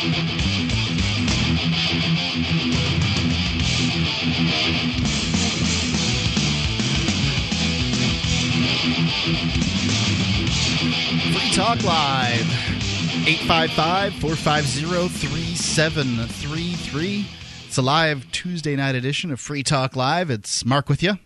Free Talk Live. 855 450 3733. It's a live Tuesday night edition of Free Talk Live. It's Mark with you.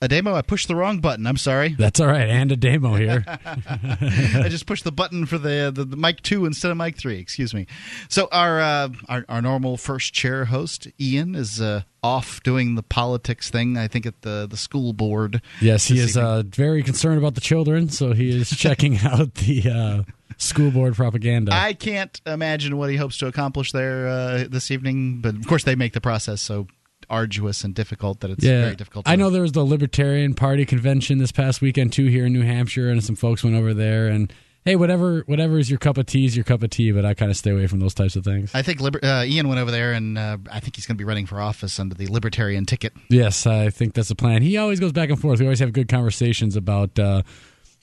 Ademo. I pushed the wrong button. I'm sorry. That's all right. And Ademo here. I just pushed the button for the, the, the mic two instead of mic three. Excuse me. So our uh, our, our normal first chair host Ian is uh, off doing the politics thing. I think at the the school board. yes, he is uh, very concerned about the children, so he is checking out the uh, school board propaganda. I can't imagine what he hopes to accomplish there uh, this evening, but of course they make the process so arduous and difficult that it's yeah, very difficult. To I know there was the Libertarian Party convention this past weekend too here in New Hampshire, and some folks went over there. And hey, whatever whatever is your cup of tea is your cup of tea, but I kind of stay away from those types of things. I think Liber- uh, Ian went over there, and uh, I think he's going to be running for office under the Libertarian ticket. Yes, I think that's the plan. He always goes back and forth. We always have good conversations about. Uh,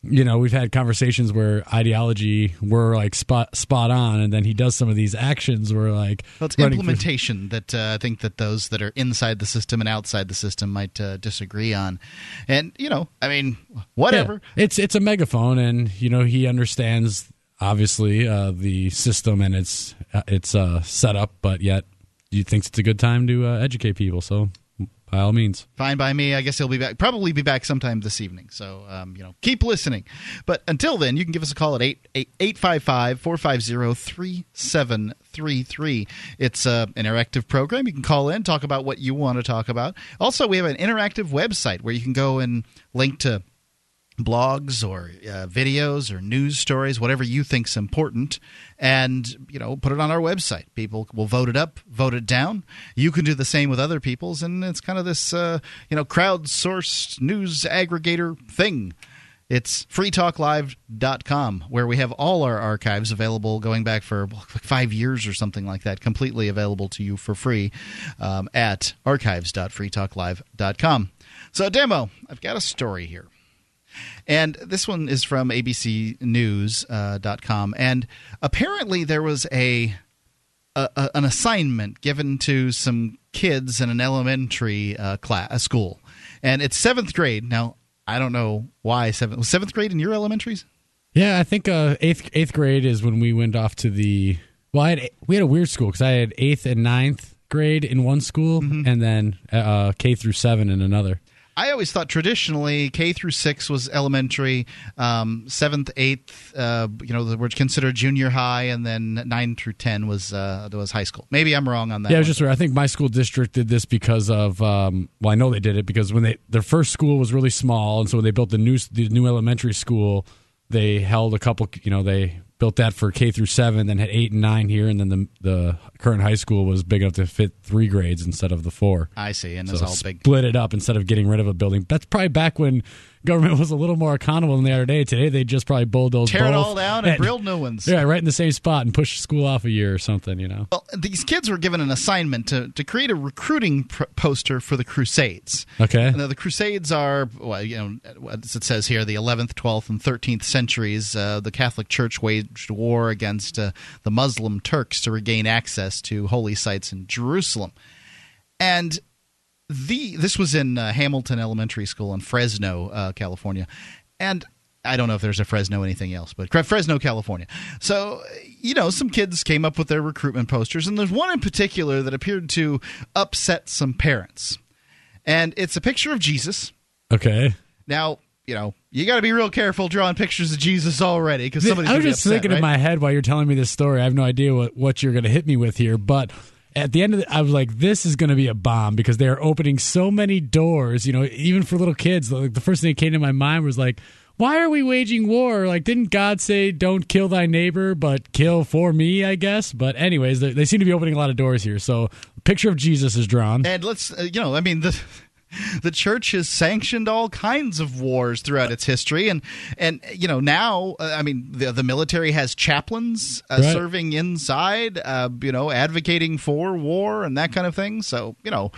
you know, we've had conversations where ideology were like spot spot on, and then he does some of these actions where like Well, it's implementation that uh, I think that those that are inside the system and outside the system might uh, disagree on, and you know, I mean, whatever. Yeah. It's it's a megaphone, and you know he understands obviously uh, the system and its uh, its uh, setup, but yet he thinks it's a good time to uh, educate people. So by all means, Fine by me. I guess he'll be back. Probably be back sometime this evening. So, um, you know, keep listening. But until then, you can give us a call at 855 450 3733. It's uh, an interactive program. You can call in, talk about what you want to talk about. Also, we have an interactive website where you can go and link to blogs or uh, videos or news stories whatever you think's important and you know put it on our website. People will vote it up vote it down. You can do the same with other people's and it's kind of this uh, you know crowdsourced news aggregator thing. It's freetalklive.com where we have all our archives available going back for five years or something like that completely available to you for free um, at archives.freetalklive.com so demo i've got a story here and this one is from abcnews.com. Uh, and apparently, there was a, a, a, an assignment given to some kids in an elementary uh, class, a school. And it's seventh grade. Now, I don't know why seventh, was seventh grade in your elementaries? yeah, I think uh, eighth eighth grade is when we went off to the. Well, I had we had a weird school because I had eighth and ninth grade in one school, and then uh, K through seven in another. I always thought traditionally K through six was elementary, um, seventh, eighth, uh, you know, were considered junior high, and then nine through ten was uh, was high school. Maybe I'm wrong on that. Yeah, it was one. just weird. I think my school district did this because of um, well, I know they did it because when they their first school was really small, and so when they built the new the new elementary school, they held a couple. You know, they built that for K through seven, then had eight and nine here, and then the the current high school was big enough to fit three grades instead of the four. I see, and So it's all big. split it up instead of getting rid of a building. That's probably back when government was a little more accountable than they are today. Today they just probably bulldoze Tear it all down and build new ones. Yeah, right in the same spot and push school off a year or something. You know. Well, these kids were given an assignment to, to create a recruiting pr- poster for the Crusades. Okay. Now, the Crusades are, well, you know, as it says here, the 11th, 12th, and 13th centuries. Uh, the Catholic Church waged war against uh, the Muslim Turks to regain access to holy sites in Jerusalem. And the this was in uh, Hamilton Elementary School in Fresno, uh, California, and I don't know if there's a Fresno anything else, but Fresno, California. So you know, some kids came up with their recruitment posters, and there's one in particular that appeared to upset some parents, and it's a picture of Jesus. Okay. Now you know you got to be real careful drawing pictures of Jesus already because somebody's I was just upset, thinking right? in my head while you're telling me this story. I have no idea what, what you're going to hit me with here, but at the end of the, I was like, this is going to be a bomb because they are opening so many doors. You know, even for little kids. Like the first thing that came to my mind was like, why are we waging war? Like, didn't God say, "Don't kill thy neighbor, but kill for me"? I guess. But anyways, they, they seem to be opening a lot of doors here. So, picture of Jesus is drawn. And let's, uh, you know, I mean, the the church has sanctioned all kinds of wars throughout its history, and and you know now, uh, I mean, the the military has chaplains uh, Right. serving inside, uh, you know, advocating for war and that kind of thing. So you know,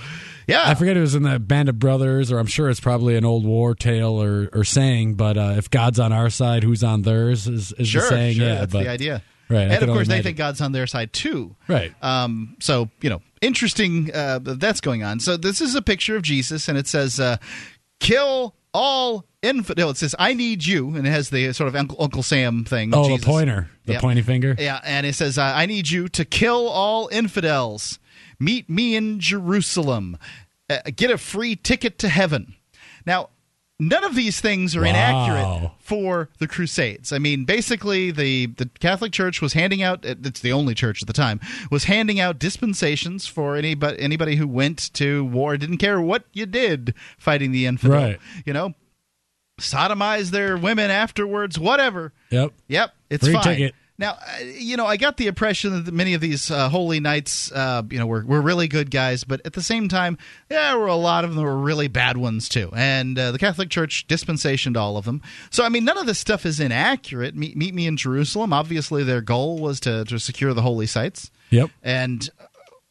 yeah, I forget it was in the Band of Brothers, or I'm sure it's probably an old war tale or, or saying. But uh, if God's on our side, who's on theirs? Is, is sure, the saying? sure, yeah, that's but the idea. Right, and of course they think God's on their side too. Right. Um, so you know, interesting uh, that's going on. So this is a picture of Jesus, and it says, uh, "Kill all infidel." It says, "I need you," and it has the sort of Uncle, Uncle Sam thing. Oh, Jesus. the pointer, the Yep. pointy finger. Yeah, and it says, uh, "I need you to kill all infidels. Meet me in Jerusalem. Uh, get a free ticket to heaven." Now, none of these things are Wow. inaccurate for the Crusades. I mean, basically, the the Catholic Church was handing out. It's the only church at the time was handing out dispensations for anybody anybody who went to war. Didn't care what you did fighting the infidel. Right. You know, sodomize their women afterwards. Whatever. Yep. Yep, it's Free fine. ticket. Now, uh, you know, I got the impression that many of these uh, holy knights, uh, you know, were, were really good guys, but at the same time, yeah, there were a lot of them that were really bad ones too. And uh, the Catholic Church dispensationed all of them. So, I mean, none of this stuff is inaccurate. Meet, meet me in Jerusalem. Obviously, their goal was to, to secure the holy sites. Yep. And,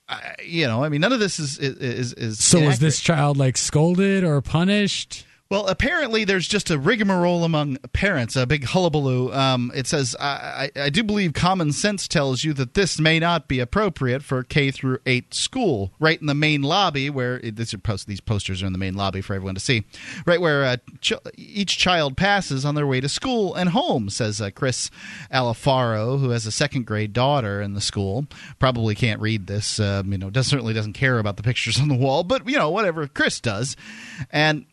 uh, you know, I mean, none of this is is is. So was this child like scolded or punished? Well, apparently there's just a rigmarole among parents, a big hullabaloo. Um, it says, I, I, I do believe common sense tells you that this may not be appropriate for K through 8 school, right in the main lobby where it, post, these posters are in the main lobby for everyone to see, right where uh, ch- each child passes on their way to school and home, says uh, Chris Alfaro, who has a second grade daughter in the school. Probably can't read this, um, you know, does, certainly doesn't care about the pictures on the wall, but, you know, whatever, Chris does. And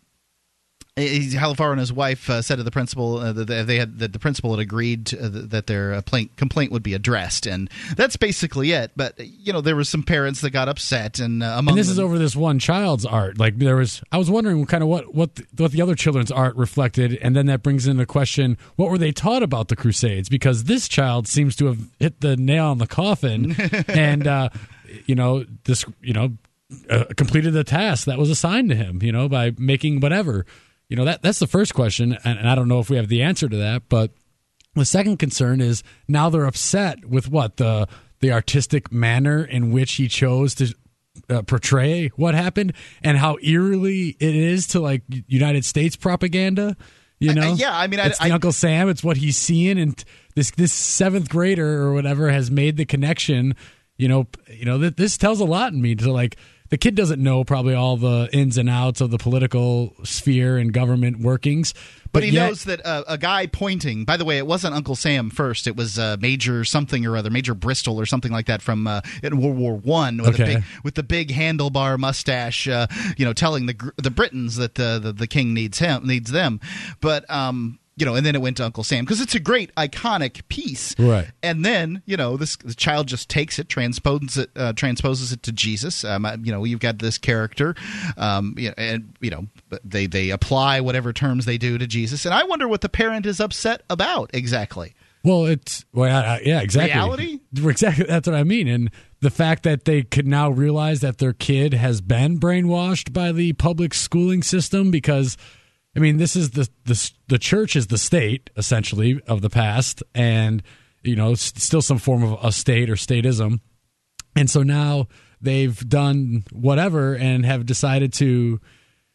Alfaro and his wife uh, said to the principal uh, that they had that the principal had agreed to, uh, that their uh, plaint, complaint would be addressed, and that's basically it. But you know, there were some parents that got upset, and uh, among And this is over this one child's art. Like there was, I was wondering kind of what what the, what the other children's art reflected, and then that brings into question what were they taught about the Crusades? Because this child seems to have hit the nail on the coffin, and uh, you know this, you know, uh, completed the task that was assigned to him. You know, by making whatever. You know that that's the first question, and, and I don't know if we have the answer to that, but. The second concern is now they're upset with what the the artistic manner in which he chose to uh, portray what happened and how eerily it is to like United States propaganda. You know, yeah, I mean, I- it's the I- Uncle Sam. It's what he's seeing, and this this seventh grader or whatever has made the connection. You know, you know that this tells a lot in me to like the kid doesn't know probably all the ins and outs of the political sphere and government workings, But he yet- knows that uh, a guy pointing. By the way, it wasn't Uncle Sam first. It was uh, Major something or other, Major Bristol or something like that from uh, in World War One with Okay. big with the big handlebar mustache. Uh, you know, telling the the Britons that uh, the the king needs him needs them. But um, you know, and then it went to Uncle Sam because it's a great iconic piece. Right. And then you know this the child just takes it, transposes it, uh, transposes it to Jesus. Um, you know, you've got this character, um, you know, and you know they they apply whatever terms they do to Jesus, and I wonder what the parent is upset about exactly. Well, it's well, I- I- yeah, exactly. Reality? exactly. That's what I mean, and the fact that they could now realize that their kid has been brainwashed by the public schooling system because, I mean, this is the the the church is the state essentially of the past, and you know, still some form of a state or statism, and so now they've done whatever and have decided to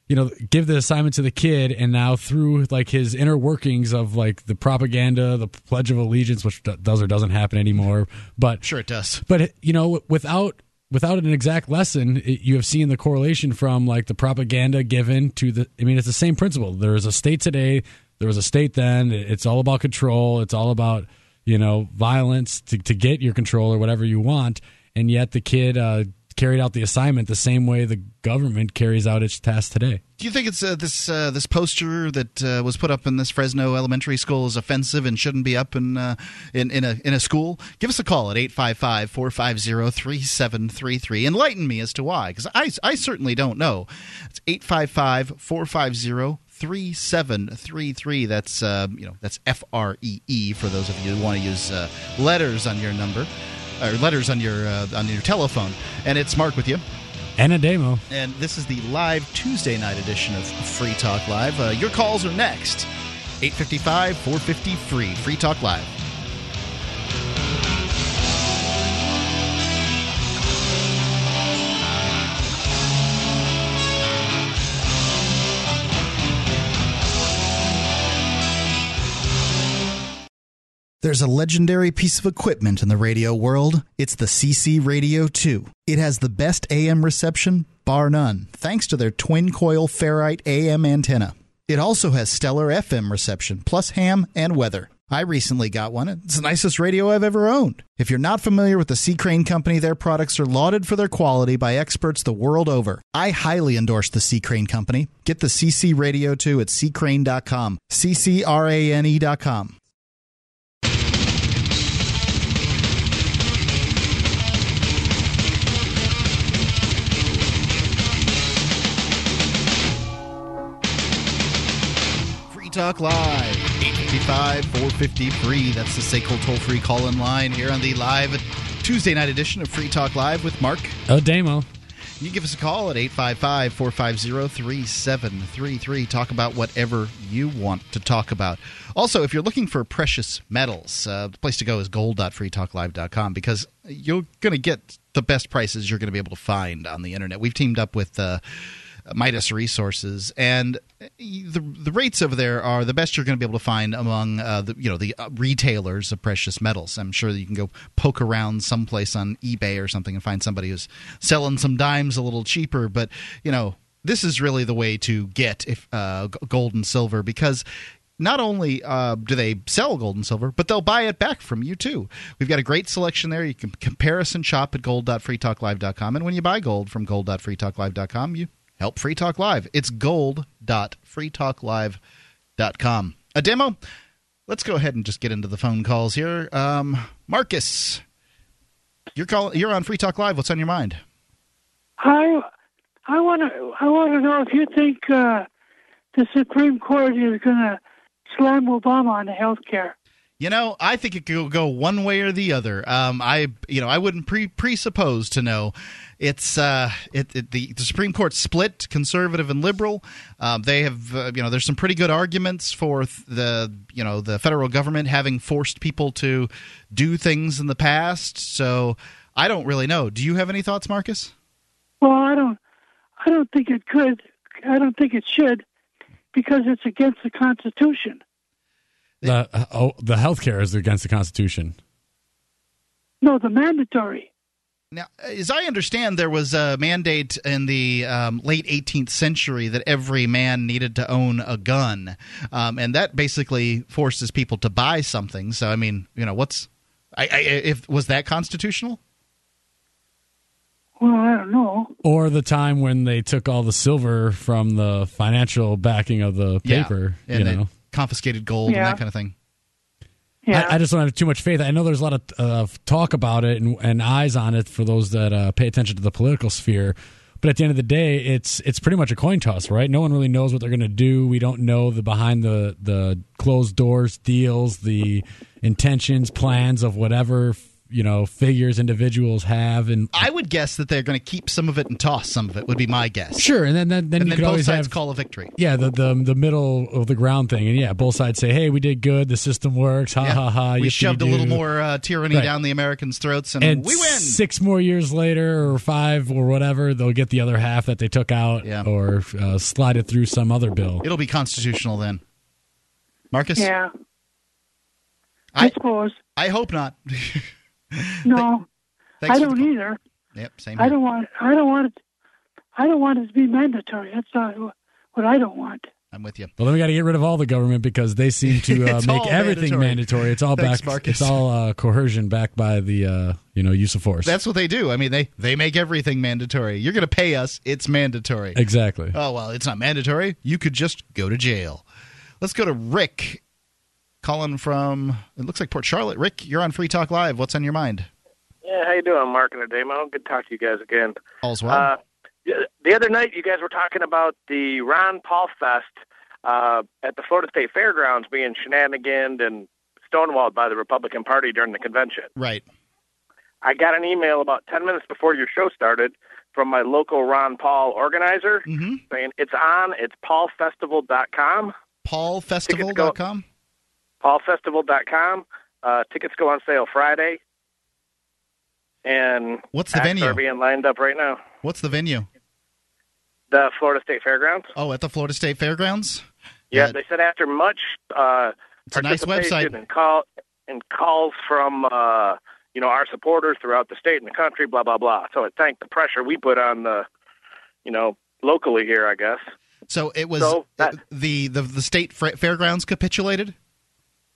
you know give the assignment to the kid and now through like his inner workings of like the propaganda the pledge of allegiance which does or doesn't happen anymore but Sure, it does. but you know without without an exact lesson it, you have seen the correlation from like the propaganda given to the i mean it's the same principle. There is a state today there was a state then it's all about control it's all about you know violence to, to get your control or whatever you want and yet the kid uh, carried out the assignment the same way the government carries out its task today Do you think it's uh, this uh, this poster that uh, was put up in this Fresno elementary school is offensive and shouldn't be up in uh, in in a in a school? Give us a call at 855-450-3733. Enlighten me as to why cuz I I certainly don't know. It's 855-450 3733 that's uh, you know that's F R E E for those of you who want to use uh, letters on your number or letters on your uh, on your telephone and it's Mark with you and Ademo and this is the live Tuesday night edition of Free Talk Live. Uh, your calls are next. 855 450 free. Free Talk Live. There's a legendary piece of equipment in the radio world. It's the CC Radio 2. It has the best AM reception, bar none, thanks to their twin coil ferrite AM antenna. It also has stellar FM reception, plus ham and weather. I recently got one. It's the nicest radio I've ever owned. If you're not familiar with the C. Crane Company, their products are lauded for their quality by experts the world over. I highly endorse the C. Crane Company. Get the CC Radio 2 at ccrane.com. C-C-R-A-N-E.com. Talk Live, 855 450 free. That's the SACL toll free call in line here on the live Tuesday night edition of Free Talk Live with Mark. Oh, Damo. You give us a call at 855 450 3733. Talk about whatever you want to talk about. Also, if you're looking for precious metals, uh, the place to go is gold.freetalklive.com because you're going to get the best prices you're going to be able to find on the internet. We've teamed up with. Uh, Midas Resources, and the the rates over there are the best you're going to be able to find among uh, the you know the uh, retailers of precious metals. I'm sure that you can go poke around someplace on eBay or something and find somebody who's selling some dimes a little cheaper, but you know this is really the way to get if uh, gold and silver because not only uh, do they sell gold and silver, but they'll buy it back from you too. We've got a great selection there. You can comparison shop at gold.freetalklive.com. And when you buy gold from gold.freetalklive.com, you help Free Talk Live. It's gold.freetalklive.com. Ademo? Let's go ahead and just get into the phone calls here. Um, Marcus, you're call, you're on Free Talk Live. What's on your mind? I I want to I want to know if you think uh, the Supreme Court is going to slam Obama on health care. You know, I think it could go one way or the other. Um, I, you know, I wouldn't pre- presuppose to know. It's uh, it, it, the, the Supreme Court split conservative and liberal. Um, they have, uh, you know, there's some pretty good arguments for the, you know, the federal government having forced people to do things in the past. So I don't really know. Do you have any thoughts, Marcus? Well, I don't. I don't think it could. I don't think it should, because it's against the Constitution. The uh, oh, the healthcare is against the Constitution. No, the mandatory. Now, as I understand, there was a mandate in the um, late 18th century that every man needed to own a gun, um, and that basically forces people to buy something. So, I mean, you know, what's I, I, if was that constitutional? Well, I don't know. Or the time when they took all the silver from the financial backing of the paper, yeah. and you know, confiscated gold Yeah. and that kind of thing. Yeah. I, I just don't have too much faith. I know there's a lot of uh, talk about it and, and eyes on it for those that uh, pay attention to the political sphere. But at the end of the day, it's it's pretty much a coin toss, right? No one really knows what they're going to do. We don't know the behind the the closed doors deals, the intentions, plans of whatever you know figures individuals have, and I would guess that they're going to keep some of it and toss some of it. Would be my guess. sure, and then then, then And you then could both always sides have call a victory. yeah the, the the middle of the ground thing, and yeah, both sides say, hey, we did good, the system works, ha Yeah. ha ha. we shoved a little more uh, tyranny Right. down the Americans' throats, and, and we win. Six more years later, or five, or whatever, they'll get the other half that they took out, Yeah. or uh, slide it through some other bill. It'll be constitutional then. Marcus, yeah. I, I suppose. I hope not. No, Thanks I don't either. Yep, same. I here. don't want. I don't want it. I don't want it to be mandatory. That's not what I don't want. I'm with you. Well, then we got to get rid of all the government because they seem to uh, make everything mandatory. mandatory. It's all Thanks, back. Marcus. It's all uh, coercion backed by the uh, you know use of force. That's what they do. I mean, they they make everything mandatory. You're going to pay us. It's mandatory. exactly. Oh well, it's not mandatory. You could just go to jail. Let's go to Rick, calling from. It looks like Port Charlotte. Rick, you're on Free Talk Live. What's on your mind? Yeah, how you doing, Mark and Ademo? Good to talk to you guys again. All's well. Uh, the other night, you guys were talking about the Ron Paul Fest uh, at the Florida State Fairgrounds being shenaniganed and stonewalled by the Republican Party during the convention. right. I got an email about 10 minutes before your show started from my local Ron Paul organizer Mm-hmm. saying it's on, it's paulfestival.com, PaulFestival.com. paulfestival.com. Uh, tickets go on sale Friday. And What's the venue? are being lined up right now. What's the venue? The Florida State Fairgrounds. Oh, at the Florida State Fairgrounds. Yeah, Uh, they said after much uh, It's a nice website. and call and calls from uh, you know our supporters throughout the state and the country, blah blah blah. So it thanked the pressure we put on the, you know, locally here, I guess. So it was So that- the, the the state fairgrounds capitulated.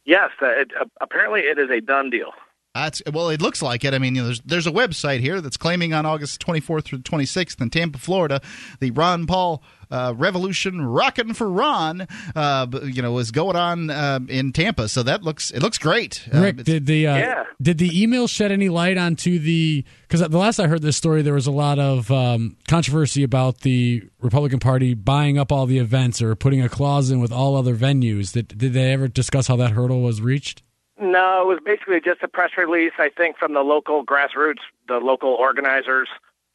Yes, uh, it, uh, apparently it is a done deal. That's well, it looks like it. I mean, you know, there's there's a website here that's claiming on August 24th through 26th in Tampa, Florida, the Ron Paul uh, Revolution Rockin' for Ron, uh, you know, is going on uh, in Tampa. So that looks it looks great. Uh, Rick, it's- did the uh, Yeah. did the email shed any light onto the? Because the last I heard this story, there was a lot of um, controversy about the Republican Party buying up all the events or putting a clause in with all other venues. Did did they ever discuss how that hurdle was reached? No, it was basically just a press release, I think, from the local grassroots, the local organizers.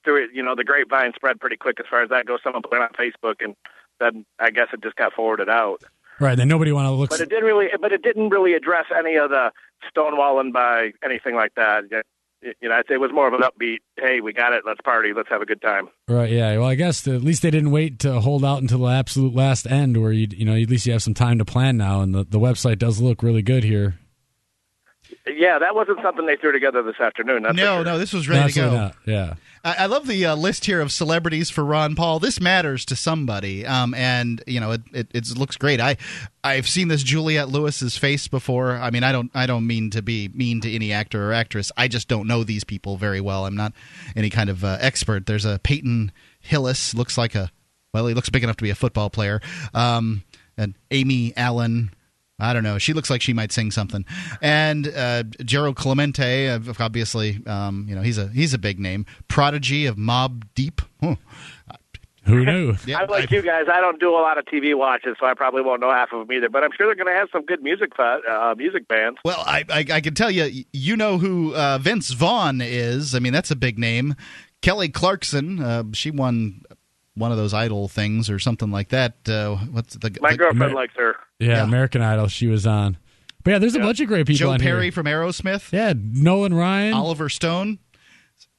Through it, you know, the grapevine spread pretty quick as far as that goes. Someone put it on Facebook, and then I guess it just got forwarded out. Right. Then nobody want to look. But it didn't really, but it didn't really address any of the stonewalling by anything like that. You know, I'd say it was more of an upbeat. Hey, we got it. Let's party. Let's have a good time. Right. Yeah. Well, I guess at least they didn't wait to hold out until the absolute last end, where you you know at least you have some time to plan now, and the the website does look really good here. Yeah, that wasn't something they threw together this afternoon. That's no, sure. no, this was ready to go. not. Yeah. I, I love the uh, list here of celebrities for Ron Paul. This matters to somebody, um, and you know it, it, it looks great. I I've seen this Juliette Lewis's face before. I mean, I don't I don't mean to be mean to any actor or actress. I just don't know these people very well. I'm not any kind of uh, expert. There's a Peyton Hillis, looks like a well, he looks big enough to be a football player. Um, and Amy Allen. I don't know. She looks like she might sing something. And uh, Gerald Celente, uh, obviously, um, you know, he's a he's a big name. Prodigy of Mobb Deep. Huh. Who knew? Yeah, I like you guys. I don't do a lot of TV watches, so I probably won't know half of them either. But I'm sure they're going to have some good music fa- uh, music bands. Well, I, I I can tell you, you know who uh, Vince Vaughn is. I mean, that's a big name. Kelly Clarkson, uh, she won one of those idol things or something like that. Uh, what's the, My the- girlfriend Amer- likes her. Yeah, Yeah. American Idol. She was on. But yeah, there's a bunch of great people Joe on Perry here. from Aerosmith, Yeah, Nolan Ryan, Oliver Stone.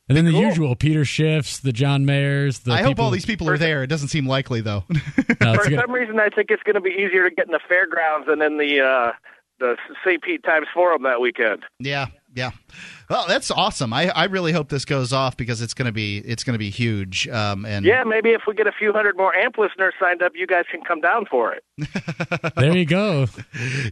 and then the Cool. usual Peter Schiffs, the John Mayers. The I hope all these people are there. It doesn't seem likely though. No, it's For good. some reason, I think it's going to be easier to get in the fairgrounds than in the uh, the St. Pete Times Forum that weekend. Yeah, yeah. Well, that's awesome. I, I really hope this goes off because it's gonna be it's gonna be huge. Um, and Yeah, maybe if we get a few hundred more amp listeners signed up, you guys can come down for it. there you go.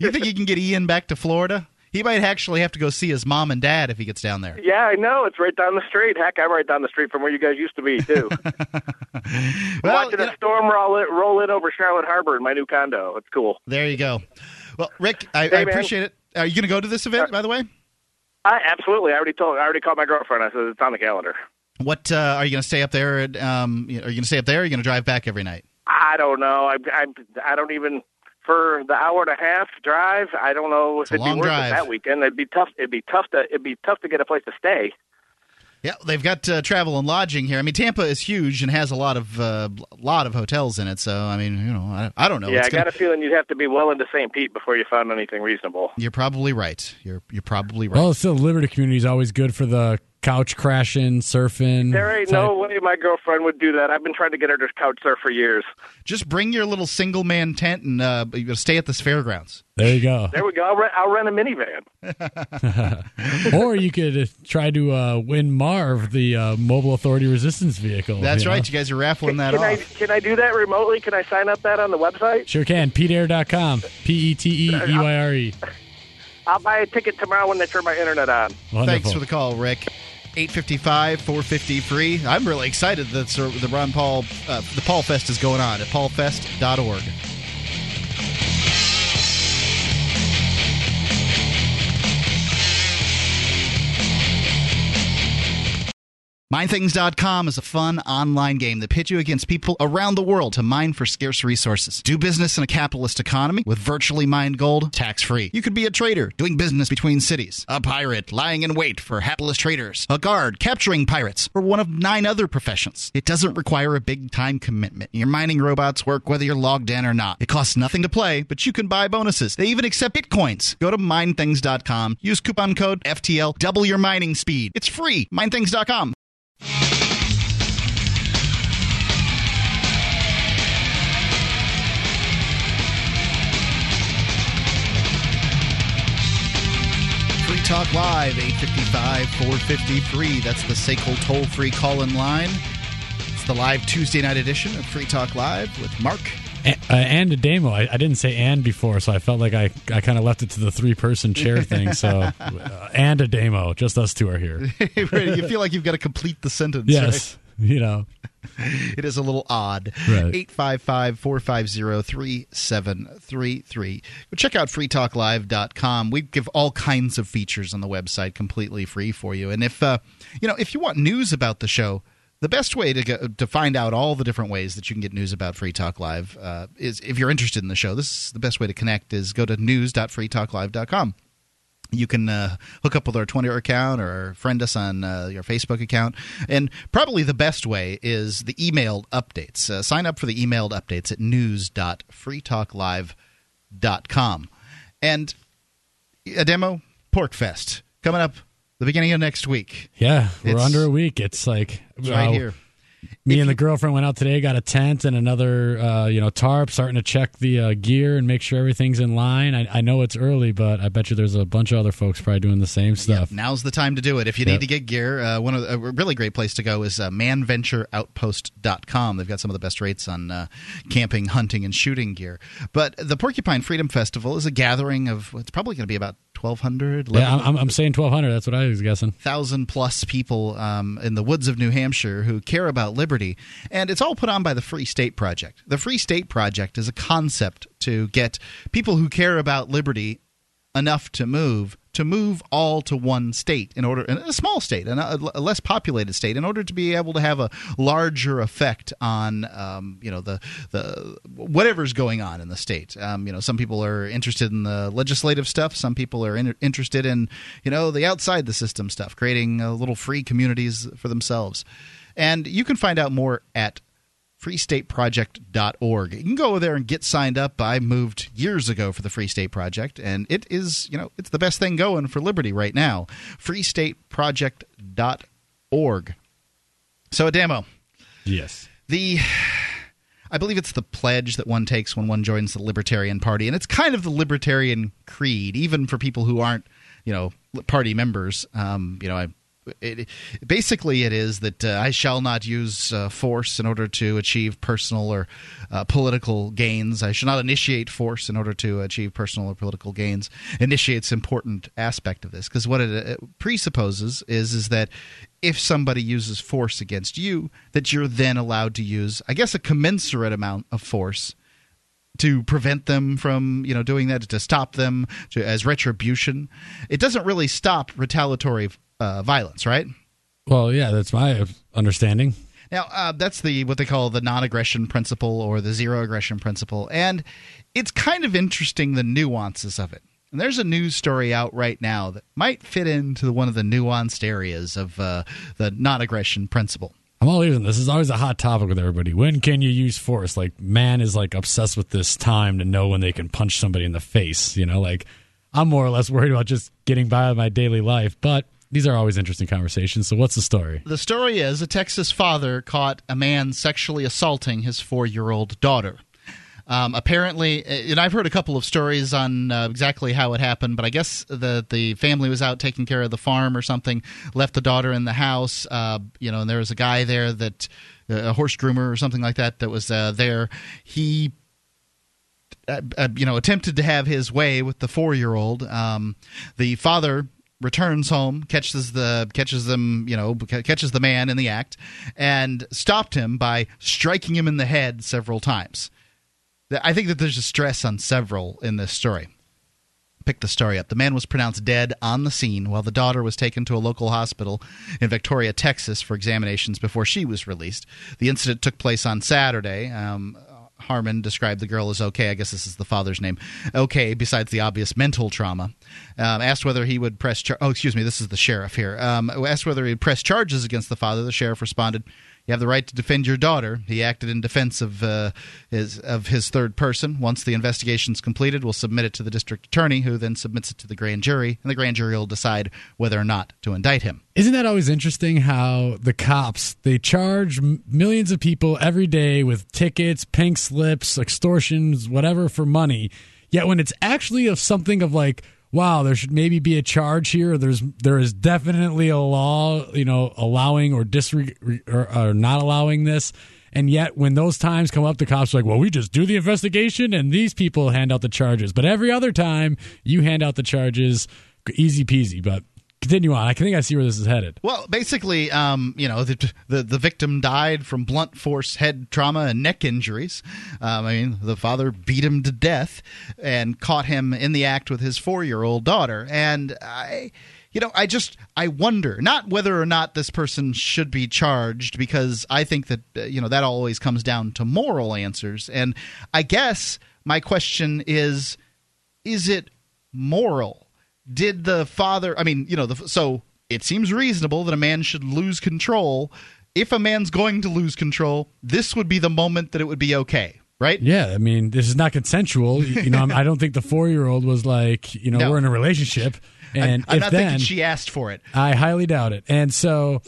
you think you can get Ian back to Florida? He might actually have to go see his mom and dad if he gets down there. Yeah, I know. It's right down the street. Heck, I'm right down the street from where you guys used to be, too. I'm Well, watching a know- storm roll in, roll in over Charlotte Harbor in my new condo. It's cool. there you go. Well, Rick, I, Hey, I appreciate it. Are you going to go to this event, by the way? I absolutely. I already told. I already called my girlfriend. I said it's on the calendar. What uh, are you going to stay up there? At, um, are you going to stay up there? Or are you going to drive back every night? I don't know. I I I don't even for the hour and a half drive. I don't know if a it'd be long worth drive. it that weekend. It'd be tough. It'd be tough to. It'd be tough to get a place to stay. Yeah, they've got uh, travel and lodging here. I mean, Tampa is huge and has a lot of uh, lot of hotels in it. So, I mean, you know, I, I don't know. yeah, It's I gonna- got a feeling you'd have to be well into St. Pete before you found anything reasonable. You're probably right. You're you're probably right. Well, still, the Liberty community is always good for the couch crashing, surfing. There ain't type- no way my girlfriend would do that. I've been trying to get her to couch surf for years. Just bring your little single man tent and uh, you gotta stay at this fairgrounds. There you go. There we go. I'll rent, I'll rent a minivan. or you could uh, try to uh, win Marv, the uh, Mobile Authority Resistance Vehicle. That's you know? right. You guys are raffling that Can I off. can I do that remotely? Can I sign up that on the website? Sure can. PeteEyre.com. P E T E E Y R E. I'll buy a ticket tomorrow when they turn my internet on. Wonderful. Thanks for the call, Rick. 855 450 free. I'm really excited that the Ron Paul uh, the Paul Fest is going on at paulfest.org. MineThings.com is a fun online game that pits you against people around the world to mine for scarce resources. Do business in a capitalist economy with virtually mined gold tax free. You could be a trader doing business between cities, a pirate lying in wait for hapless traders, a guard capturing pirates, or one of nine other professions. It doesn't require a big time commitment. Your mining robots work whether you're logged in or not. It costs nothing to play, but you can buy bonuses. They even accept bitcoins. Go to minethings.com, use coupon code FTL, double your mining speed. It's free. Minethings.com. Talk Live, 855 453. That's the SACL toll free call in line. It's the live Tuesday night edition of Free Talk Live with Mark. Uh, and Ademo. I, I didn't say and before, so I felt like I, I kind of left it to the three person chair thing. So, uh, and Ademo. Just us two are here. you feel like you've got to complete the sentence. Yes. You know, It is a little odd. Right. 855 450 3733. But check out freetalklive.com. We give all kinds of features on the website completely free for you. And if, uh, you know, if you want news about the show, the best way to go, to find out all the different ways that you can get news about Free Talk Live uh, is if you're interested in the show. This is the best way to connect is go to news.freetalklive.com. You can uh, hook up with our Twitter account or friend us on uh, your Facebook account. And probably the best way is the emailed updates. Uh, sign up for the emailed updates at news.freetalklive.com. And Ademo, Porkfest, coming up the beginning of next week. yeah, we're It's- under a week. It's like It's right uh, here. Me and the girlfriend went out today, got a tent and another, uh, you know, tarp, starting to check the uh, gear and make sure everything's in line. I, I know it's early, but I bet you there's a bunch of other folks probably doing the same stuff. Now's the time to do it. If you Yep. need to get gear, uh, one of the, a really great place to go is uh, manventureoutpost.com. They've got some of the best rates on uh, camping, hunting, and shooting gear. But the Porcupine Freedom Festival is a gathering of it's probably going to be about 1,200, Yeah, I'm, I'm, saying 1200. That's what I was guessing. thousand plus people um, in the woods of New Hampshire who care about liberty, and it's all put on by the Free State Project. The Free State Project is a concept to get people who care about liberty enough to move to move all to one state in order a small state and a, a less populated state in order to be able to have a larger effect on um, you know the the whatever's going on in the state. Um, you know some people are interested in the legislative stuff. Some people are in, interested in you know the outside the system stuff creating uh, little free communities for themselves and you can find out more at freestateproject.org. You can go there and get signed up. I moved years ago for the Free State Project, and it is, you know, it's the best thing going for liberty right now. freestateproject.org. So, Ademo, Yes. the I believe it's the pledge that one takes when one joins the Libertarian Party, and it's kind of the Libertarian creed, even for people who aren't, you know, party members. Um, you know, I. It, basically, it is that uh, I shall not use uh, force in order to achieve personal or uh, political gains. I shall not initiate force in order to achieve personal or political gains. Initiate's important aspect of this because what it, presupposes is is that if somebody uses force against you, that you're then allowed to use, I guess, a commensurate amount of force to prevent them from, you know, doing that, to stop them, to, as retribution. It doesn't really stop retaliatory uh, violence, right? Well, yeah, that's my understanding. Now, uh, that's the what they call the non-aggression principle or the zero aggression principle, and it's kind of interesting the nuances of it. And there's a news story out right now that might fit into one of the nuanced areas of uh, the non-aggression principle. I'm all ears this. This is always a hot topic with everybody. When can you use force? Like, man is like obsessed with this time to know when they can punch somebody in the face. You know, like I'm more or less worried about just getting by with my daily life. But these are always interesting conversations. So, what's the story? The story is a Texas father caught a man sexually assaulting his four-year-old daughter. Um, apparently, and I've heard a couple of stories on uh, exactly how it happened, but I guess the the family was out taking care of the farm or something, left the daughter in the house. Uh, you know, and there was a guy there that a horse groomer or something like that that was uh, there. He uh, uh, you know, attempted to have his way with the four-year-old. Um, the father returns home, catches the catches them, you know, catches the man in the act, and stopped him by striking him in the head several times. I think that there's a stress on several in this story. Pick the story up. The man was pronounced dead on the scene while the daughter was taken to a local hospital in Victoria, Texas for examinations before she was released. The incident took place on Saturday. Um, Harmon described the girl as okay. I guess this is the father's name. Okay, besides the obvious mental trauma. Um, asked whether he would press. Char- oh, excuse me. This is the sheriff here. Um, asked whether he'd press charges against the father. The sheriff responded, "You have the right to defend your daughter." He acted in defense of uh, his of his third person. Once the investigation's completed, we'll submit it to the district attorney, who then submits it to the grand jury, and the grand jury will decide whether or not to indict him. Isn't that always interesting how the cops they charge millions of people every day with tickets, pink slips, extortions, whatever for money, yet when it's actually of something of like wow, there should maybe be a charge here. There's there is definitely a law, you know, allowing or disreg or, or not allowing this. And yet, when those times come up, the cops are like, well, we just do the investigation and these people hand out the charges. But every other time, you hand out the charges, easy peasy. But continue on. I think I see where this is headed. Well, basically, um, you know, the, the, the victim died from blunt force head trauma and neck injuries. Um, I mean, the father beat him to death and caught him in the act with his four year old daughter. And I. You know, I just I wonder not whether or not this person should be charged because I think that uh, you know that always comes down to moral answers, and I guess my question is, is it moral did the father i mean you know the, so it seems reasonable that a man should lose control. If a man's going to lose control this would be the moment that it would be okay right? Yeah i mean this is not consensual. You know i don't think the four-year-old was like you know no. we're in a relationship. And I, am not then, thinking she asked for it. I highly doubt it. And so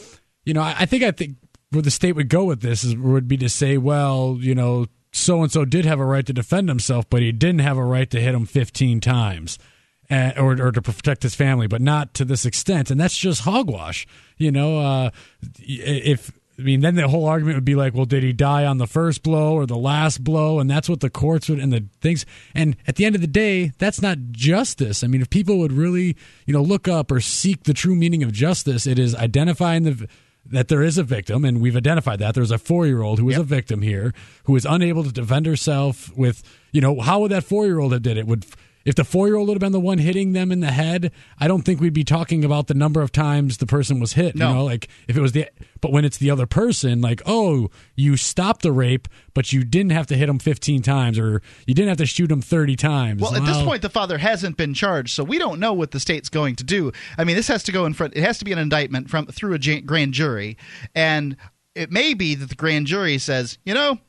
you know i, I think i think where the state would go with this is, would be to say well you know so and so did have a right to defend himself but he didn't have a right to hit him 15 times uh, or, or to protect his family, but not to this extent. And that's just hogwash. You know, uh, if I mean, then the whole argument would be like, well, did he die on the first blow or the last blow? And that's what the courts would and the things. And at the end of the day, that's not justice. I mean, if people would really, you know, look up or seek the true meaning of justice, it is identifying the that there is a victim, and we've identified that there's a four year old who is yep. a victim here, who is unable to defend herself with, you know, how would that four year old have did it? Would if the four year old would have been the one hitting them in the head, I don't think we'd be talking about the number of times the person was hit. No. You know, like if it was the, but when it's the other person, like, oh, you stopped the rape, but you didn't have to hit him 15 times or you didn't have to shoot him 30 times. Well, at this point, the father hasn't been charged, so we don't know what the state's going to do. I mean, this has to go in front, it has to be an indictment from through a grand jury. And it may be that the grand jury says, you know,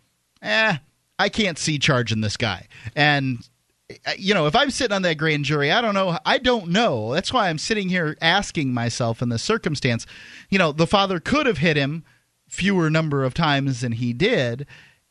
eh, I can't see charging this guy. And you know, if I'm sitting on that grand jury, I don't know. I don't know. That's why I'm sitting here asking myself in this circumstance. You know, the father could have hit him fewer number of times than he did,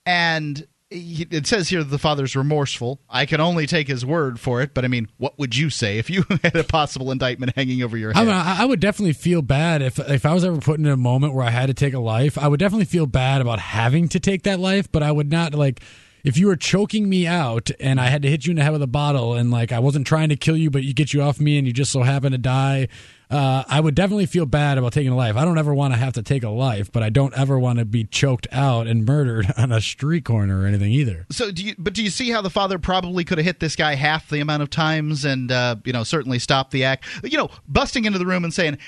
and he, it says here the father's remorseful. I can only take his word for it, but I mean, what would you say if you had a possible indictment hanging over your head? I, mean, I would definitely feel bad if if I was ever put in a moment where I had to take a life. I would definitely feel bad about having to take that life, but I would not like if you were choking me out and I had to hit you in the head with a bottle and like I wasn't trying to kill you, but you get you off me and you just so happen to die, uh, I would definitely feel bad about taking a life. I don't ever want to have to take a life, but I don't ever want to be choked out and murdered on a street corner or anything either. So, do you? But do you see how the father probably could have hit this guy half the amount of times and uh, you know certainly stopped the act? You know, busting into the room and saying,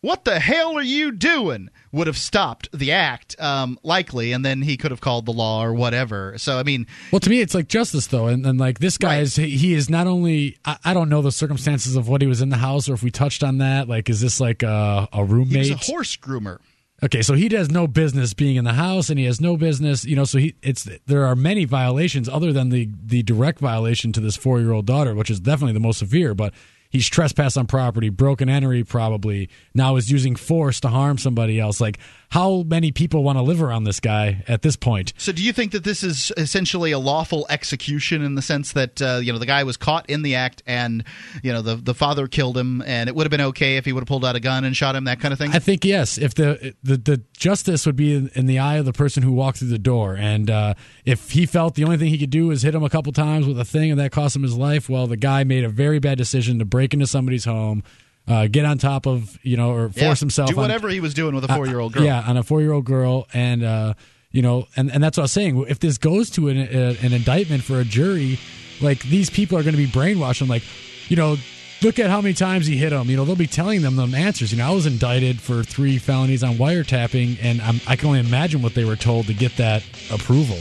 "What the hell are you doing?" would have stopped the act, um, likely, and then he could have called the law or whatever. So, I mean, well, to me, it's like justice, though, and, and like this guy right. is he is not only I, I, don't know the circumstances of what he was in the house or if we touched on that. Like, is this like a, a roommate? He's a horse groomer. Okay, so he has no business being in the house, and he has no business, you know. So he, it's there are many violations other than the the direct violation to this four year old daughter, which is definitely the most severe. But he's trespassed on property, broken entry, probably now is using force to harm somebody else. Like, how many people want to live around this guy at this point? So, do you think that this is essentially a lawful execution in the sense that uh, you know the guy was caught in the act, and you know the the father killed him, and it would have been okay if he would have pulled out a gun and shot him, that kind of thing? I think yes. If the the, the justice would be in, in the eye of the person who walked through the door, and uh, if he felt the only thing he could do was hit him a couple times with a thing, and that cost him his life, well, the guy made a very bad decision to break into somebody's home uh, get on top of you know or force yeah, himself do whatever on, he was doing with a four year old girl. Uh, yeah, on a four year old girl, and uh, you know, and and that's what I was saying. If this goes to an, a, an indictment for a jury, like these people are going to be brainwashed. I'm like, you know. Look at how many times he hit them. You know, they'll be telling them them answers. You know, I was indicted for three felonies on wiretapping, and I'm, i can only imagine what they were told to get that approval.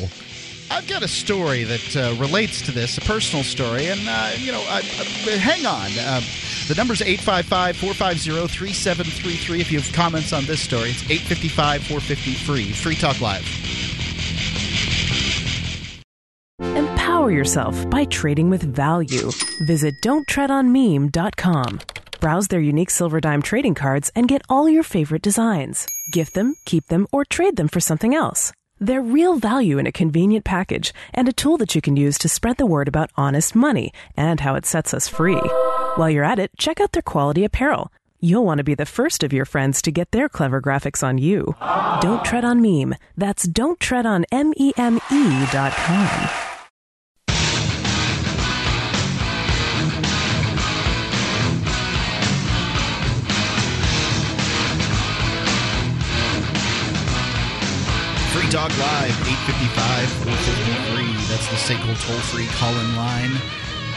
I've got a story that uh, relates to this, a personal story, and uh, you know, hang on. Uh, the number's 855 450 3733. If you have comments on this story, it's 855 450 free. Free Talk Live. Empower yourself by trading with value. Visit don'ttreadonmeme.com. Browse their unique silver dime trading cards and get all your favorite designs. Gift them, keep them, or trade them for something else. They're real value in a convenient package and a tool that you can use to spread the word about honest money and how it sets us free. While you're at it, check out their quality apparel. You'll want to be the first of your friends to get their clever graphics on you. Don't tread on meme. That's don't tread on M E M E dot com. Free Talk Live, 855 453. That's the SACL toll free call in line.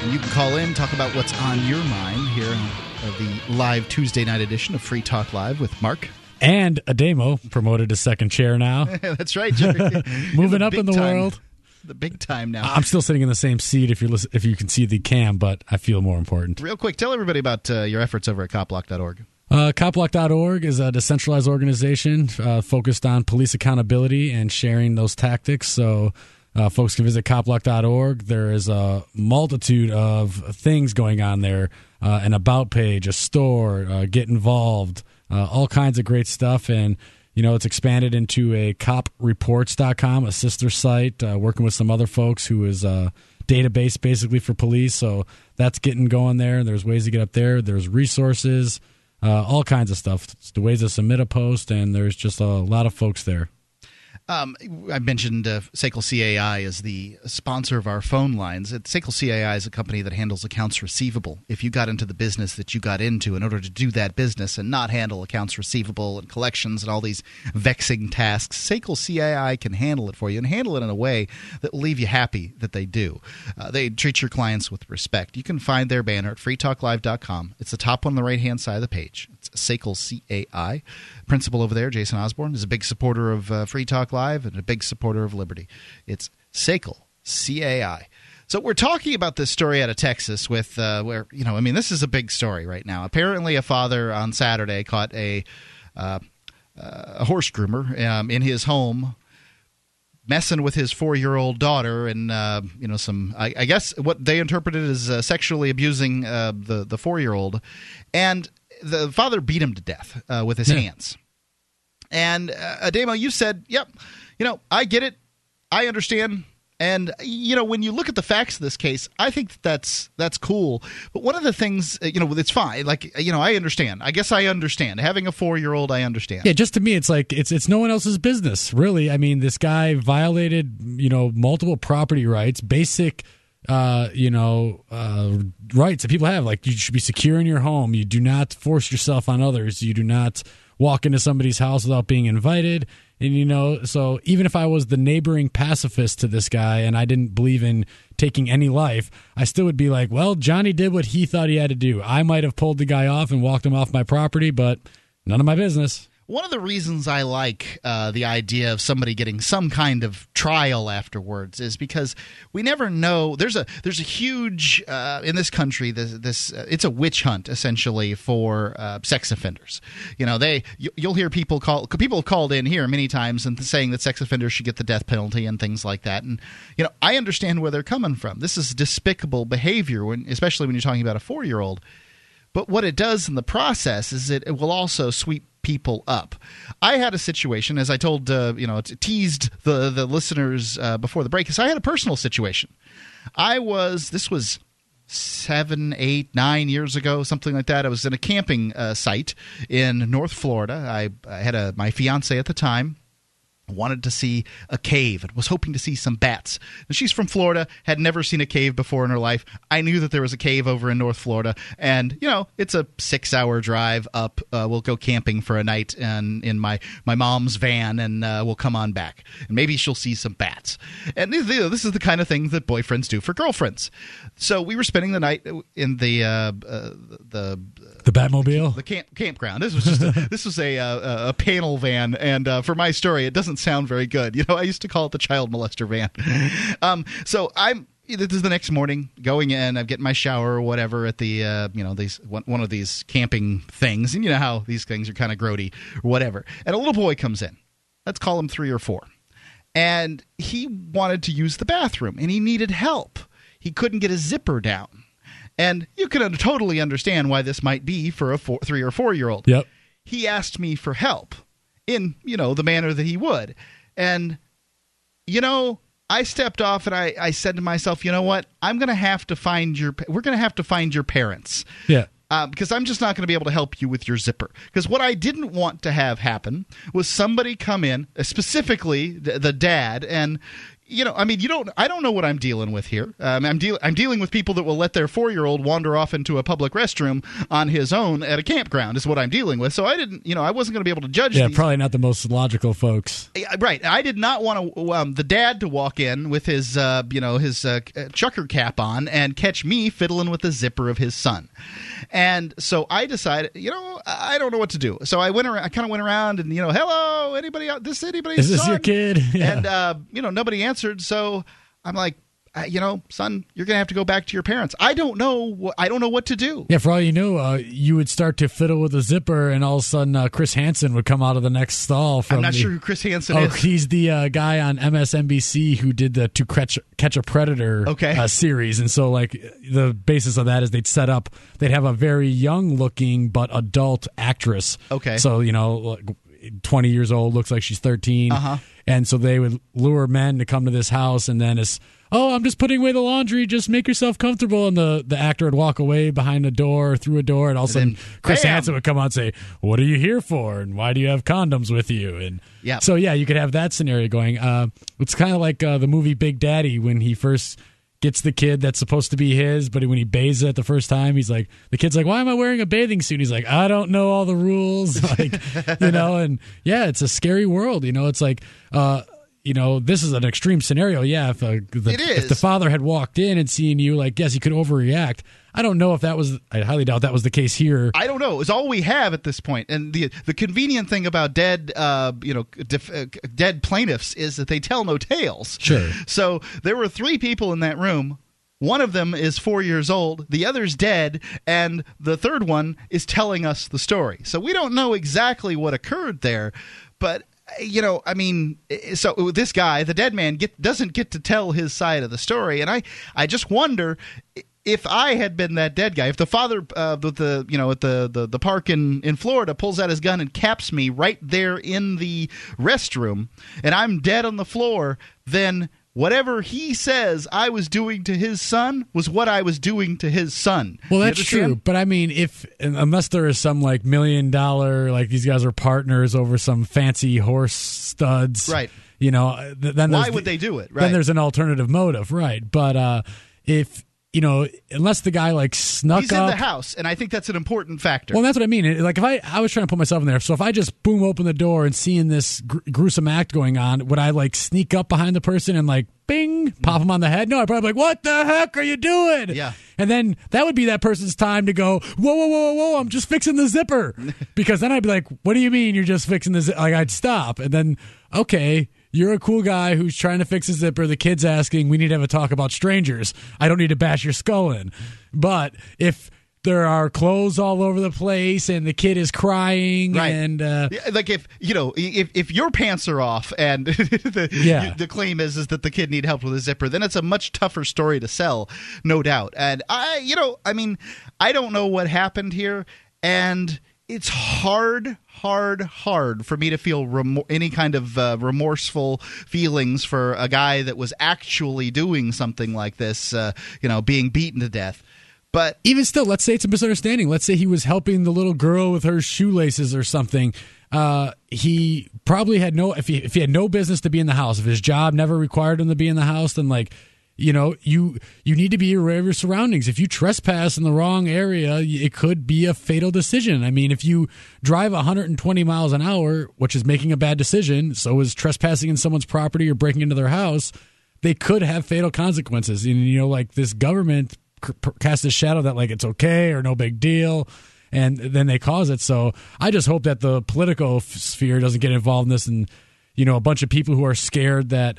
And you can call in, talk about what's on your mind here on the live Tuesday night edition of Free Talk Live with Mark. And Ademo promoted to second chair now. That's right, Jerry. Moving up in the time- world. The big time now. I'm still sitting in the same seat if you listen, if you can see the cam, but I feel more important. Real quick, tell everybody about uh, your efforts over at copblock.org. Uh, Copblock.org is a decentralized organization uh, focused on police accountability and sharing those tactics. So, uh, folks can visit Copblock.org. There is a multitude of things going on there uh, an about page, a store, uh, get involved, uh, all kinds of great stuff. And, you know, it's expanded into a copreports.com, a sister site, uh, working with some other folks who is a database basically for police. So that's getting going there. There's ways to get up there. There's resources Uh, all kinds of stuff. It's the ways to submit a post, and there's just a lot of folks there. Um, I mentioned uh, SACL CAI is the sponsor of our phone lines. SACL CAI is a company that handles accounts receivable. If you got into the business that you got into in order to do that business and not handle accounts receivable and collections and all these vexing tasks, SACL CAI can handle it for you and handle it in a way that will leave you happy that they do. Uh, they treat your clients with respect. You can find their banner at freetalklive.com. It's the top one on the right hand side of the page. It's SACL CAI. Principal over there, Jason Osborne, is a big supporter of uh, Free Talk Live and a big supporter of liberty. It's SACL CAI. So we're talking about this story out of Texas with uh, where you know I mean this is a big story right now. Apparently, a father on Saturday caught a uh, a horse groomer um, in his home messing with his four-year-old daughter and uh, you know some I, I, guess what they interpreted as uh, sexually abusing uh, the the four-year-old and the father beat him to death uh, with his Yeah. hands. And uh, Ademo you said yep you know I get it. I understand. And you know when you look at the facts of this case I think that that's that's cool. But one of the things uh, you know it's fine. Like you know I understand. I guess I understand. Having a 4-year-old I understand. Yeah, just to me, it's like it's it's no one else's business, really. I mean, this guy violated you know multiple property rights, basic uh, you know uh, rights that people have. Like you should be secure in your home. You do not force yourself on others. You do not walk into somebody's house without being invited. And you know, so even if I was the neighboring pacifist to this guy and I didn't believe in taking any life, I still would be like, well, Johnny did what he thought he had to do. I might have pulled the guy off and walked him off my property, but none of my business. One of the reasons I like uh, the idea of somebody getting some kind of trial afterwards is because we never know. There's a there's a huge uh, in this country. This, this uh, it's a witch hunt essentially for uh, sex offenders. You know, they you, you'll hear people call people have called in here many times and saying that sex offenders should get the death penalty and things like that. And you know, I understand where they're coming from. This is despicable behavior when, especially when you're talking about a four year old. But what it does in the process is it, it will also sweep people up. I had a situation, as I told, uh, you know, teased the the listeners uh, before the break, because I had a personal situation. I was this was seven, eight, nine years ago, something like that. I was in a camping uh, site in North Florida. I, I had a my fiance at the time wanted to see a cave and was hoping to see some bats. And she's from Florida, had never seen a cave before in her life. I knew that there was a cave over in North Florida, and you know it's a six-hour drive up. Uh, we'll go camping for a night and in my my mom's van, and uh, we'll come on back, and maybe she'll see some bats. And you know, this is the kind of thing that boyfriends do for girlfriends. So we were spending the night in the uh, uh, the The Batmobile. the camp campground. This was just a, this was a uh, a panel van, and uh, for my story, it doesn't sound very good. You know, I used to call it the child molester van. um, so I'm. This is the next morning, going in. I'm getting my shower or whatever at the uh, you know these one, one of these camping things, and you know how these things are kind of grody or whatever. And a little boy comes in. Let's call him three or four, and he wanted to use the bathroom, and he needed help. He couldn't get his zipper down. And you can totally understand why this might be for a four, three or four year old. Yep. He asked me for help in, you know, the manner that he would. And, you know, I stepped off and I, I said to myself, you know what? I'm going to have to find your. We're going to have to find your parents. Yeah. Uh, because I'm just not going to be able to help you with your zipper. Because what I didn't want to have happen was somebody come in, uh, specifically the, the dad, and you know, I mean, you don't. I don't know what I'm dealing with here. Um, I'm dealing. I'm dealing with people that will let their four year old wander off into a public restroom on his own at a campground. Is what I'm dealing with. So I didn't. You know, I wasn't going to be able to judge. Yeah, these. probably not the most logical folks. Right. I did not want to, um, the dad to walk in with his, uh, you know, his uh, chucker cap on and catch me fiddling with the zipper of his son. And so I decided, you know, I don't know what to do. So I went around, I kind of went around and, you know, hello, anybody out? This anybody? Is this your kid? Yeah. And, uh, you know, nobody answered. So I'm like, uh, you know, son, you're gonna have to go back to your parents. I don't know. Wh- I don't know what to do. Yeah, for all you knew, uh, you would start to fiddle with the zipper, and all of a sudden, uh, Chris Hansen would come out of the next stall. From I'm not the, sure who Chris Hansen Oh, is. he's the uh, guy on MSNBC who did the To Catch, Catch a Predator Okay. uh, series, and so like the basis of that is they'd set up, they'd have a very young looking but adult actress. Okay. so you know, like, twenty years old, looks like she's 13 Uh-huh. And so they would lure men to come to this house, and then it's oh, I'm just putting away the laundry, just make yourself comfortable, and the the actor would walk away behind a door, through a door, and all of a sudden Chris bam! Hansen would come out and say, "What are you here for? And why do you have condoms with you?" And Yeah. so yeah, you could have that scenario going. Uh, it's kind of like uh, the movie Big Daddy when he first gets the kid that's supposed to be his, but when he bathes it the first time, he's like, the kid's like, "Why am I wearing a bathing suit?" He's like, "I don't know all the rules," like you know. And yeah, it's a scary world. You know, it's like. Uh, you know, this is an extreme scenario. Yeah, if, uh, the, if the father had walked in and seen you, like, yes, he could overreact. I don't know if that was. I highly doubt that was the case here. I don't know. It's all we have at this point. And the the convenient thing about dead, uh, you know, def, uh, dead plaintiffs is that they tell no tales. Sure. So there were three people in that room. One of them is four years old. The other's dead, and the third one is telling us the story. So we don't know exactly what occurred there, but. You know, I mean, so this guy, the dead man, get, doesn't get to tell his side of the story, and I, I just wonder if I had been that dead guy, if the father, uh, the, the you know at the, the the park in in Florida pulls out his gun and caps me right there in the restroom, and I'm dead on the floor, then whatever he says I was doing to his son was what I was doing to his son. Well, that's true, but I mean, if unless there is some like million dollar, like these guys are partners over some fancy horse studs, Right. You know, then Why would the- they do it? Then there's an alternative motive, right? But uh, if you know, unless the guy like snuck He's in the house, and I think that's an important factor. Well, that's what I mean. Like if I, I was trying to put myself in there. So if I just boom open the door and seeing this gr- gruesome act going on, would I like sneak up behind the person and like bing pop him on the head? No, I'd probably be like, "What the heck are you doing?" Yeah. And then that would be that person's time to go, "Whoa, whoa, whoa, whoa! I'm just fixing the zipper," because then I'd be like, "What do you mean you're just fixing the zipper?" Like I'd stop and then, okay. You're a cool guy who's trying to fix a zipper. The kid's asking, we need to have a talk about strangers. I don't need to bash your skull in. But if there are clothes all over the place and the kid is crying Right. and uh, like if you know if, if your pants are off and the, Yeah. the claim is is that the kid need help with a zipper then it's a much tougher story to sell no doubt and i you know i mean i don't know what happened here and it's hard hard hard for me to feel any kind of uh, remorseful feelings for a guy that was actually doing something like this uh, you know being beaten to death but even still, let's say it's a misunderstanding. Let's say he was helping the little girl with her shoelaces or something. Uh, he probably had no if he if he had no business to be in the house. If his job never required him to be in the house, then like you know you you need to be aware of your surroundings. If you trespass in the wrong area, it could be a fatal decision. I mean, if you drive 120 miles an hour, which is making a bad decision, so is trespassing in someone's property or breaking into their house. They could have fatal consequences. And you know, like this government c- cast a shadow that like it's okay or no big deal and then they cause it so i just hope that the political sphere doesn't get involved in this and you know a bunch of people who are scared that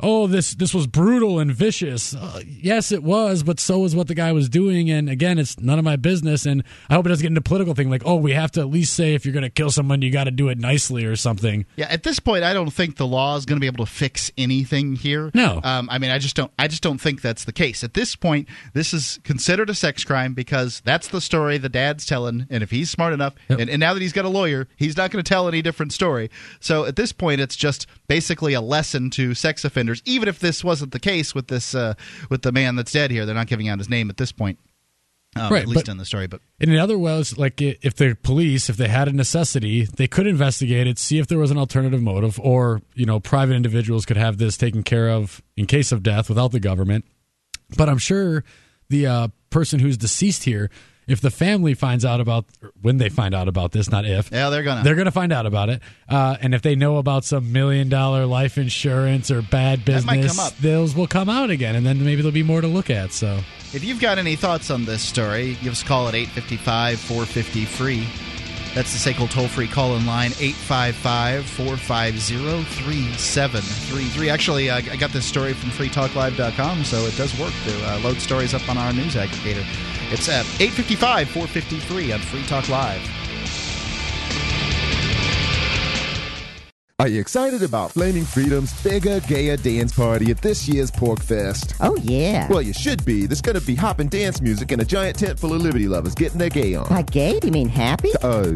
oh this this was brutal and vicious uh, yes it was but so was what the guy was doing and again it's none of my business and i hope it doesn't get into political thing like oh we have to at least say if you're going to kill someone you got to do it nicely or something Yeah, at this point, I don't think the law is going to be able to fix anything here. No. um, I mean, I just don't. I just don't think that's the case. At this point, this is considered a sex crime because that's the story the dad's telling, and if he's smart enough, Yep. and, and now that he's got a lawyer, he's not going to tell any different story. So at this point, it's just basically a lesson to sex offenders offenders. Even if this wasn't the case with this uh, with the man that's dead here, they're not giving out his name at this point. Um, Right, at least but- in the story, but In other ways, like if the police, if they had a necessity, they could investigate it, see if there was an alternative motive, or you know, private individuals could have this taken care of in case of death without the government. But I'm sure the uh, person who's deceased here, if the family finds out about when they find out about this, not if, yeah, they're gonna. they're going to find out about it. Uh, and if they know about some million dollar life insurance or bad business, those will come out again, and then maybe there'll be more to look at. So. If you've got any thoughts on this story, give us a call at 855 450 free. That's the SACL toll free call in line, 855 450 3733. Actually, I got this story from freetalklive.com, so it does work to uh, load stories up on our news aggregator. It's at 855 453 on Free Talk Live. Are you excited about Flaming Freedom's bigger, gayer dance party at this year's PorcFest? Oh, yeah. Well, you should be. There's going to be hopping dance music and a giant tent full of Liberty lovers getting their gay on. By gay, do you mean happy? Uh,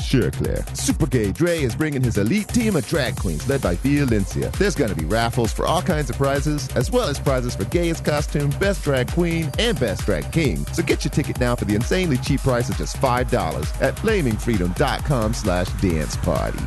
sure, Claire. Super Gay Dre is bringing his elite team of drag queens led by Violencia. There's going to be raffles for all kinds of prizes, as well as prizes for gayest costume, best drag queen, and best drag king. So get your ticket now for the insanely cheap price of just $5 at flamingfreedom.com slash dance party.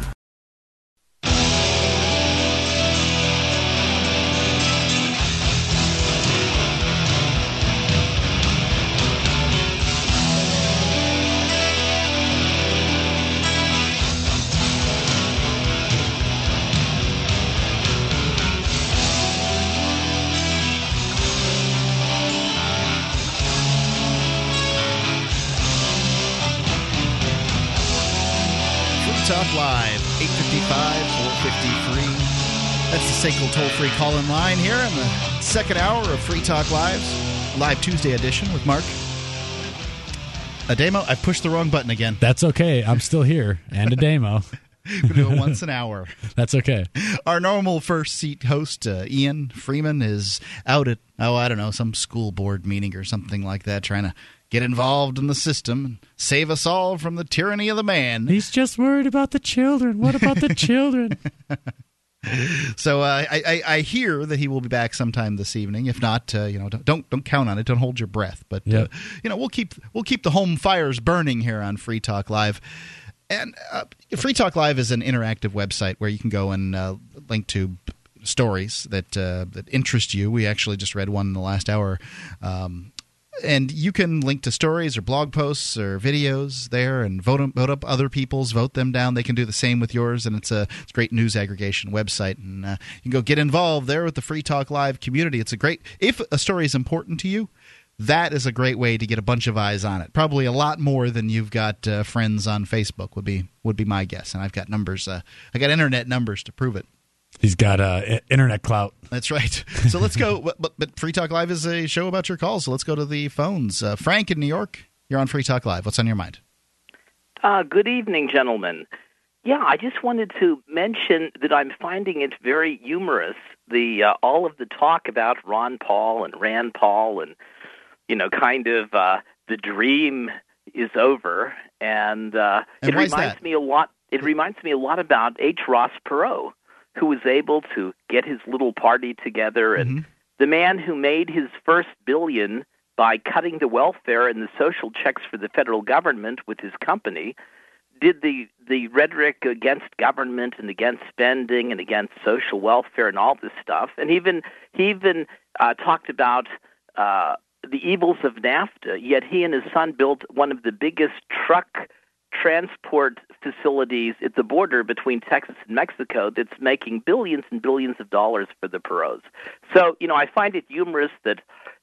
SACL toll free call in line here in the second hour of Free Talk Live's live Tuesday edition with Mark. Ademo, I pushed the wrong button again. That's okay. I'm still here and Ademo. We do it once an hour. That's okay. Our normal first seat host, uh, Ian Freeman, is out at, oh, I don't know, some school board meeting or something like that, trying to get involved in the system and save us all from the tyranny of the man. He's just worried about the children. What about the children? So uh, I, I, I hear that he will be back sometime this evening. If not, uh, you know, don't, don't don't count on it. Don't hold your breath. But uh, you know, we'll keep we'll keep the home fires burning here on Free Talk Live. And uh, Free Talk Live is an interactive website where you can go and uh, link to stories that uh, that interest you. We actually just read one in the last hour. Um, and you can link to stories or blog posts or videos there and vote vote up other people's vote them down. They can do the same with yours and it's a it's a great news aggregation website. And uh, you can go get involved there with the free talk live community. It's a great if a story is important to you that is a great way to get a bunch of eyes on it. Probably a lot more than you've got uh, friends on facebook would be would be my guess. And i've got numbers uh, i got internet numbers to prove it He's got uh, internet clout. that's right. So let's go. But, but, but Free Talk Live is a show about your calls. So let's go to the phones. Uh, Frank in New York, you're on Free Talk Live. What's on your mind? Uh, good evening, gentlemen. Yeah, I just wanted to mention that I'm finding it very humorous the uh, all of the talk about Ron Paul and Rand Paul and you know kind of uh, the dream is over and, uh, And it reminds that? me a lot it reminds me a lot about H Ross Perot who was able to get his little party together and Mm-hmm. the man who made his first billion by cutting the welfare and the social checks for the federal government with his company did the the rhetoric against government and against spending and against social welfare and all this stuff and even he even uh, talked about uh, the evils of NAFTA yet he and his son built one of the biggest truck transport facilities at the border between Texas and Mexico that's making billions and billions of dollars for the Perot's. So, you know, I find it humorous that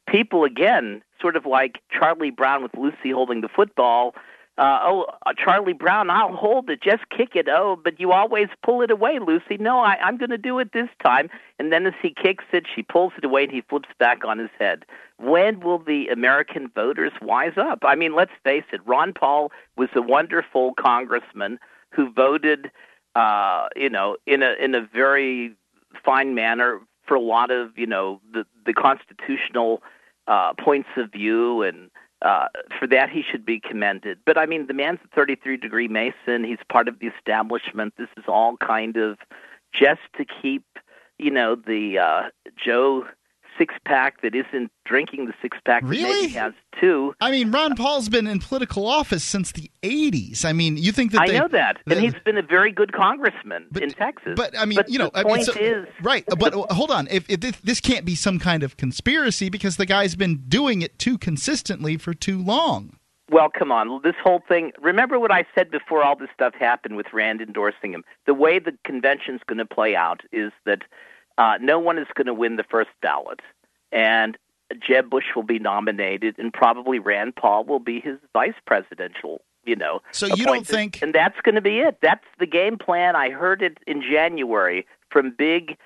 people, again, sort of like Charlie Brown with Lucy holding the football, uh, oh, uh, Charlie Brown, I'll hold it, just kick it. Oh, but you always pull it away, Lucy. No, I, I'm going to do it this time. And then as he kicks it, she pulls it away and he flips back on his head. When will the American voters wise up? I mean, let's face it, Ron Paul was a wonderful congressman who voted, uh, you know, in a in a very fine manner for a lot of, you know, the the constitutional uh, points of view and uh, for that he should be commended. But I mean, the man's a 33 degree Mason. He's part of the establishment. This is all kind of just to keep you know, the uh, Joe six pack that isn't drinking the six pack that Really? maybe has two. I mean, Ron Paul's been in political office since the '80s. I mean, you think that I they, know that, and he's been a very good congressman But- in Texas. But I mean, But you know, the I mean, point so- is, right. But uh, hold on, if, if this, this can't be some kind of conspiracy because the guy's been doing it too consistently for too long. Well, come on. This whole thing. Remember what I said before all this stuff happened with Rand endorsing him? The way the convention's going to play out is that uh, no one is going to win the first ballot. And Jeb Bush will be nominated, and probably Rand Paul will be his vice presidential, you know. So you don't think- And that's going to be it. That's the game plan. I heard it in January from big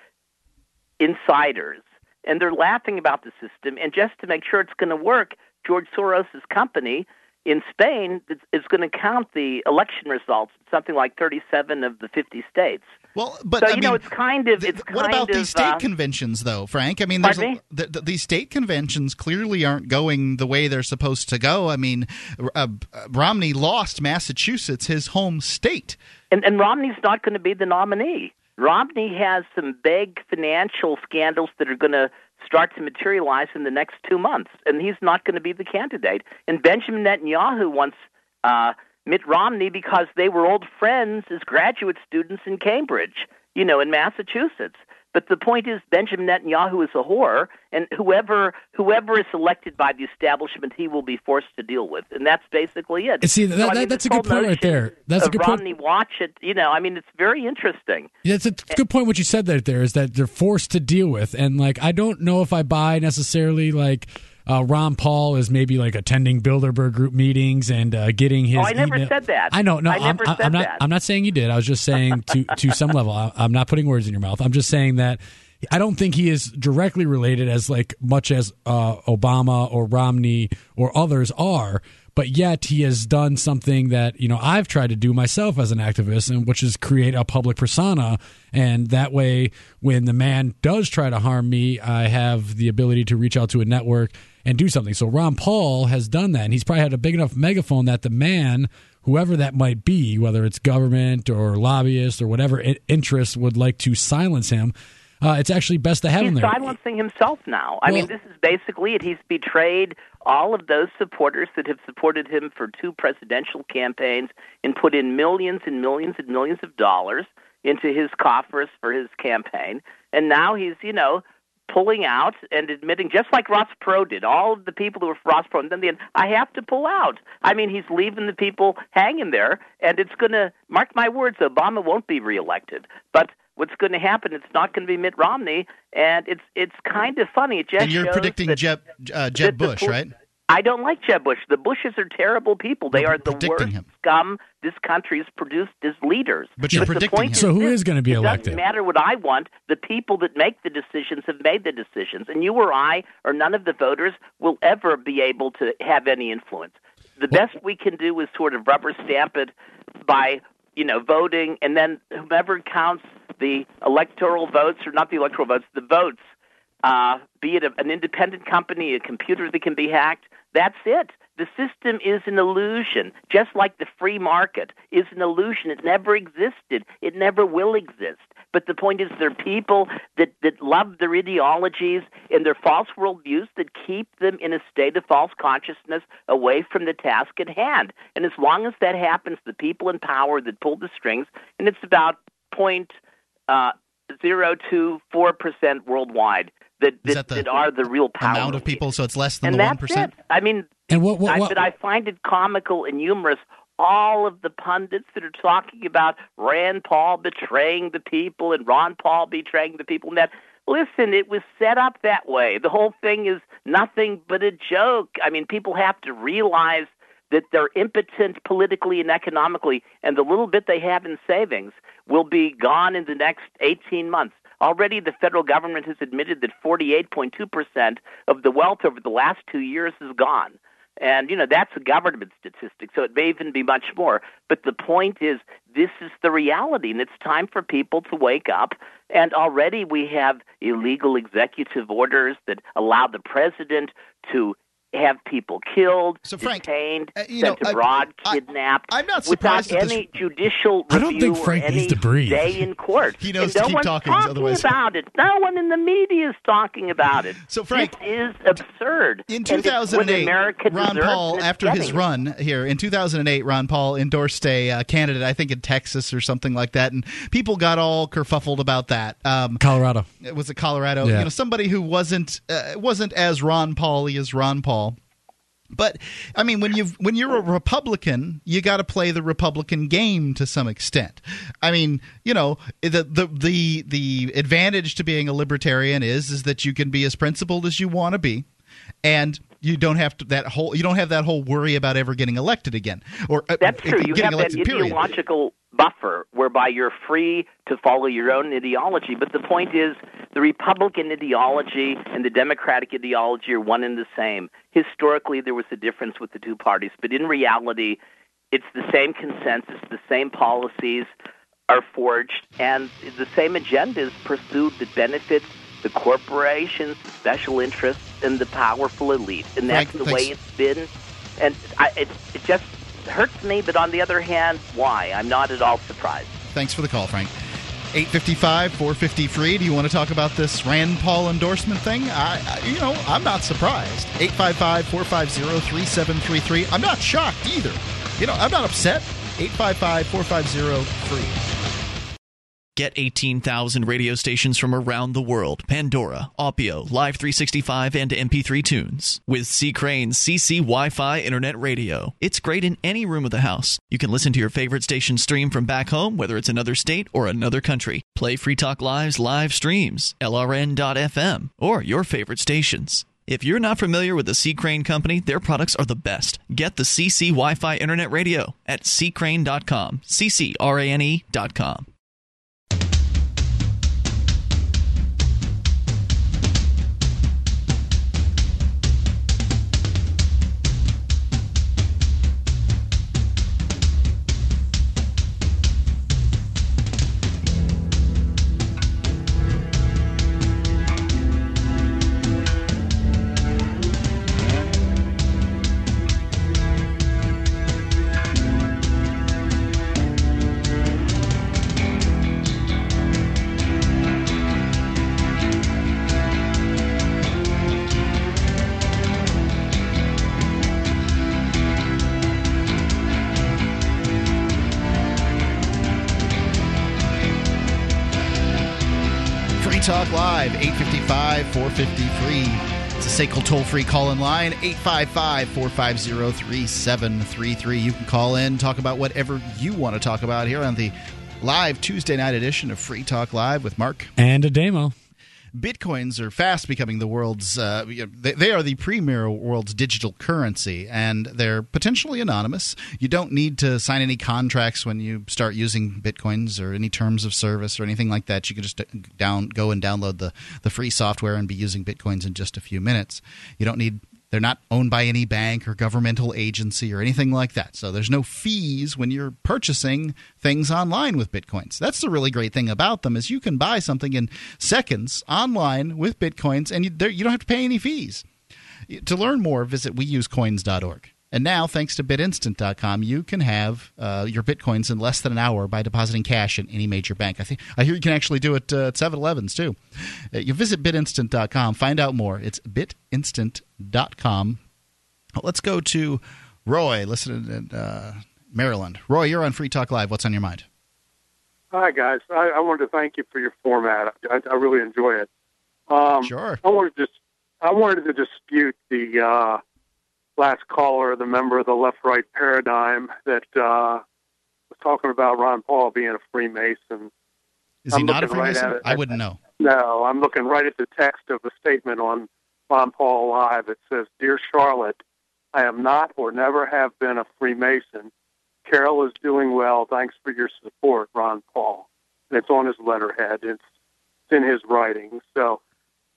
insiders, and they're laughing about the system. And just to make sure it's going to work, George Soros's company in Spain is- is going to count the election results something like 37 of the 50 states. Well, but so I you know, mean, it's kind of it's what kind about of, these state uh, conventions, though, Frank? I mean, there's a, th- th- these state conventions clearly aren't going the way they're supposed to go. I mean, uh, Romney lost Massachusetts, his home state. And, and Romney's not going to be the nominee. Romney has some big financial scandals that are going to start to materialize in the next two months, and he's not going to be the candidate. And Benjamin Netanyahu wants uh, Mitt Romney because they were old friends as graduate students in Cambridge, you know, in Massachusetts. But the point is, Benjamin Netanyahu is a whore, and whoever whoever is elected by the establishment, he will be forced to deal with, and that's basically it. See, that- So, I that- mean, that's a good point right there. That's a good point. Romney watch it. You know, I mean, it's very interesting. Yeah, it's a good point. What you said there, there is that they're forced to deal with, and like I don't know if I buy necessarily like uh, Ron Paul is maybe like attending Bilderberg group meetings and uh, getting his. Oh, I never email- said that. I know, no, I I'm, never I'm not. that. I'm not saying you did. I was just saying to to some level. I, I'm not putting words in your mouth. I'm just saying that. I don't think he is directly related as like much as uh, Obama or Romney or others are, but yet he has done something that you know I've tried to do myself as an activist, and which is create a public persona, and that way, when the man does try to harm me, I have the ability to reach out to a network and do something. So Ron Paul has done that, and he's probably had a big enough megaphone that the man. Whoever that might be, whether it's government or lobbyist or whatever interest would like to silence him, uh, it's actually best to have him there. He's silencing himself now. I mean, this is basically it. He's betrayed all of those supporters that have supported him for two presidential campaigns and put in millions and millions and millions of dollars into his coffers for his campaign. And now he's, you know, pulling out and admitting, just like Ross Perot did, all of the people who were for Ross Perot, and then the end, I have to pull out. I mean, he's leaving the people hanging there, and it's going to, mark my words, Obama won't be reelected. But what's going to happen, it's not going to be Mitt Romney, and it's it's kind of funny. It just And you're predicting that- Jeb uh, Jeb that Bush, pol- right? I don't like Jeb Bush. The Bushes are terrible people. They You're are the predicting worst him. scum this country has produced as leaders. But you're the predicting him. So who is, is gonna be it elected? Doesn't matter what I want. The people that make the decisions have made the decisions, and you or I or none of the voters will ever be able to have any influence. The best we can do is sort of rubber stamp it by you know voting, and then whomever counts the electoral votes or not the electoral votes, the votes uh, be it a, an independent company, a computer that can be hacked. That's it. The system is an illusion, just like the free market is an illusion. It never existed. It never will exist. But the point is, there are people that, that love their ideologies and their false worldviews that keep them in a state of false consciousness away from the task at hand. And as long as that happens, the people in power that pull the strings, and it's about point uh, zero to four percent worldwide that that, that the that are the real power Amount of people, so it's less than and the that's one percent. it. I mean, And what- what- I, what- but I find it comical and humorous. All of the pundits that are talking about Rand Paul betraying the people and Ron Paul betraying the people, and that listen, it was set up that way. The whole thing is nothing but a joke. I mean, people have to realize that they're impotent politically and economically, and the little bit they have in savings will be gone in the next 18 months. Already, the federal government has admitted that 48.2% of the wealth over the last two years is gone. And, you know, that's a government statistic, so it may even be much more. But the point is, this is the reality, and it's time for people to wake up. And already we have illegal executive orders that allow the president to have people killed, So, Frank, detained, uh, sent know, abroad, I- kidnapped, I'm not without surprised that this- any judicial I don't review think Frank or any needs to breathe. day in court. He knows and to no keep one's talking, talking otherwise- about it. No one in the media is talking about it. So, Frank, this is absurd. In And it's what 2008, America Ron Paul, and it's after his getting. run here in 2008, Ron Paul endorsed a uh, candidate, I think in Texas or something like that, and people got all kerfuffled about that. Um, Colorado. it was it Colorado? Yeah. You know, somebody who wasn't uh, wasn't as Ron Paul-y as Ron Paul. But I mean, when you when you're a Republican, you got to play the Republican game to some extent. I mean, you know, the the the the advantage to being a libertarian is is that you can be as principled as you want to be, and you don't have to that whole you don't have that whole worry about ever getting elected again or uh, That's true. You getting have that period. ideological buffer whereby you're free to follow your own ideology. But the point is, the Republican ideology and the Democratic ideology are one and the same. Historically, there was a difference with the two parties, but in reality, it's the same consensus, the same policies are forged, and the same agenda is pursued that benefits the corporations, the special interests, and the powerful elite. And that's Frank, the way it's been. And I, it, it just hurts me, but on the other hand, why? I'm not at all surprised. Thanks for the call, Frank. 855 450 free. Do you want to talk about this Rand Paul endorsement thing? I, I you know, I'm not surprised. 855 450 3733. I'm not shocked either. You know, I'm not upset. 855 450 free. Get 18,000 radio stations from around the world Pandora, Opio, Live 365, and MP3 tunes. With C. Crane's CC Wi Fi Internet Radio. It's great in any room of the house. You can listen to your favorite station stream from back home, whether it's another state or another country. Play Free Talk Live's live streams, LRN.FM, or your favorite stations. If you're not familiar with the C. Crane Company, their products are the best. Get the CC Wi Fi Internet Radio at ccrane.com. CCRANE.com. Free free. It's a SACL toll free call in line, 855 450 3733. You can call in, talk about whatever you want to talk about here on the live Tuesday night edition of Free Talk Live with Mark. And Ademo. Bitcoins are fast becoming the world's, uh, they, they are the premier world's digital currency, and they're potentially anonymous. You don't need to sign any contracts when you start using Bitcoins or any terms of service or anything like that. You can just down go and download the, the free software and be using Bitcoins in just a few minutes. You don't need they're not owned by any bank or governmental agency or anything like that. So there's no fees when you're purchasing things online with Bitcoins. That's the really great thing about them is you can buy something in seconds online with Bitcoins and you, you don't have to pay any fees. To learn more, visit weusecoins.org. And now, thanks to bitinstant.com, you can have uh, your bitcoins in less than an hour by depositing cash in any major bank. I think I hear you can actually do it uh, at 7-Elevens too. Uh, you visit bitinstant.com, find out more. It's bitinstant.com. Let's go to Roy, listening in uh, Maryland. Roy, you're on Free Talk Live. What's on your mind? Hi, guys. I, I wanted to thank you for your format. I, I really enjoy it. Um, Sure. I wanted to, I wanted to dispute the uh, last caller, the member of the left-right paradigm that uh, was talking about Ron Paul being a Freemason. Is he I'm not a looking right Freemason? I wouldn't know. No, I'm looking right at the text of the statement on Ron Paul Live. It says, "Dear Charlotte, I am not or never have been a Freemason. Carol is doing well. Thanks for your support, Ron Paul." And it's on his letterhead. It's, it's in his writing. So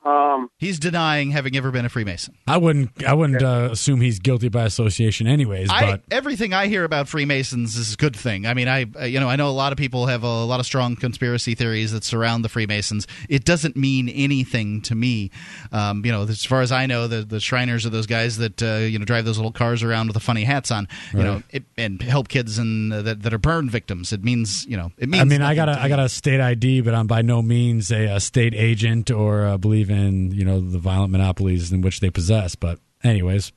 Um, He's denying having ever been a Freemason. I wouldn't. I wouldn't uh, assume he's guilty by association, anyways. I, But everything I hear about Freemasons is a good thing. I mean, I uh, you know I know a lot of people have a lot of strong conspiracy theories that surround the Freemasons. It doesn't mean anything to me. Um, you know, as far as I know, the the Shriners are those guys that uh, you know drive those little cars around with the funny hats on. You know, it, and help kids and uh, that that are burn victims. It means you know it means. I mean, I got to a I me. got a state ID, but I'm by no means a, a state agent or uh, believe in you know the violent monopolies in which they possess. But anyways,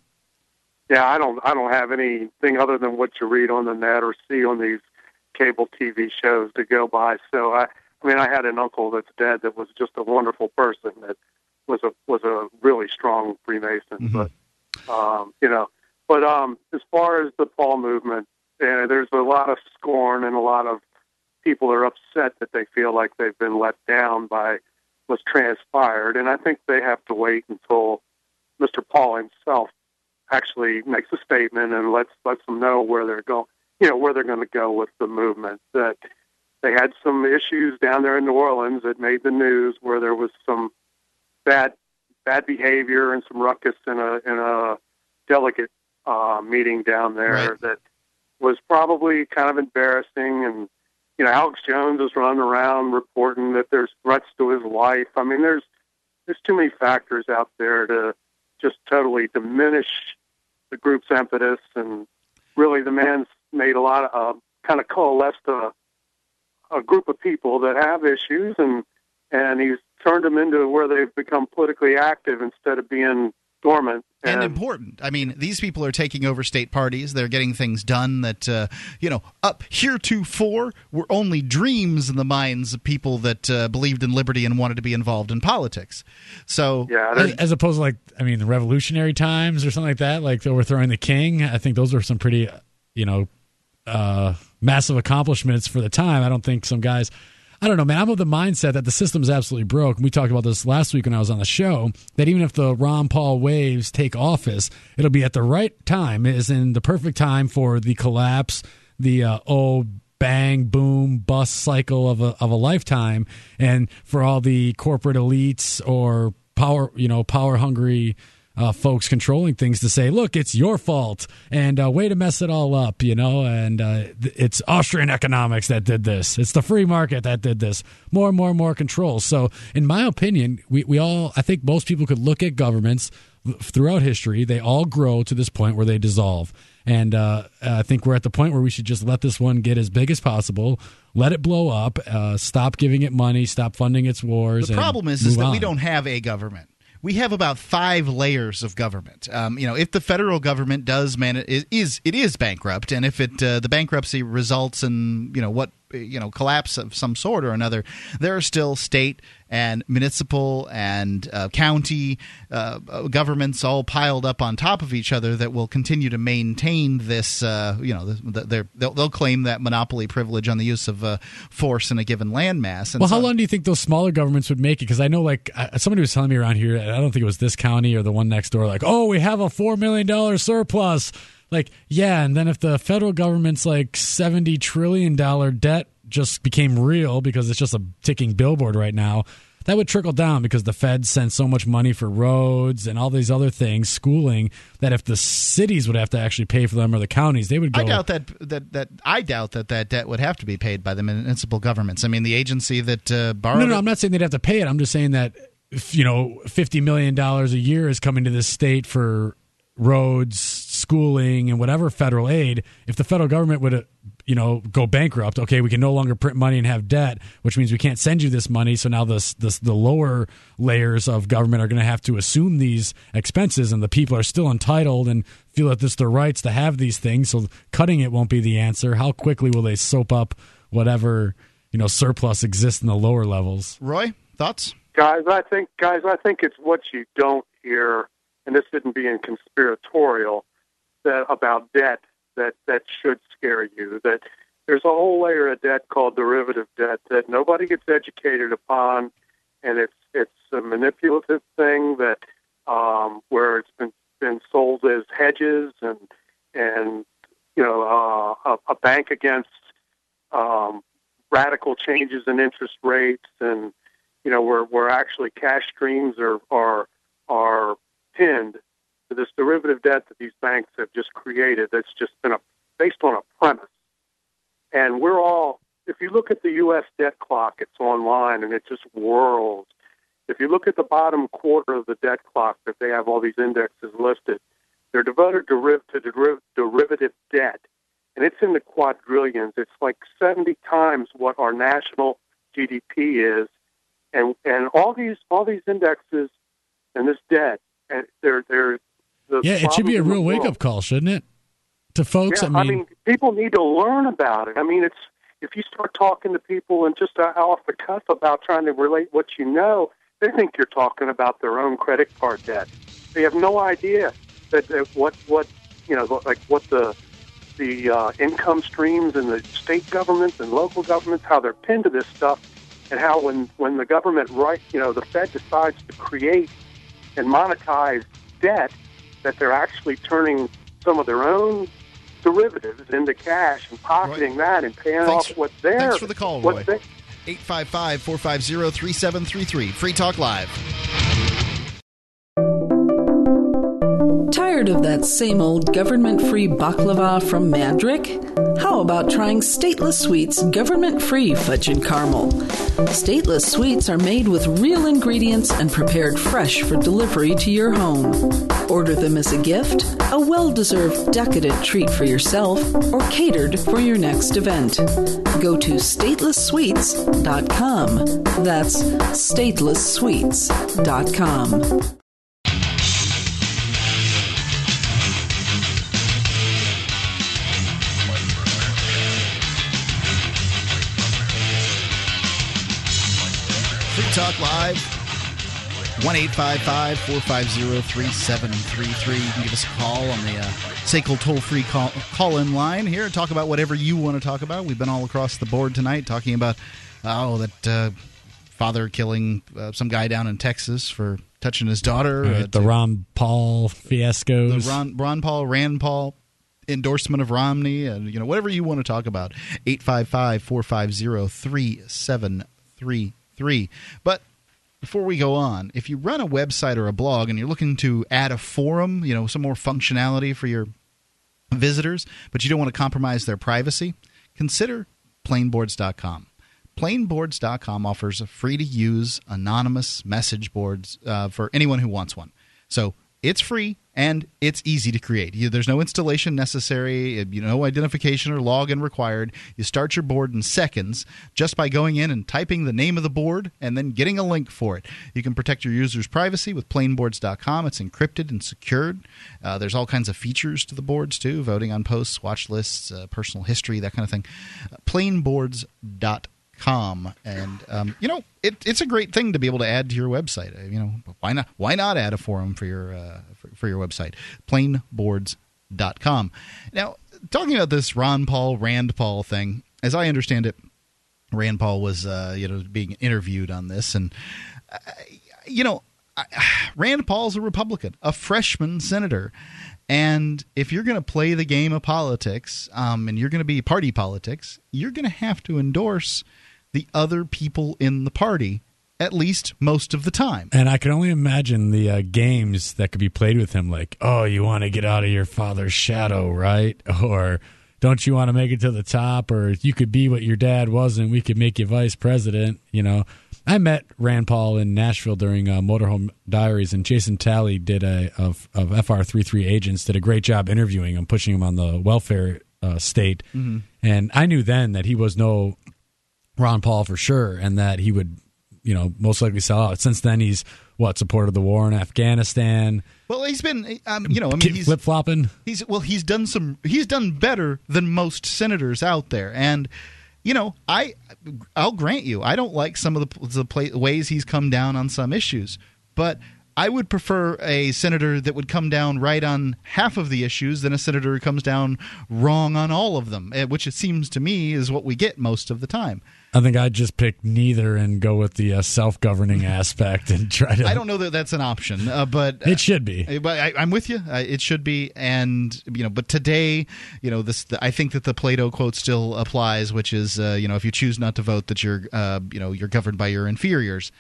yeah, I don't I don't have anything other than what you read on the net or see on these cable TV shows to go by. So I I mean I had an uncle that's dead that was just a wonderful person that was a was a really strong Freemason. But um, you know, but um, as far as the Paul movement, uh, there's a lot of scorn and a lot of people are upset that they feel like they've been let down by what's transpired, and I think they have to wait until Mr. Paul himself actually makes a statement and lets lets them know where they're going. You know where they're going to go with the movement. That they had some issues down there in New Orleans that made the news, where there was some bad bad behavior and some ruckus in a in a delegate uh, meeting down there Right. that was probably kind of embarrassing and you know Alex Jones is running around reporting that there's threats to his life. I mean there's there's too many factors out there to just totally diminish the group's impetus and really the man's made a lot of uh, kind of coalesced a, a group of people that have issues and and he's turned them into where they've become politically active instead of being dormant and important. I mean, these people are taking over state parties. They're getting things done that, uh, you know, up heretofore were only dreams in the minds of people that uh, believed in liberty and wanted to be involved in politics. So, yeah, as, as opposed to like I mean the revolutionary times or something like that, like overthrowing the king. I think those are some pretty you know uh, massive accomplishments for the time. I don't think some guys. I don't know, man. I'm of the mindset that the system's absolutely broke. We talked about this last week when I was on the show. That even if the Ron Paul waves take office, it'll be at the right time, is in the perfect time for the collapse, the uh, oh bang boom bust cycle of a of a lifetime, and for all the corporate elites or power you know power hungry uh, folks controlling things to say, look, it's your fault and uh, way to mess it all up, you know, and uh, th- it's Austrian economics that did this. It's the free market that did this. More and more and more control. So, in my opinion, we, we all, I think most people could look at governments throughout history. They all grow to this point where they dissolve. And uh, I think we're at the point where we should just let this one get as big as possible, let it blow up, uh, stop giving it money, stop funding its wars. The problem is, is that we don't have a government. We have about five layers of government. Um, you know, if the federal government does man is, is it is bankrupt, and if it uh, the bankruptcy results in you know what you know collapse of some sort or another, there are still state and municipal and uh, county uh, governments all piled up on top of each other that will continue to maintain this. Uh, you know, the, the, they'll, they'll claim that monopoly privilege on the use of uh, force in a given landmass. And well, so- how long do you think those smaller governments would make it? Because I know, like, somebody was telling me around here, I don't think it was this county or the one next door, like, oh, we have a $4 million surplus. Like, yeah. And then if the federal government's like $70 trillion debt just became real because it's just a ticking billboard right now, that would trickle down because the feds send so much money for roads and all these other things, schooling, that if the cities would have to actually pay for them or the counties, they would go. I doubt that that that I doubt that that debt would have to be paid by the municipal governments. I mean, the agency that uh, borrowed. No, no, it- I'm not saying they'd have to pay it. I'm just saying that if, you know, fifty million dollars a year is coming to this state for roads, schooling, and whatever federal aid. If the federal government would, uh, you know, go bankrupt, okay, we can no longer print money and have debt, which means we can't send you this money. So now this, this the lower layers of government are going to have to assume these expenses, and the people are still entitled and feel that it's their rights to have these things. So cutting it won't be the answer. How quickly will they soap up whatever you know surplus exists in the lower levels? Roy, thoughts? guys i think guys i think it's what you don't hear and this isn't being conspiratorial that about debt that that should scare you that there's a whole layer of debt called derivative debt that nobody gets educated upon and it's it's a manipulative thing that um where it's been been sold as hedges and and you know uh, a, a bank against um radical changes in interest rates and you know, where where actually cash streams are are are pinned to this derivative debt that these banks have just created. That's just been a based on a premise, and we're all. If you look at the U.S. debt clock, it's online and it just whirls. If you look at the bottom quarter of the debt clock, that they have all these indexes listed, they're devoted to deriv- derivative debt, and it's in the quadrillions. It's like 70 times what our national GDP is, and and all these all these indexes and this debt, and they're they're the yeah, it should be a real wake up call, shouldn't it? To folks, Yeah, I mean, people need to learn about it. I mean, it's if you start talking to people and just uh, off the cuff about trying to relate what you know, they think you're talking about their own credit card debt. They have no idea that, that what what you know, like what the the uh, income streams and the state governments and local governments, how they're pinned to this stuff, and how when when the government right, you know, the Fed decides to create and monetize debt, that they're actually turning some of their own derivatives into cash and pocketing that and paying Thanks- off what's there. Thanks for the call, Roy. there. 855 450 3733. Free Talk Live. Tired of that same old government free baklava from Mandrick? How about trying Stateless Sweets government free fudge and caramel? Stateless Sweets are made with real ingredients and prepared fresh for delivery to your home. Order them as a gift, a well deserved decadent treat for yourself, or catered for your next event. Go to statelesssweets.com. That's statelesssweets.com. Talk Live. 1 450 3733. You can give us a call on the uh, SACL toll free call, call in line here and talk about whatever you want to talk about. We've been all across the board tonight talking about, oh, that uh, father killing uh, some guy down in Texas for touching his daughter. Right, uh, the Ron Paul fiasco the. Ron, Ron Paul, Rand Paul endorsement of Romney, and you know whatever you want to talk about. 855-450-3733. But before we go on, if you run a website or a blog and you're looking to add a forum, you know, some more functionality for your visitors, but you don't want to compromise their privacy, consider plainboards.com. Plainboards.com offers a free to use anonymous message boards uh, for anyone who wants one. So it's free and it's easy to create. You, there's no installation necessary, uh, you know, identification or login required. You start your board in seconds just by going in and typing the name of the board and then getting a link for it. You can protect your users' privacy with plainboards.com. It's encrypted and secured. Uh, there's all kinds of features to the boards too voting on posts, watch lists, uh, personal history, that kind of thing. Uh, plainboards.com com. And um, you know it, it's a great thing to be able to add to your website. Uh, you know why not why not add a forum for your uh, for, for your website? Plainboards.com now talking about this ron paul rand paul thing as i understand it rand paul was uh, you know being interviewed on this. And uh, you know I, rand paul's a republican a freshman senator. And if you're going to play the game of politics um, and you're going to be party politics, you're going to have to endorse the other people in the party at least most of the time. And I can only imagine the uh, games that could be played with him, like, oh, you want to get out of your father's shadow, right? Or don't you want to make it to the top? Or you could be what your dad wasn't. We could make you vice president. You know, I met Rand Paul in Nashville during uh, Motorhome Diaries, and Jason Talley did a of, of FR33 agents did a great job interviewing him, pushing him on the welfare uh, state. Mhm. And I knew then that he was no Ron Paul for sure, and that he would, you know, most likely sell out. Since then, he's what supported the war in Afghanistan. Well, he's been, um, you know, I mean, he's flip flopping. He's well, he's done some. He's done better than most senators out there, and you know, I, I'll grant you, I don't like some of the, the play, ways he's come down on some issues, but I would prefer a senator that would come down right on half of the issues than a senator who comes down wrong on all of them, eh, which it seems to me is what we get most of the time. I think I'd just pick neither and go with the uh, self-governing aspect and try to. I don't know that that's an option, uh, but it should be. Uh, but I, am with you. Uh, it should be, and you know, but today, you know, this the, I think that the Plato quote still applies, which is, uh, you know, if you choose not to vote, that you're, uh, you know, you're governed by your inferiors.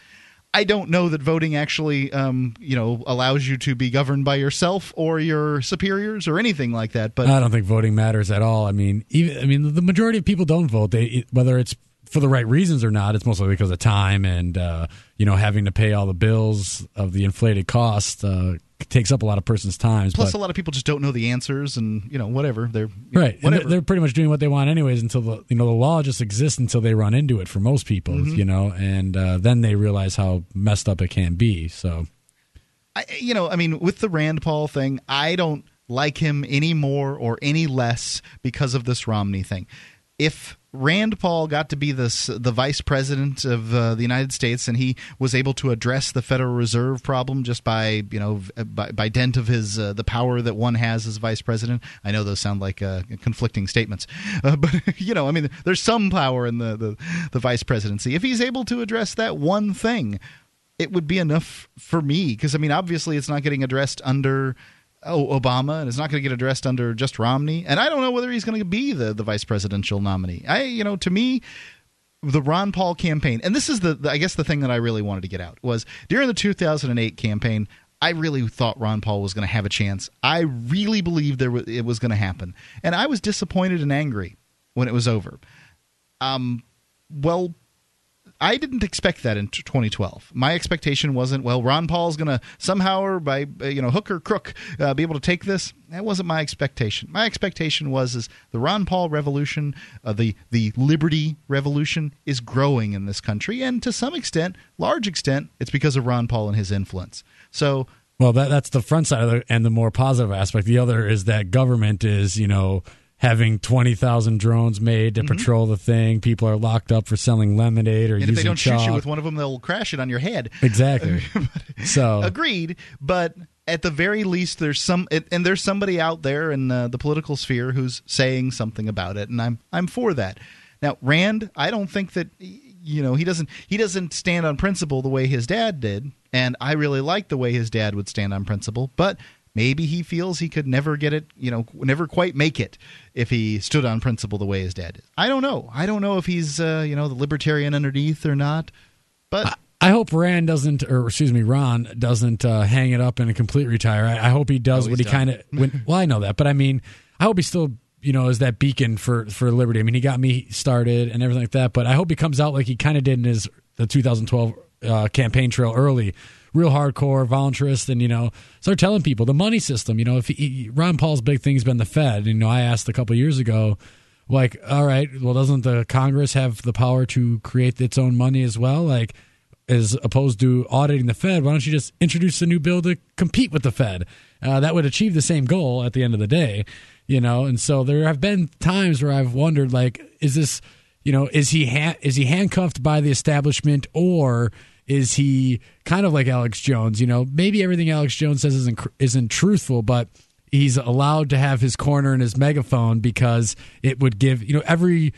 I don't know that voting actually, um, you know, allows you to be governed by yourself or your superiors or anything like that. But I don't think voting matters at all. I mean, even I mean, the majority of people don't vote. They whether it's for the right reasons or not, it's mostly because of time and uh, you know having to pay all the bills of the inflated cost uh, takes up a lot of person's time. Plus, a lot of people just don't know the answers, and you know whatever they're right. Know, whatever. they're pretty much doing what they want anyways until the you know the law just exists until they run into it for most people, mm-hmm. you know, and uh, then they realize how messed up it can be. So, I, you know, I mean, with the Rand Paul thing, I don't like him any more or any less because of this Romney thing. If Rand Paul got to be this the vice president of uh, the United States, and he was able to address the Federal Reserve problem just by you know by, by dent of his uh, the power that one has as vice president. I know those sound like uh, conflicting statements, uh, but you know I mean there's some power in the, the the vice presidency. If he's able to address that one thing, it would be enough for me because I mean obviously it's not getting addressed under oh, Obama, and it's not going to get addressed under just Romney. And I don't know whether he's going to be the, the vice presidential nominee. I, you know, to me, the Ron Paul campaign, and this is the, the I guess the thing that I really wanted to get out was during the 2008 campaign. I really thought Ron Paul was going to have a chance. I really believed there it was going to happen, and I was disappointed and angry when it was over. Um, well, I didn't expect that in 2012. My expectation wasn't, well, Ron Paul's going to somehow or by uh, you know hook or crook uh, be able to take this. That wasn't my expectation. My expectation was is the Ron Paul revolution, uh, the the liberty revolution is growing in this country, and to some extent, large extent, it's because of Ron Paul and his influence. So. Well, that, that's the front side of it, and the more positive aspect. The other is that government is, you know, having 20,000 drones made to mm-hmm. patrol the thing. People are locked up for selling lemonade or and using if they don't chalk. shoot you with one of them, they'll crash it on your head. Exactly. so agreed, but at the very least, there's some, and there's somebody out there in the, the political sphere who's saying something about it, and I'm I'm for that. Now, Rand, I don't think that you know he doesn't he doesn't stand on principle the way his dad did, and I really like the way his dad would stand on principle, but Maybe he feels he could never get it, you know, never quite make it if he stood on principle the way his dad did. I don't know. I don't know if he's, uh, you know, the libertarian underneath or not. But I hope Rand doesn't, or excuse me, Ron doesn't uh, hang it up in a complete retire. I, I hope he does what he kind of. well, I know that, but I mean, I hope he still, you know, is that beacon for for liberty. I mean, he got me started and everything like that, but I hope he comes out like he kind of did in his the 2012 uh, campaign trail early real hardcore voluntarist and you know start telling people the money system you know if he, ron paul's big thing's been the fed. You know i asked a couple years ago like all right well doesn't the congress have the power to create its own money as well? Like as opposed to auditing the fed why don't you just introduce a new bill to compete with the fed? Uh, that would achieve the same goal at the end of the day you know? And so there have been times where i've wondered like is this you know is he ha- is he handcuffed by the establishment or is he kind of like Alex Jones? You know, maybe everything Alex Jones says isn't isn't truthful, but he's allowed to have his corner and his megaphone because it would give you know every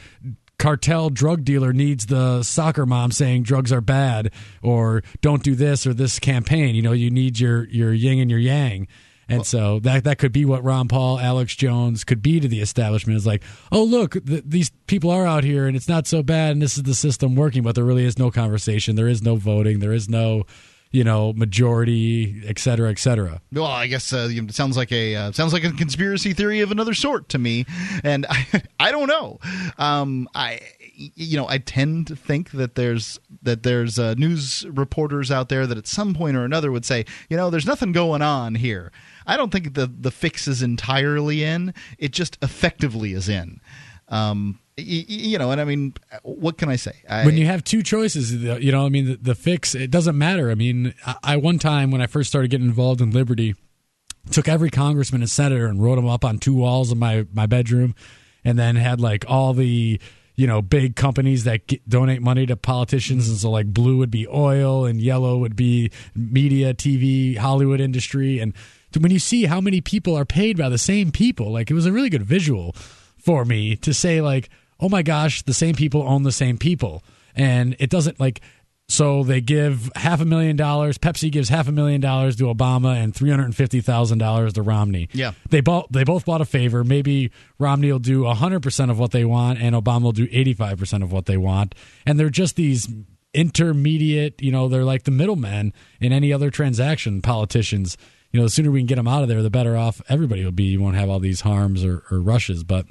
cartel drug dealer needs the soccer mom saying drugs are bad or don't do this or this campaign. You know, you need your your yin and your yang. And well, so that that could be what Ron Paul, Alex Jones could be to the establishment. Is like, oh look, th- these people are out here, and it's not so bad, and this is the system working. But there really is no conversation. There is no voting. There is no you know majority et cetera et cetera well i guess uh, it sounds like a uh, sounds like a conspiracy theory of another sort to me and i, I don't know um, i you know i tend to think that there's that there's uh, news reporters out there that at some point or another would say you know there's nothing going on here I don't think the the fix is entirely in. It just effectively is in. Um, you, know, and I mean, what can I say? I, when you have two choices, you know, I mean, the, the, fix it doesn't matter. I mean, I, I one time when I first started getting involved in Liberty, took every congressman and senator and wrote them up on two walls of my my bedroom, and then had like all the you know big companies that get, donate money to politicians, and so like blue would be oil and yellow would be media, TV, Hollywood industry, and when you see how many people are paid by the same people, like it was a really good visual for me to say like, oh my gosh, the same people own the same people, and it doesn't like so they give half a million dollars. Pepsi gives half a million dollars to Obama and three hundred and fifty thousand dollars to Romney. Yeah, they both they both bought a favor. Maybe Romney will do hundred percent of what they want, and Obama will do eighty five percent of what they want. And they're just these intermediate. You know, they're like the middlemen in any other transaction. Politicians. You know, the sooner we can get them out of there, the better off everybody will be. You won't have all these harms or, or rushes, but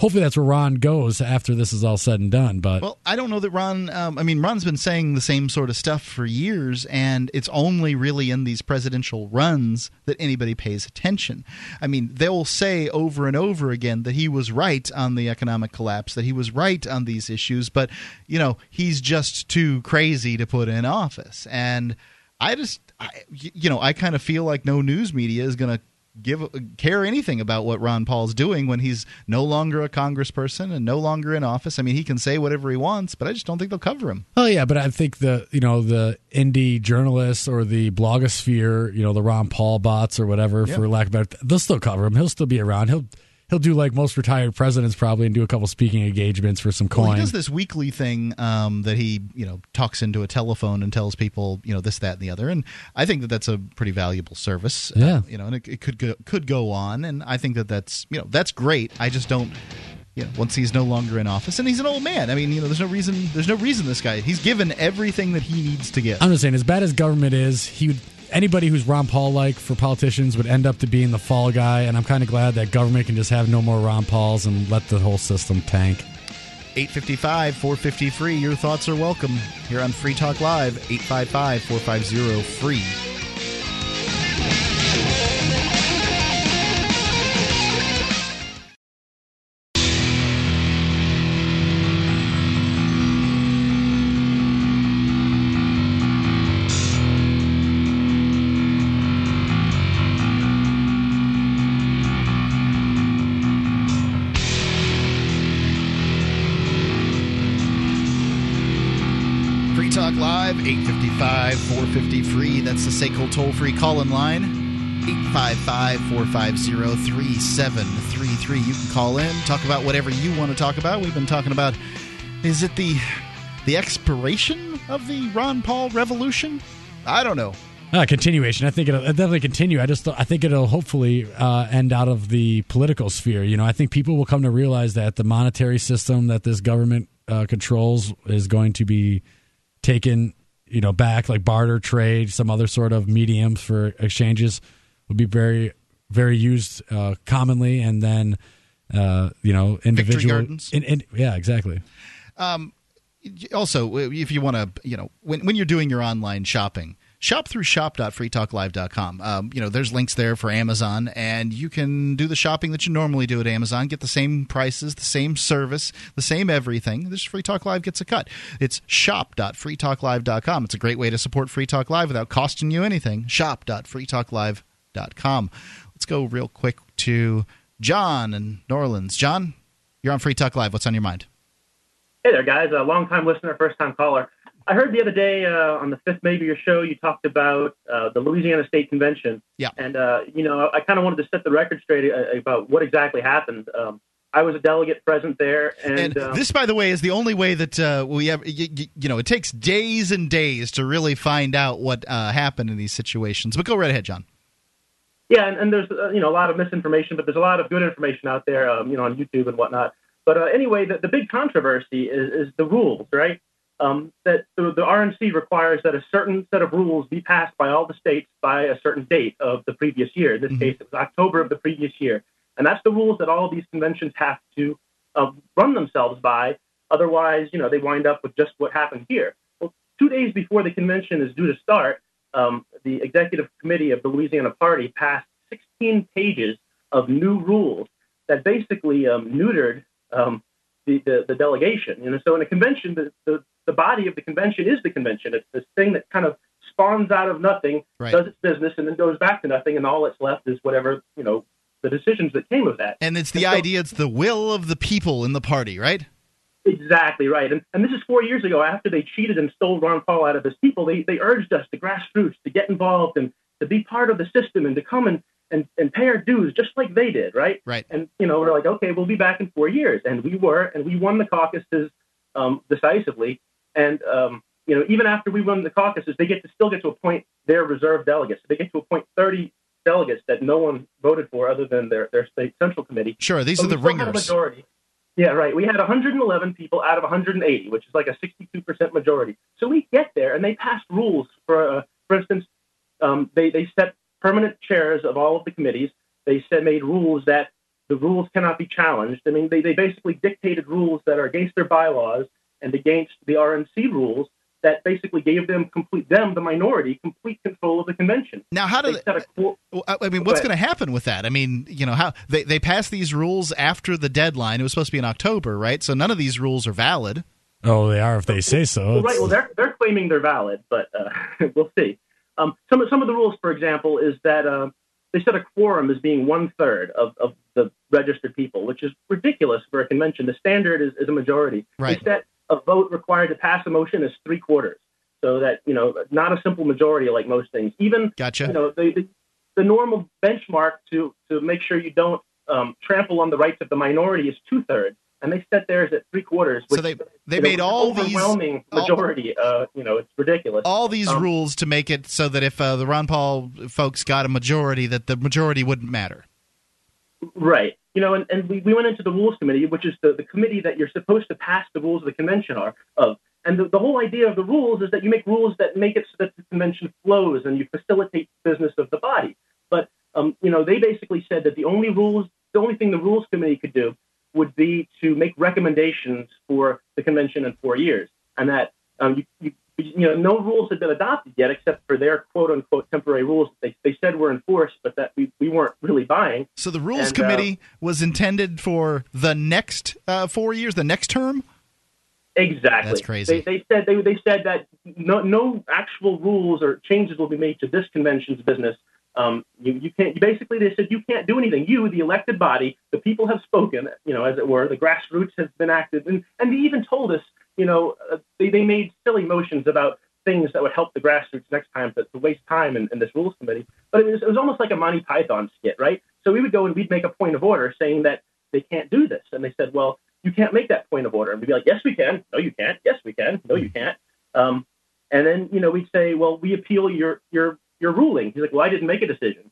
hopefully that's where Ron goes after this is all said and done. But well, I don't know that Ron. Um, I mean, Ron's been saying the same sort of stuff for years, and it's only really in these presidential runs that anybody pays attention. I mean, they'll say over and over again that he was right on the economic collapse, that he was right on these issues, but you know, he's just too crazy to put in office, and. I just, I, you know, I kind of feel like no news media is going to give care anything about what Ron Paul's doing when he's no longer a congressperson and no longer in office. I mean, he can say whatever he wants, but I just don't think they'll cover him. Oh yeah, but I think the you know the indie journalists or the blogosphere, you know, the Ron Paul bots or whatever, for lack of better, they'll still cover him. He'll still be around. He'll he'll do like most retired presidents probably and do a couple speaking engagements for some coin. Well, he does this weekly thing um, that he you know talks into a telephone and tells people you know this that and the other, and I think that that's a pretty valuable service. Yeah, uh, you know, and it, it could go, could go on, and I think that that's you know that's great. I just don't. You know, once he's no longer in office, and he's an old man. I mean, you know, there's no reason. There's no reason this guy. He's given everything that he needs to give. I'm just saying, as bad as government is, he would anybody who's Ron Paul like for politicians would end up to being the fall guy, and I'm kind of glad that government can just have no more Ron Pauls and let the whole system tank. 855 453. Your thoughts are welcome here on Free Talk Live, 855 450 free. 855 450 free. That's the SACL toll free call in line. 855 450 3733. You can call in, talk about whatever you want to talk about. We've been talking about is it the the expiration of the Ron Paul revolution? I don't know. Uh, continuation. I think it'll, it'll definitely continue. I just I think it'll hopefully uh, end out of the political sphere. You know, I think people will come to realize that the monetary system that this government uh, controls is going to be taken, you know, back like barter trade, some other sort of mediums for exchanges would be very very used uh, commonly, and then uh, you know individual. gardens? In, in, yeah, exactly. Um, also, if you want to, you know, when when you're doing your online shopping, shop through shop.freetalklive.com. Um, you know, there's links there for Amazon, and you can do the shopping that you normally do at Amazon, get the same prices, the same service, the same everything. This Free Talk Live gets a cut. It's shop.freetalklive.com. It's a great way to support Free Talk Live without costing you anything. Shop.freetalklive.com. Let's go real quick to John in New Orleans. John, you're on Free Talk Live. What's on your mind? Hey there, guys. A long time listener, first time caller. I heard the other day uh, on the fifth maybe your show you talked about uh, the Louisiana State Convention. Yeah. And uh, you know I kind of wanted to set the record straight uh, about what exactly happened. Um, I was a delegate present there, and, And um, this, by the way, is the only way that uh, we have. You, you know, it takes days and days to really find out what uh, happened in these situations. But go right ahead, John. Yeah, and, and there's uh, you know a lot of misinformation, but there's a lot of good information out there, um, you know, on YouTube and whatnot. But uh, anyway, the, the big controversy is, is the rules, right? Um, that the, the RNC requires that a certain set of rules be passed by all the states by a certain date of the previous year. In this case, it was October of the previous year, and that's the rules that all of these conventions have to uh, run themselves by. Otherwise, you know, they wind up with just what happened here. Well, two days before the convention is due to start, um, the executive committee of the Louisiana Party passed 16 pages of new rules that basically um, neutered um, the, the, the delegation. You know, so in a convention, the, the, the body of the convention is the convention. It's this thing that kind of spawns out of nothing, Right. does its business, and then goes back to nothing, and all that's left is whatever you know the decisions that came of that. And it's the so- idea, it's the will of the people in the party, right? Exactly right. And, and this is four years ago after they cheated and stole Ron Paul out of his people. They, they urged us, the grassroots, to get involved and to be part of the system and to come and, and, and pay our dues just like they did, right? Right. And, you know, we're like, okay, we'll be back in four years. And we were, and we won the caucuses um, decisively. And, um, you know, even after we won the caucuses, they get to still get to appoint their reserve delegates. They get to appoint 30 delegates that no one voted for other than their, their state central committee. Sure, these But are the ringers. majority. Yeah, right. We had 111 people out of 180, which is like a 62% majority. So we get there, and they passed rules. For uh, for instance, um, they they set permanent chairs of all of the committees. They said made rules that the rules cannot be challenged. I mean, they they basically dictated rules that are against their bylaws and against the RNC rules that basically gave them complete them the minority complete control of the convention. Now, how do they set a I I mean, what's going to happen with that? I mean, you know, how they they passed these rules after the deadline. It was supposed to be in October, right? So none of these rules are valid. Oh, they are if they say so. Well, right. Well, they're they're claiming they're valid, but uh, we'll see. Um, some of some of the rules, for example, is that uh, they set a quorum as being one third of, of the registered people, which is ridiculous for a convention. The standard is, is a majority. Right. They set a vote required to pass a motion is three quarters, so that you know not a simple majority like most things. Even Gotcha. you know the, the the normal benchmark to to make sure you don't um, trample on the rights of the minority is two thirds, and they set theirs at three quarters. So they they you know, made all these overwhelming all- majority. uh, you know, it's ridiculous. all these Um, rules to make it so that if uh, the Ron Paul folks got a majority, that the majority wouldn't matter. Right. You know, and, and we, we went into the rules committee, which is the, the committee that you're supposed to pass the rules of the convention are of. And the, the whole idea of the rules is that you make rules that make it so that the convention flows and you facilitate the business of the body. But um, you know, they basically said that the only rules, the only thing the rules committee could do would be to make recommendations for the convention in four years, and that um, you, you you know no rules had been adopted yet except for their quote unquote temporary rules that they, they said were enforced, but that we, we weren't really buying. So the rules And, uh, committee was intended for the next uh, four years, the next term. Exactly. That's crazy. They, they said they, they said that no no actual rules or changes will be made to this convention's business. Um, you, you can't. You basically, they said you can't do anything. You, the elected body, the people have spoken. You know, as it were, the grassroots has been active, and and they even told us, you know, uh, they they made silly motions about things that would help the grassroots next time to, to waste time in, in this rules committee. But it was, it was almost like a Monty Python skit, right? So we would go and we'd make a point of order saying that they can't do this, and they said, well, you can't make that point of order, and we'd be like, yes, we can. No, you can't. Yes, we can. No, you can't. Um, and then you know we'd say, well, we appeal your your your ruling. He's like, well, I didn't make a decision.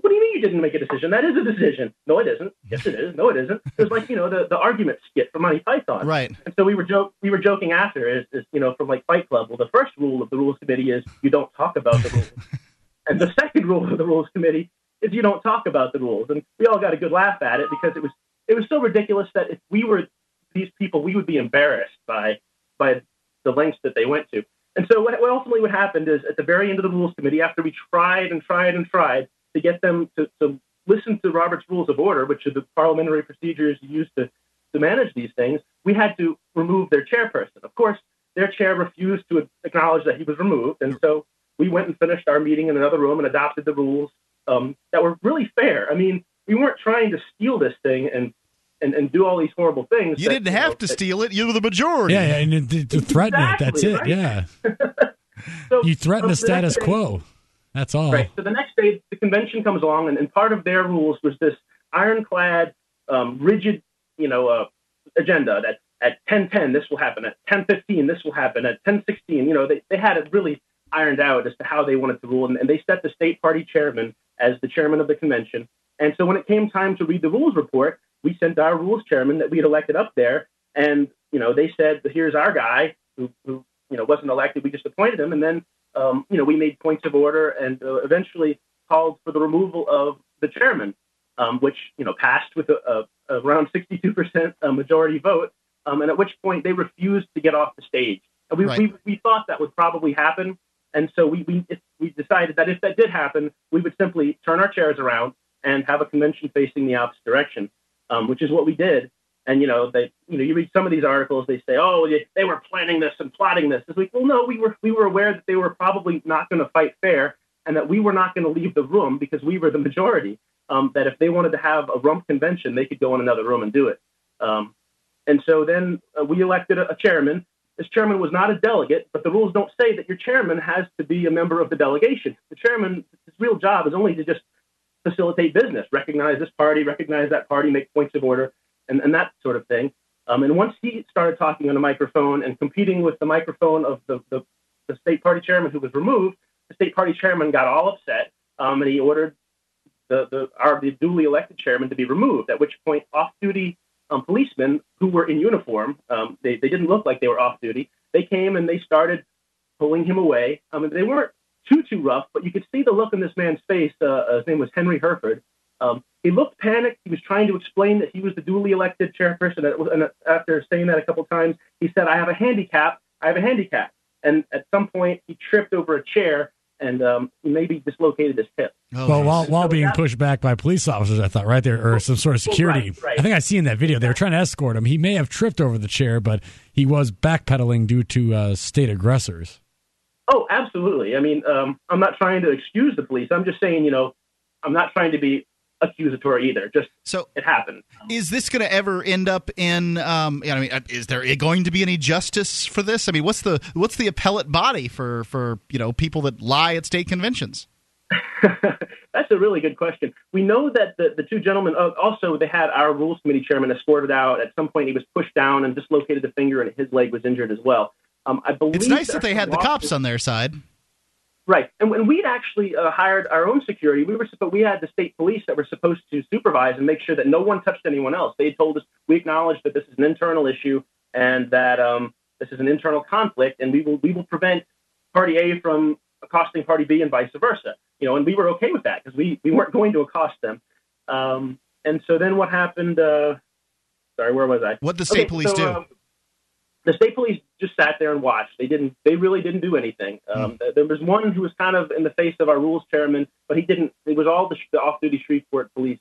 What do you mean you didn't make a decision? That is a decision. No, it isn't. Yes, it is. No, it isn't. It was like you know the, the argument skit from Monty Python. Right. And so we were joke we were joking after is, is you know from like Fight Club. Well, the first rule of the rules committee is you don't talk about the rules, and the second rule of the rules committee is you don't talk about the rules. And we all got a good laugh at it because it was it was so ridiculous that if we were these people, we would be embarrassed by by the lengths that they went to. And so what, what ultimately what happened is at the very end of the rules committee, after we tried and tried and tried to get them to, to listen to Robert's Rules of Order, which are the parliamentary procedures used to, to manage these things, we had to remove their chairperson. Of course, their chair refused to acknowledge that he was removed, and so we went and finished our meeting in another room and adopted the rules um, that were really fair. I mean, we weren't trying to steal this thing and and, and do all these horrible things. You that, didn't have know, to that- steal it. You were the majority. Yeah, yeah, and to, to threaten it. That's it. Exactly, Yeah, So- you threaten so the the status next day- quo. That's all. Right. So the next day, the convention comes along, and, and part of their rules was this ironclad, um, rigid, you know, uh, agenda that at 10:10 this will happen, at 10:15 this will happen, at 10:16, you know, they, they had it really ironed out as to how they wanted to rule, and, and they set the state party chairman as the chairman of the convention. And so when it came time to read the rules report, we sent our rules chairman that we had elected up there, and you know, they said, "Here's our guy who, who you know wasn't elected. We just appointed him." And then um, you know, we made points of order and uh, eventually called for the removal of the chairman, um, which you know passed with a, a, around 62% uh, majority vote. Um, and at which point they refused to get off the stage. And we, Right. we, we thought that would probably happen, and so we, we we decided that if that did happen, we would simply turn our chairs around and have a convention facing the opposite direction, um, which is what we did. And you know, they, you know, you read some of these articles, they say, "Oh, they, were planning this and plotting this." It's like, well, no, we were we were aware that they were probably not going to fight fair, and that we were not going to leave the room because we were the majority. Um, that if they wanted to have a rump convention, they could go in another room and do it. Um, And so then uh, we elected a, a chairman. This chairman was not a delegate, but the rules don't say that your chairman has to be a member of the delegation. The chairman, his real job is only to just facilitate business, recognize this party, recognize that party, make points of order, and, and that sort of thing. Um, and once he started talking on a microphone and competing with the microphone of the, the, the state party chairman who was removed, the state party chairman got all upset um, and he ordered the, the, our, the duly elected chairman to be removed, at which point off duty um, policemen who were in uniform, um, they, they didn't look like they were off duty, they came and they started pulling him away. I mean, they weren't too, too rough, but you could see the look in this man's face. Uh, his name was Henry Herford. Um, he looked panicked. He was trying to explain that he was the duly elected chairperson. And after saying that a couple times, he said, I have a handicap. I have a handicap. And at some point, he tripped over a chair and um, maybe dislocated his hip. Oh, well, while, while being pushed back by police officers, I thought right there, or some sort of security. Right, right. I think I see in that video they were trying to escort him. He may have tripped over the chair, but he was backpedaling due to uh, state aggressors. Oh, absolutely. I mean, um, I'm not trying to excuse the police. I'm just saying, you know, I'm not trying to be accusatory either. Just so it happened. Is this going to ever end up in? Um, I mean, uh, is there going to be any justice for this? I mean, what's the what's the appellate body for for you know people that lie at state conventions? That's a really good question. We know that the, the two gentlemen uh, also they had our rules committee chairman escorted out. At some point, he was pushed down and dislocated a finger, and his leg was injured as well. Um, I believe it's nice that they had the cops on their side. Right, and when we'd actually uh, hired our own security, we were but we had the state police that were supposed to supervise and make sure that no one touched anyone else. They told us we acknowledge that this is an internal issue and that um, this is an internal conflict, and we will we will prevent Party A from accosting Party B and vice versa. You know, and we were okay with that because we we weren't going to accost them. Um, and so then what happened? Uh, sorry, where was I? What the state okay, police so, do? Um, the state police just sat there and watched. They didn't. They really didn't do anything. Um, Hmm. There was one who was kind of in the face of our rules chairman, but he didn't. It was all the, the off-duty Shreveport police.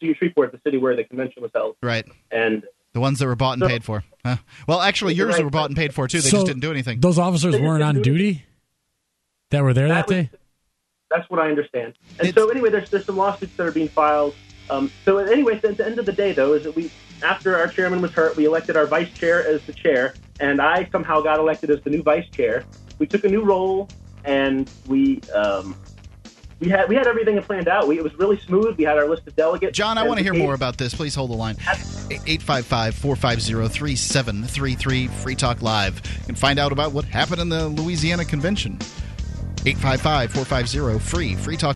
Shreveport, the city where the convention was held, Right. and The ones that were bought and So- paid for. Huh? Well, actually, yours Right. were bought and paid for too. They So just didn't do anything. Those officers weren't on didn't duty that were there that, That was- day. that's what I understand. And It's- so anyway, there's there's some lawsuits that are being filed. Um, so anyway, at the end of the day, though, is that we after our chairman was hurt, we elected our vice chair as the chair, and I somehow got elected as the new vice chair. We took a new role, and we um, we had we had everything planned out. We, it was really smooth. We had our list of delegates. John, I want to hear more about this. Please hold the line. 855 450 3733 Free Talk Live. And find out about what happened in the Louisiana Convention. 855 450 free. Free Talk.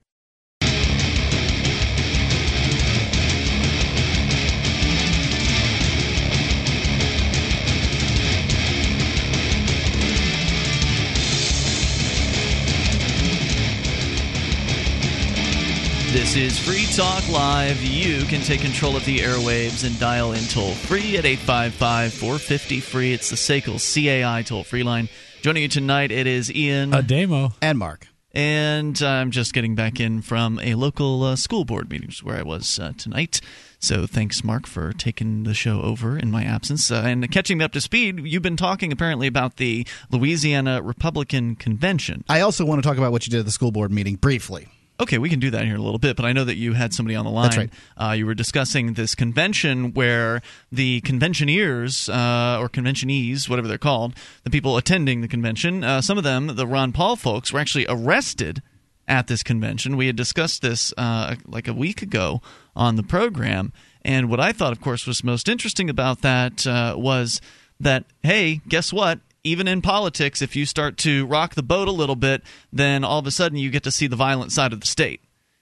This is Free Talk Live. You can take control of the airwaves and dial in toll free at 855 450 free. It's the SACL CAI toll free line. Joining you tonight, it is Ian. Ademo. And Mark. And I'm just getting back in from a local uh, school board meeting, where I was uh, tonight. So thanks, Mark, for taking the show over in my absence uh, and catching me up to speed. You've been talking apparently about the Louisiana Republican Convention. I also want to talk about what you did at the school board meeting briefly. Okay, we can do that here in a little bit, but I know that you had somebody on the line. That's right. Uh, you were discussing this convention where the conventioneers uh, or conventionees, whatever they're called, the people attending the convention, uh, some of them, the Ron Paul folks, were actually arrested at this convention. We had discussed this uh, like a week ago on the program, and what I thought, of course, was most interesting about that uh, was that hey, guess what? Even in politics, if you start to rock the boat a little bit, then all of a sudden you get to see the violent side of the state.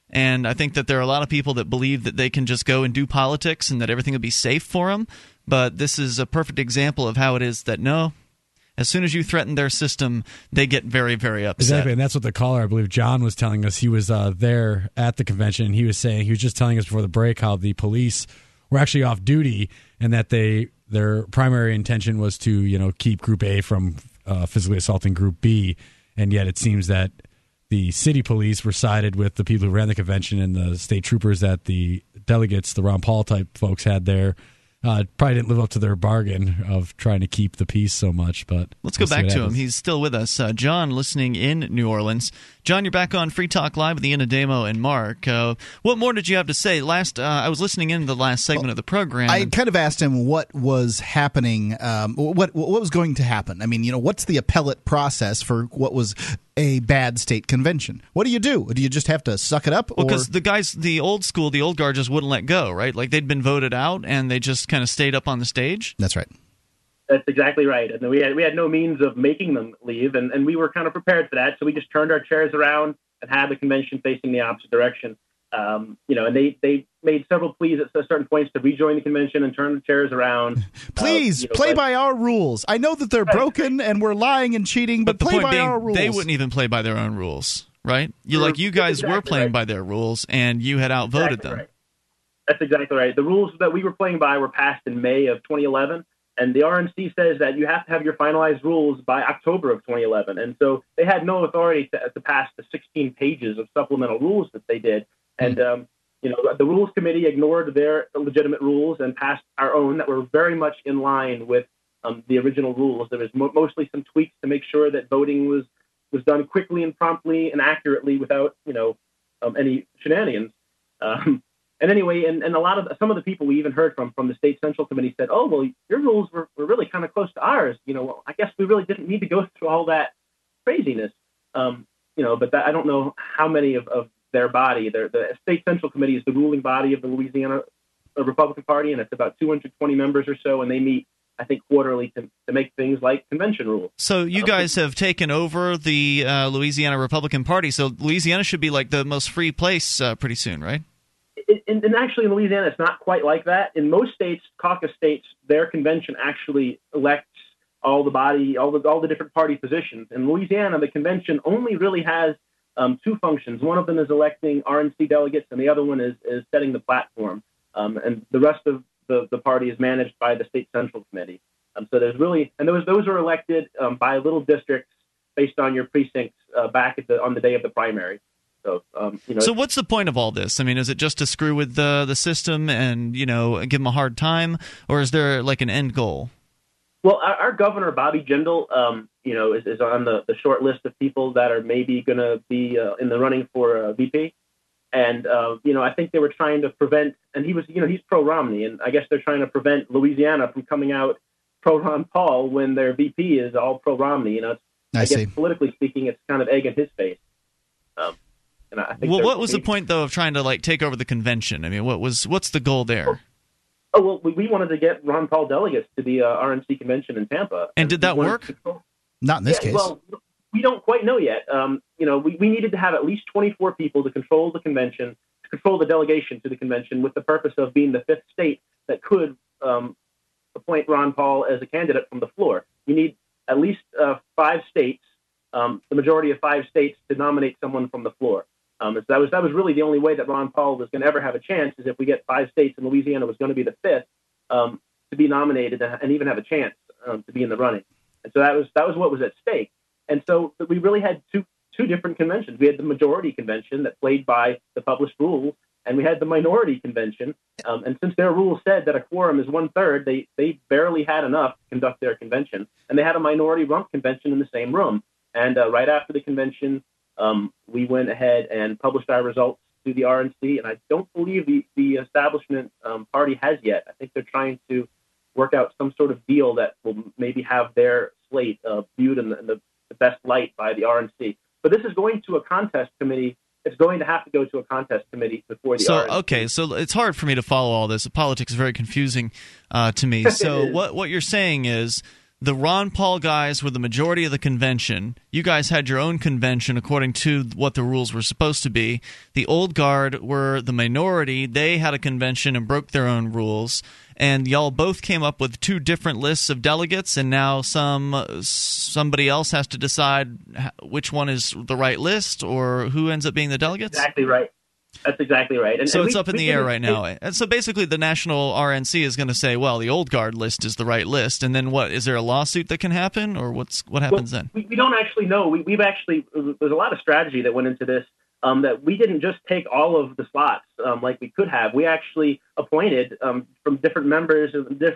And I think that there are a lot of people that believe that they can just go and do politics and that everything will be safe for them. But this is a perfect example of how it is that no, as soon as you threaten their system, they get very, very upset. Exactly, and that's what the caller, I believe, John was telling us. He was uh, there at the convention. And he was saying he was just telling us before the break how the police were actually off duty and that they their primary intention was to you know keep Group A from uh, physically assaulting Group B, and yet it seems that the city police were sided with the people who ran the convention and the state troopers that the delegates, the Ron Paul type folks, had there. Uh, probably didn't live up to their bargain of trying to keep the peace so much. But let's go we'll back to him. He's still with us. Uh, John, listening in New Orleans. John, you're back on Free Talk Live with Ian Ademo and Mark. Uh, what more did you have to say? Last, uh, I was listening in the last segment well, of the program. I kind of asked him what was happening, um, what what was going to happen. I mean, you know, what's the appellate process for what was a bad state convention? What do you do? Do you just have to suck it up? Well, because the guys, the old school, the old guard just wouldn't let go, right? Like they'd been voted out and they just kind of stayed up on the stage. That's right. That's exactly right. And we had we had no means of making them leave, and, and we were kind of prepared for that. So we just turned our chairs around and had the convention facing the opposite direction. Um, you know, and they they made several pleas at certain points to rejoin the convention and turn the chairs around. Please uh, you know, play but, by our rules. I know that they're broken and we're lying and cheating, but, but play by being, our rules. They wouldn't even play by their own rules, right? You like you guys exactly were playing right. by their rules, and you had outvoted exactly them. Right. That's exactly right. The rules that we were playing by were passed in May of 2011. And the RNC says that you have to have your finalized rules by October of 2011. And so they had no authority to, to pass the 16 pages of supplemental rules that they did. And, um, you know, the Rules Committee ignored their legitimate rules and passed our own that were very much in line with um, the original rules. There was mo- mostly some tweaks to make sure that voting was, was done quickly and promptly and accurately without, you know, um, any shenanigans. Um, and anyway, and, and a lot of some of the people we even heard from from the state central committee said, "Oh, well, your rules were, were really kind of close to ours. You know, well, I guess we really didn't need to go through all that craziness. Um, you know, but that, I don't know how many of, of their body, their, the state central committee is the ruling body of the Louisiana Republican Party, and it's about 220 members or so, and they meet I think quarterly to, to make things like convention rules. So you guys have taken over the uh, Louisiana Republican Party. So Louisiana should be like the most free place uh, pretty soon, right? and, and actually in Louisiana, it's not quite like that. In most states, caucus states, their convention actually elects all the body, all the all the different party positions. In Louisiana, the convention only really has um, two functions. One of them is electing RNC delegates, and the other one is is setting the platform. Um, and the rest of the, the party is managed by the state central committee. Um, so there's really, and those those are elected um, by little districts based on your precincts uh, back at the on the day of the primary. So, um, you know, so what's the point of all this? I mean, is it just to screw with the the system and you know give them a hard time, or is there like an end goal? Well, our, our governor Bobby Jindal, um, you know, is, is on the, the short list of people that are maybe going to be uh, in the running for uh, VP. And uh, you know, I think they were trying to prevent, and he was, you know, he's pro Romney, and I guess they're trying to prevent Louisiana from coming out pro Ron Paul when their VP is all pro Romney. You know, it's, I, I see. guess politically speaking, it's kind of egg in his face. Um, and I think well, what was the point though of trying to like take over the convention? I mean, what was what's the goal there? Oh well, we, we wanted to get Ron Paul delegates to the uh, RNC convention in Tampa. And did that work? to control- Not in this Yeah, case. Well, we don't quite know yet. Um, you know, we, we needed to have at least 24 people to control the convention, to control the delegation to the convention, with the purpose of being the fifth state that could um, appoint Ron Paul as a candidate from the floor. You need at least uh, five states, um, the majority of five states, to nominate someone from the floor. Um, so that was that was really the only way that Ron Paul was going to ever have a chance is if we get five states and Louisiana was going to be the fifth um, to be nominated and, even have a chance um, to be in the running. And so that was that was what was at stake. And so we really had two two different conventions. We had the majority convention that played by the published rules, and we had the minority convention. Um, and since their rules said that a quorum is one third, they they barely had enough to conduct their convention, and they had a minority rump convention in the same room. And uh, right after the convention, um, we went ahead and published our results to the RNC, and I don't believe the, the establishment um, party has yet. I think they're trying to work out some sort of deal that will maybe have their slate uh, viewed in the, in the, the best light by the RNC. But this is going to a contest committee. It's going to have to go to a contest committee before the So RNC. okay, so it's hard for me to follow all this. Politics is very confusing uh, to me. So what what you're saying is the Ron Paul guys were the majority of the convention. You guys had your own convention according to what the rules were supposed to be. The old guard were the minority. They had a convention and broke their own rules. And y'all both came up with two different lists of delegates, and now some uh, somebody else has to decide which one is the right list or who ends up being the delegates. Exactly right. That's exactly right. And, so and it's we, up in the air right now. And so basically, the national RNC is going to say, "Well, the old guard list is the right list." And then what? Is there a lawsuit that can happen, or what's what happens well, then? We, we, don't actually know. We, have actually there's a lot of strategy that went into this. Um, that we didn't just take all of the slots um, like we could have. We actually appointed um, from different members of diff,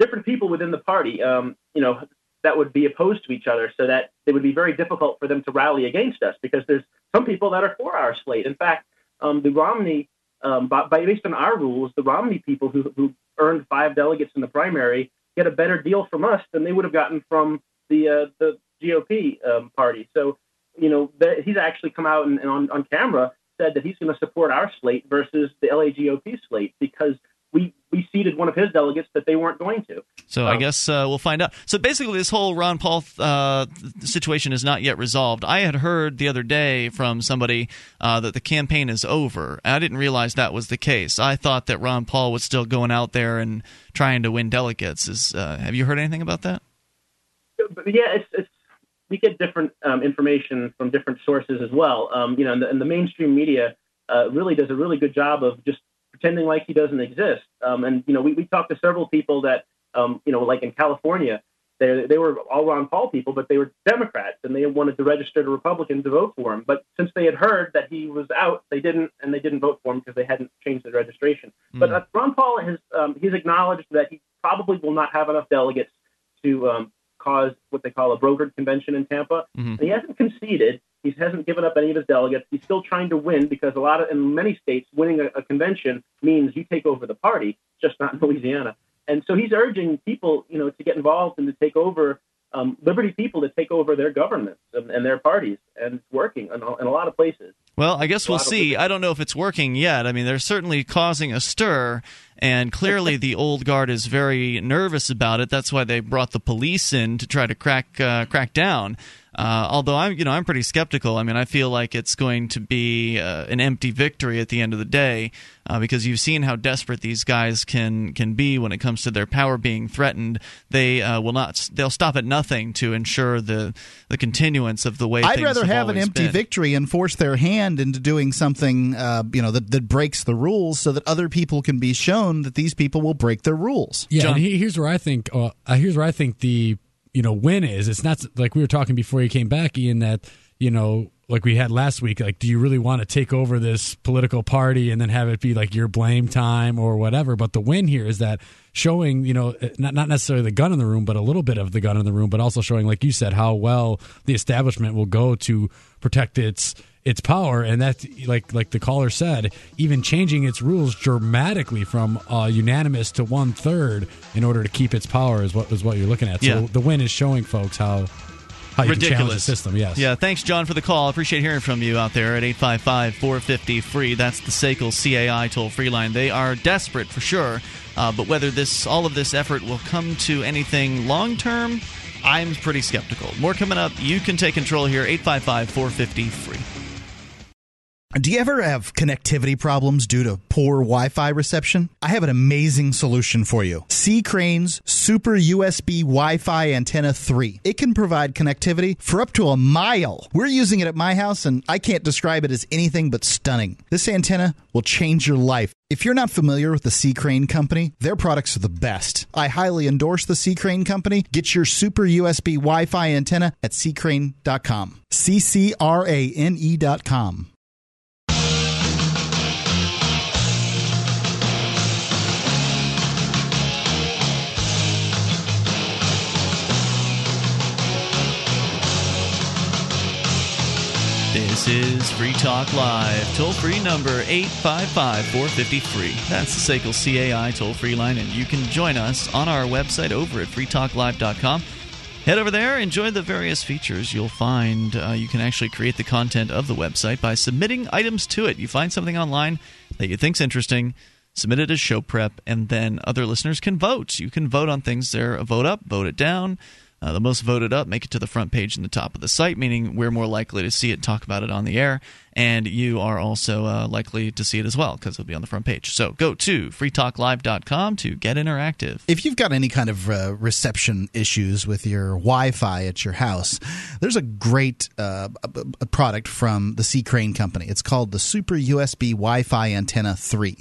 different people within the party. Um, you know, that would be opposed to each other, so that it would be very difficult for them to rally against us because there's some people that are for our slate. In fact, um, the Romney, um, by, based on our rules, the Romney people who, who earned five delegates in the primary get a better deal from us than they would have gotten from the uh, the GOP party. So, you know, he's actually come out and, and on, on camera said that he's going to support our slate versus the LA GOP slate because we we seated one of his delegates that they weren't going to. So um, I guess uh, we'll find out. So basically, this whole Ron Paul uh, situation is not yet resolved. I had heard the other day from somebody uh, that the campaign is over. I didn't realize that was the case. I thought that Ron Paul was still going out there and trying to win delegates. Is uh, have you heard anything about that? Yeah, it's, it's we get different um, information from different sources as well. Um, you know, and the, and the mainstream media uh, really does a really good job of just pretending like he doesn't exist. Um, and you know, we, we talked to several people that, um, you know, like in California, they they were all Ron Paul people, but they were Democrats and they wanted to register to Republican to vote for him. But since they had heard that he was out, they didn't, and they didn't vote for him because they hadn't changed their registration. Mm. But uh, Ron Paul has um, he's acknowledged that he probably will not have enough delegates to um, cause what they call a brokered convention in Tampa. Mm-hmm. And he hasn't conceded. He hasn't given up any of his delegates. He's still trying to win because a lot of in many states, winning a, a convention means you take over the party, just not in Louisiana. And so he's urging people, you know, to get involved and to take over um, liberty people to take over their governments and, and their parties, and it's working in in a lot of places. Well, I guess we'll see. I don't know if it's working yet. I mean, they're certainly causing a stir, and clearly the old guard is very nervous about it. That's why they brought the police in to try to crack uh, crack down. Uh, although I'm, you know, I'm pretty skeptical. I mean, I feel like it's going to be uh, an empty victory at the end of the day, uh, because you've seen how desperate these guys can can be when it comes to their power being threatened. They uh, will not. They'll stop at nothing to ensure the the continuance of the way. I'd rather have, have an empty been. victory and force their hand into doing something, uh, you know, that that breaks the rules, so that other people can be shown that these people will break their rules. Yeah, here's where I think. Uh, here's where I think the you know win is. It's not like we were talking before you came back, Ian. That you know, like we had last week. Like, do you really want to take over this political party and then have it be like your blame time or whatever? But the win here is that showing, you know, not not necessarily the gun in the room, but a little bit of the gun in the room, but also showing, like you said, how well the establishment will go to protect its its power, and that like like the caller said, even changing its rules dramatically from uh, unanimous to one third in order to keep its power is what is what you're looking at. So yeah. the win is showing folks how how you Ridiculous. challenge the system. Yes. Yeah. Thanks, John, for the call. Appreciate hearing from you out there at 855-450 free. That's the SACL CAI toll free line. They are desperate for sure, uh, but whether this all of this effort will come to anything long term. I'm pretty skeptical. More coming up. You can take control here. 855 450 free. Do you ever have connectivity problems due to poor Wi Fi reception? I have an amazing solution for you C. Crane's Super USB Wi Fi Antenna 3. It can provide connectivity for up to a mile. We're using it at my house, and I can't describe it as anything but stunning. This antenna will change your life. If you're not familiar with the C. Crane Company, their products are the best. I highly endorse the Sea Crane Company. Get your Super USB Wi Fi antenna at ccrane.com. C C R A N E.com. This is Free Talk Live. Toll free number 855 450 free. That's the SACL CAI toll free line, and you can join us on our website over at freetalklive.com. Head over there, enjoy the various features. You'll find uh, you can actually create the content of the website by submitting items to it. You find something online that you think's interesting, submit it as show prep, and then other listeners can vote. You can vote on things there, vote up, vote it down uh, the most voted up make it to the front page in the top of the site, meaning we're more likely to see it, talk about it on the air. and you are also uh, likely to see it as well because it'll be on the front page. So go to freetalklive.com to get interactive. If you've got any kind of uh, reception issues with your Wi-Fi at your house, there's a great uh, a product from the C. Crane company. It's called the Super USB Wi-Fi Antenna 3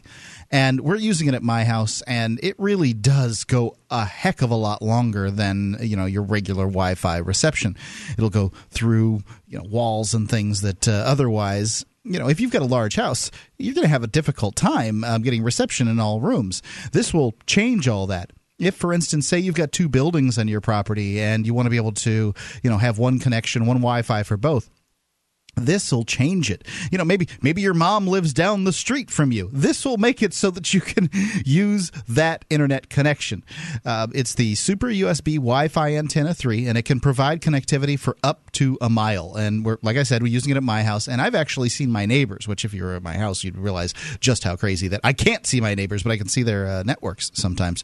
and we're using it at my house and it really does go a heck of a lot longer than you know your regular wi-fi reception it'll go through you know walls and things that uh, otherwise you know, if you've got a large house, you're going to have a difficult time um, getting reception in all rooms. This will change all that if for instance say you've got two buildings on your property and you want to be able to you know have one connection one wi-fi for both this will change it. You know maybe maybe your mom lives down the street from you. This will make it so that you can use that internet connection. Uh, it's the super usb wi-fi antenna 3 and it can provide connectivity for up to a mile. And we're like i said we're using it at my house and i've actually seen my neighbors which if you were at my house you'd realize just how crazy that i can't see my neighbors but i can see their uh, networks sometimes.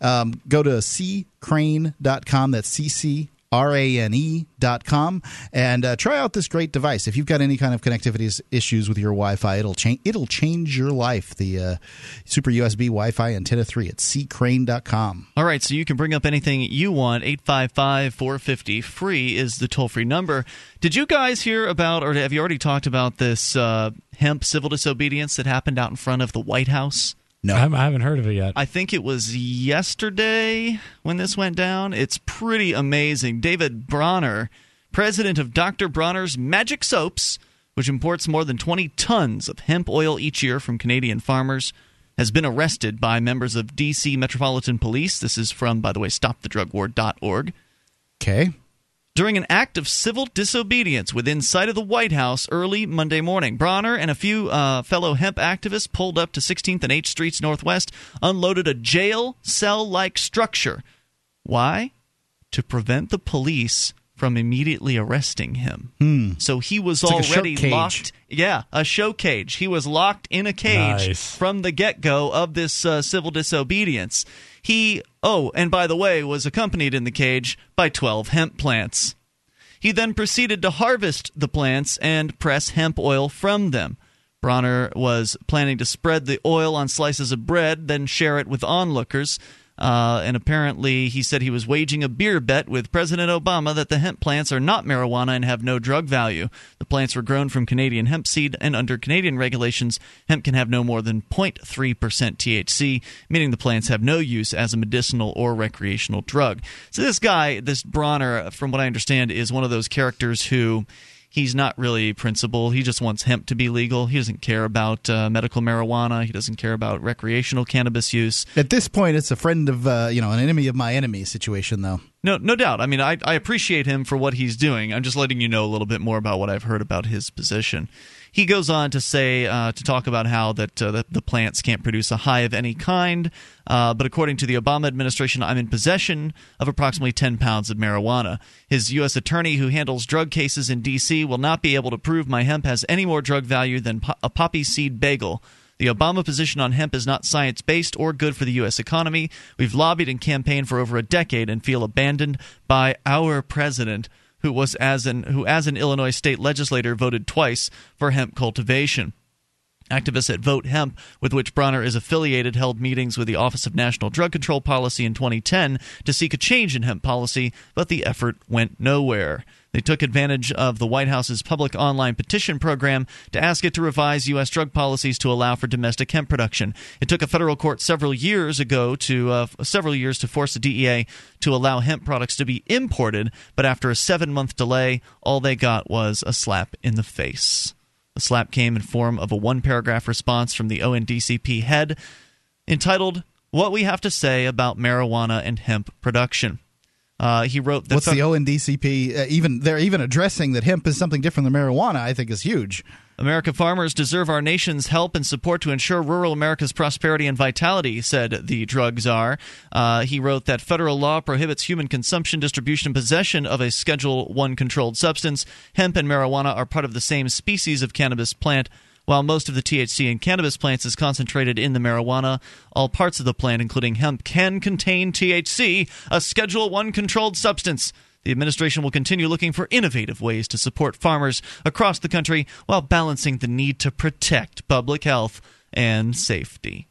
Um, go to ccrane.com that's cc R-A-N-E dot com and uh, try out this great device. If you've got any kind of connectivity issues with your Wi-Fi, it'll change it'll change your life. The uh, Super USB Wi-Fi Antenna 3 at ccrane.com. All right, so you can bring up anything you want. 855-450 free is the toll-free number. Did you guys hear about or have you already talked about this uh, hemp civil disobedience that happened out in front of the White House? No, I haven't heard of it yet. I think it was yesterday when this went down. It's pretty amazing. David Bronner, president of Dr. Bronner's Magic Soaps, which imports more than 20 tons of hemp oil each year from Canadian farmers, has been arrested by members of D.C. Metropolitan Police. This is from, by the way, stopthedrugwar.org. Okay during an act of civil disobedience within sight of the White House early Monday morning. Bronner and a few uh, fellow hemp activists pulled up to 16th and H Streets Northwest, unloaded a jail cell like structure. Why? To prevent the police from immediately arresting him. Hmm. So he was it's already like locked. Yeah, a show cage. He was locked in a cage nice. from the get go of this uh, civil disobedience. He, oh, and by the way, was accompanied in the cage by 12 hemp plants. He then proceeded to harvest the plants and press hemp oil from them. Bronner was planning to spread the oil on slices of bread, then share it with onlookers. Uh, and apparently, he said he was waging a beer bet with President Obama that the hemp plants are not marijuana and have no drug value. The plants were grown from Canadian hemp seed, and under Canadian regulations, hemp can have no more than 0.3% THC, meaning the plants have no use as a medicinal or recreational drug. So, this guy, this Bronner, from what I understand, is one of those characters who he's not really principled. He just wants hemp to be legal. He doesn't care about uh, medical marijuana. He doesn't care about recreational cannabis use. At this point, it's a friend of uh, you know an enemy of my enemy situation, though. No, no doubt. I mean, I, I appreciate him for what he's doing. I'm just letting you know a little bit more about what I've heard about his position. He goes on to say uh, to talk about how that uh, the, plants can't produce a high of any kind, uh, but according to the Obama administration, I'm in possession of approximately 10 pounds of marijuana. His U.S. attorney, who handles drug cases in D.C., will not be able to prove my hemp has any more drug value than po- a poppy seed bagel. The Obama position on hemp is not science based or good for the U.S. economy. We've lobbied and campaigned for over a decade and feel abandoned by our president who was as an who as an Illinois state legislator voted twice for hemp cultivation. Activists at Vote Hemp, with which Bronner is affiliated, held meetings with the Office of National Drug Control Policy in 2010 to seek a change in hemp policy, but the effort went nowhere. They took advantage of the White House's public online petition program to ask it to revise U.S. drug policies to allow for domestic hemp production. It took a federal court several years ago to uh, several years to force the DEA to allow hemp products to be imported, but after a seven-month delay, all they got was a slap in the face. The slap came in form of a one-paragraph response from the ONDCP head entitled "What We Have to Say About Marijuana and Hemp Production." Uh, he wrote that what's the ONDCP uh, even they're even addressing that hemp is something different than marijuana. I think is huge. American farmers deserve our nation's help and support to ensure rural America's prosperity and vitality, said the drug czar. Uh, he wrote that federal law prohibits human consumption, distribution, and possession of a Schedule One controlled substance. Hemp and marijuana are part of the same species of cannabis plant While most of the THC in cannabis plants is concentrated in the marijuana, all parts of the plant, including hemp, can contain THC, a Schedule 1 controlled substance. The administration will continue looking for innovative ways to support farmers across the country while balancing the need to protect public health and safety.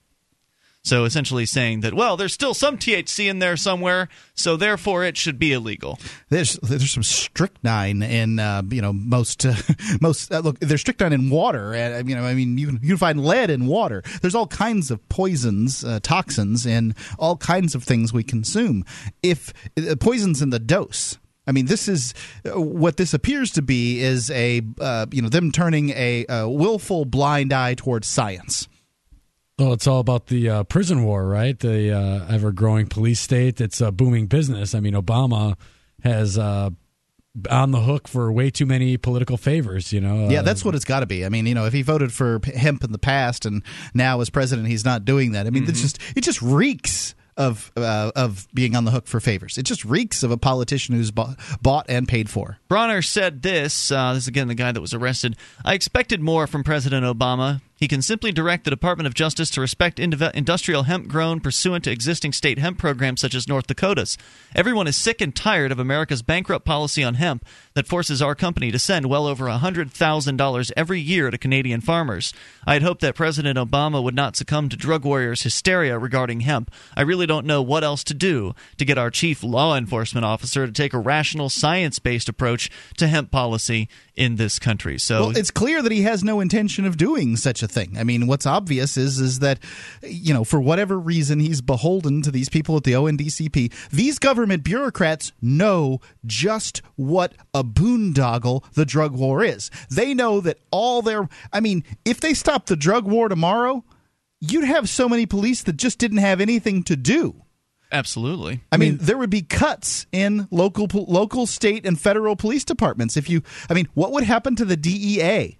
So essentially saying that, well, there's still some THC in there somewhere, so therefore it should be illegal. There's there's some strychnine in uh, you know most uh, most uh, look there's strychnine in water. Uh, you know I mean you can, you can find lead in water. There's all kinds of poisons, uh, toxins in all kinds of things we consume. If uh, poisons in the dose. I mean, this is what this appears to be is a you know them turning a, a willful blind eye towards science. Well, it's all about the uh, prison war, right? The uh, ever growing police state. It's a booming business. I mean, Obama has uh, on the hook for way too many political favors, you know? Yeah, that's what it's got to be. I mean, you know, if he voted for hemp in the past and now as president he's not doing that. I mean, it's just it just reeks of uh, of being on the hook for favors. It just reeks of a politician who's bought, bought and paid for. Bronner said this. Uh, this is again the guy that was arrested. I expected more from President Obama. He can simply direct the Department of Justice to respect industrial hemp grown pursuant to existing state hemp programs such as North Dakota's. Everyone is sick and tired of America's bankrupt policy on hemp that forces our company to send well over $100,000 every year to Canadian farmers. I had hoped that President Obama would not succumb to drug warriors' hysteria regarding hemp. I really don't know what else to do to get our chief law enforcement officer to take a rational, science based approach to hemp policy in this country. So Well, it's clear that he has no intention of doing such a thing. I mean, what's obvious is is that you know, for whatever reason he's beholden to these people at the ONDCP. These government bureaucrats know just what a boondoggle the drug war is. They know that all their I mean, if they stop the drug war tomorrow, you'd have so many police that just didn't have anything to do. absolutely. I mean, there would be cuts in local, local, state, and federal police departments if you. I mean, what would happen to the DEA?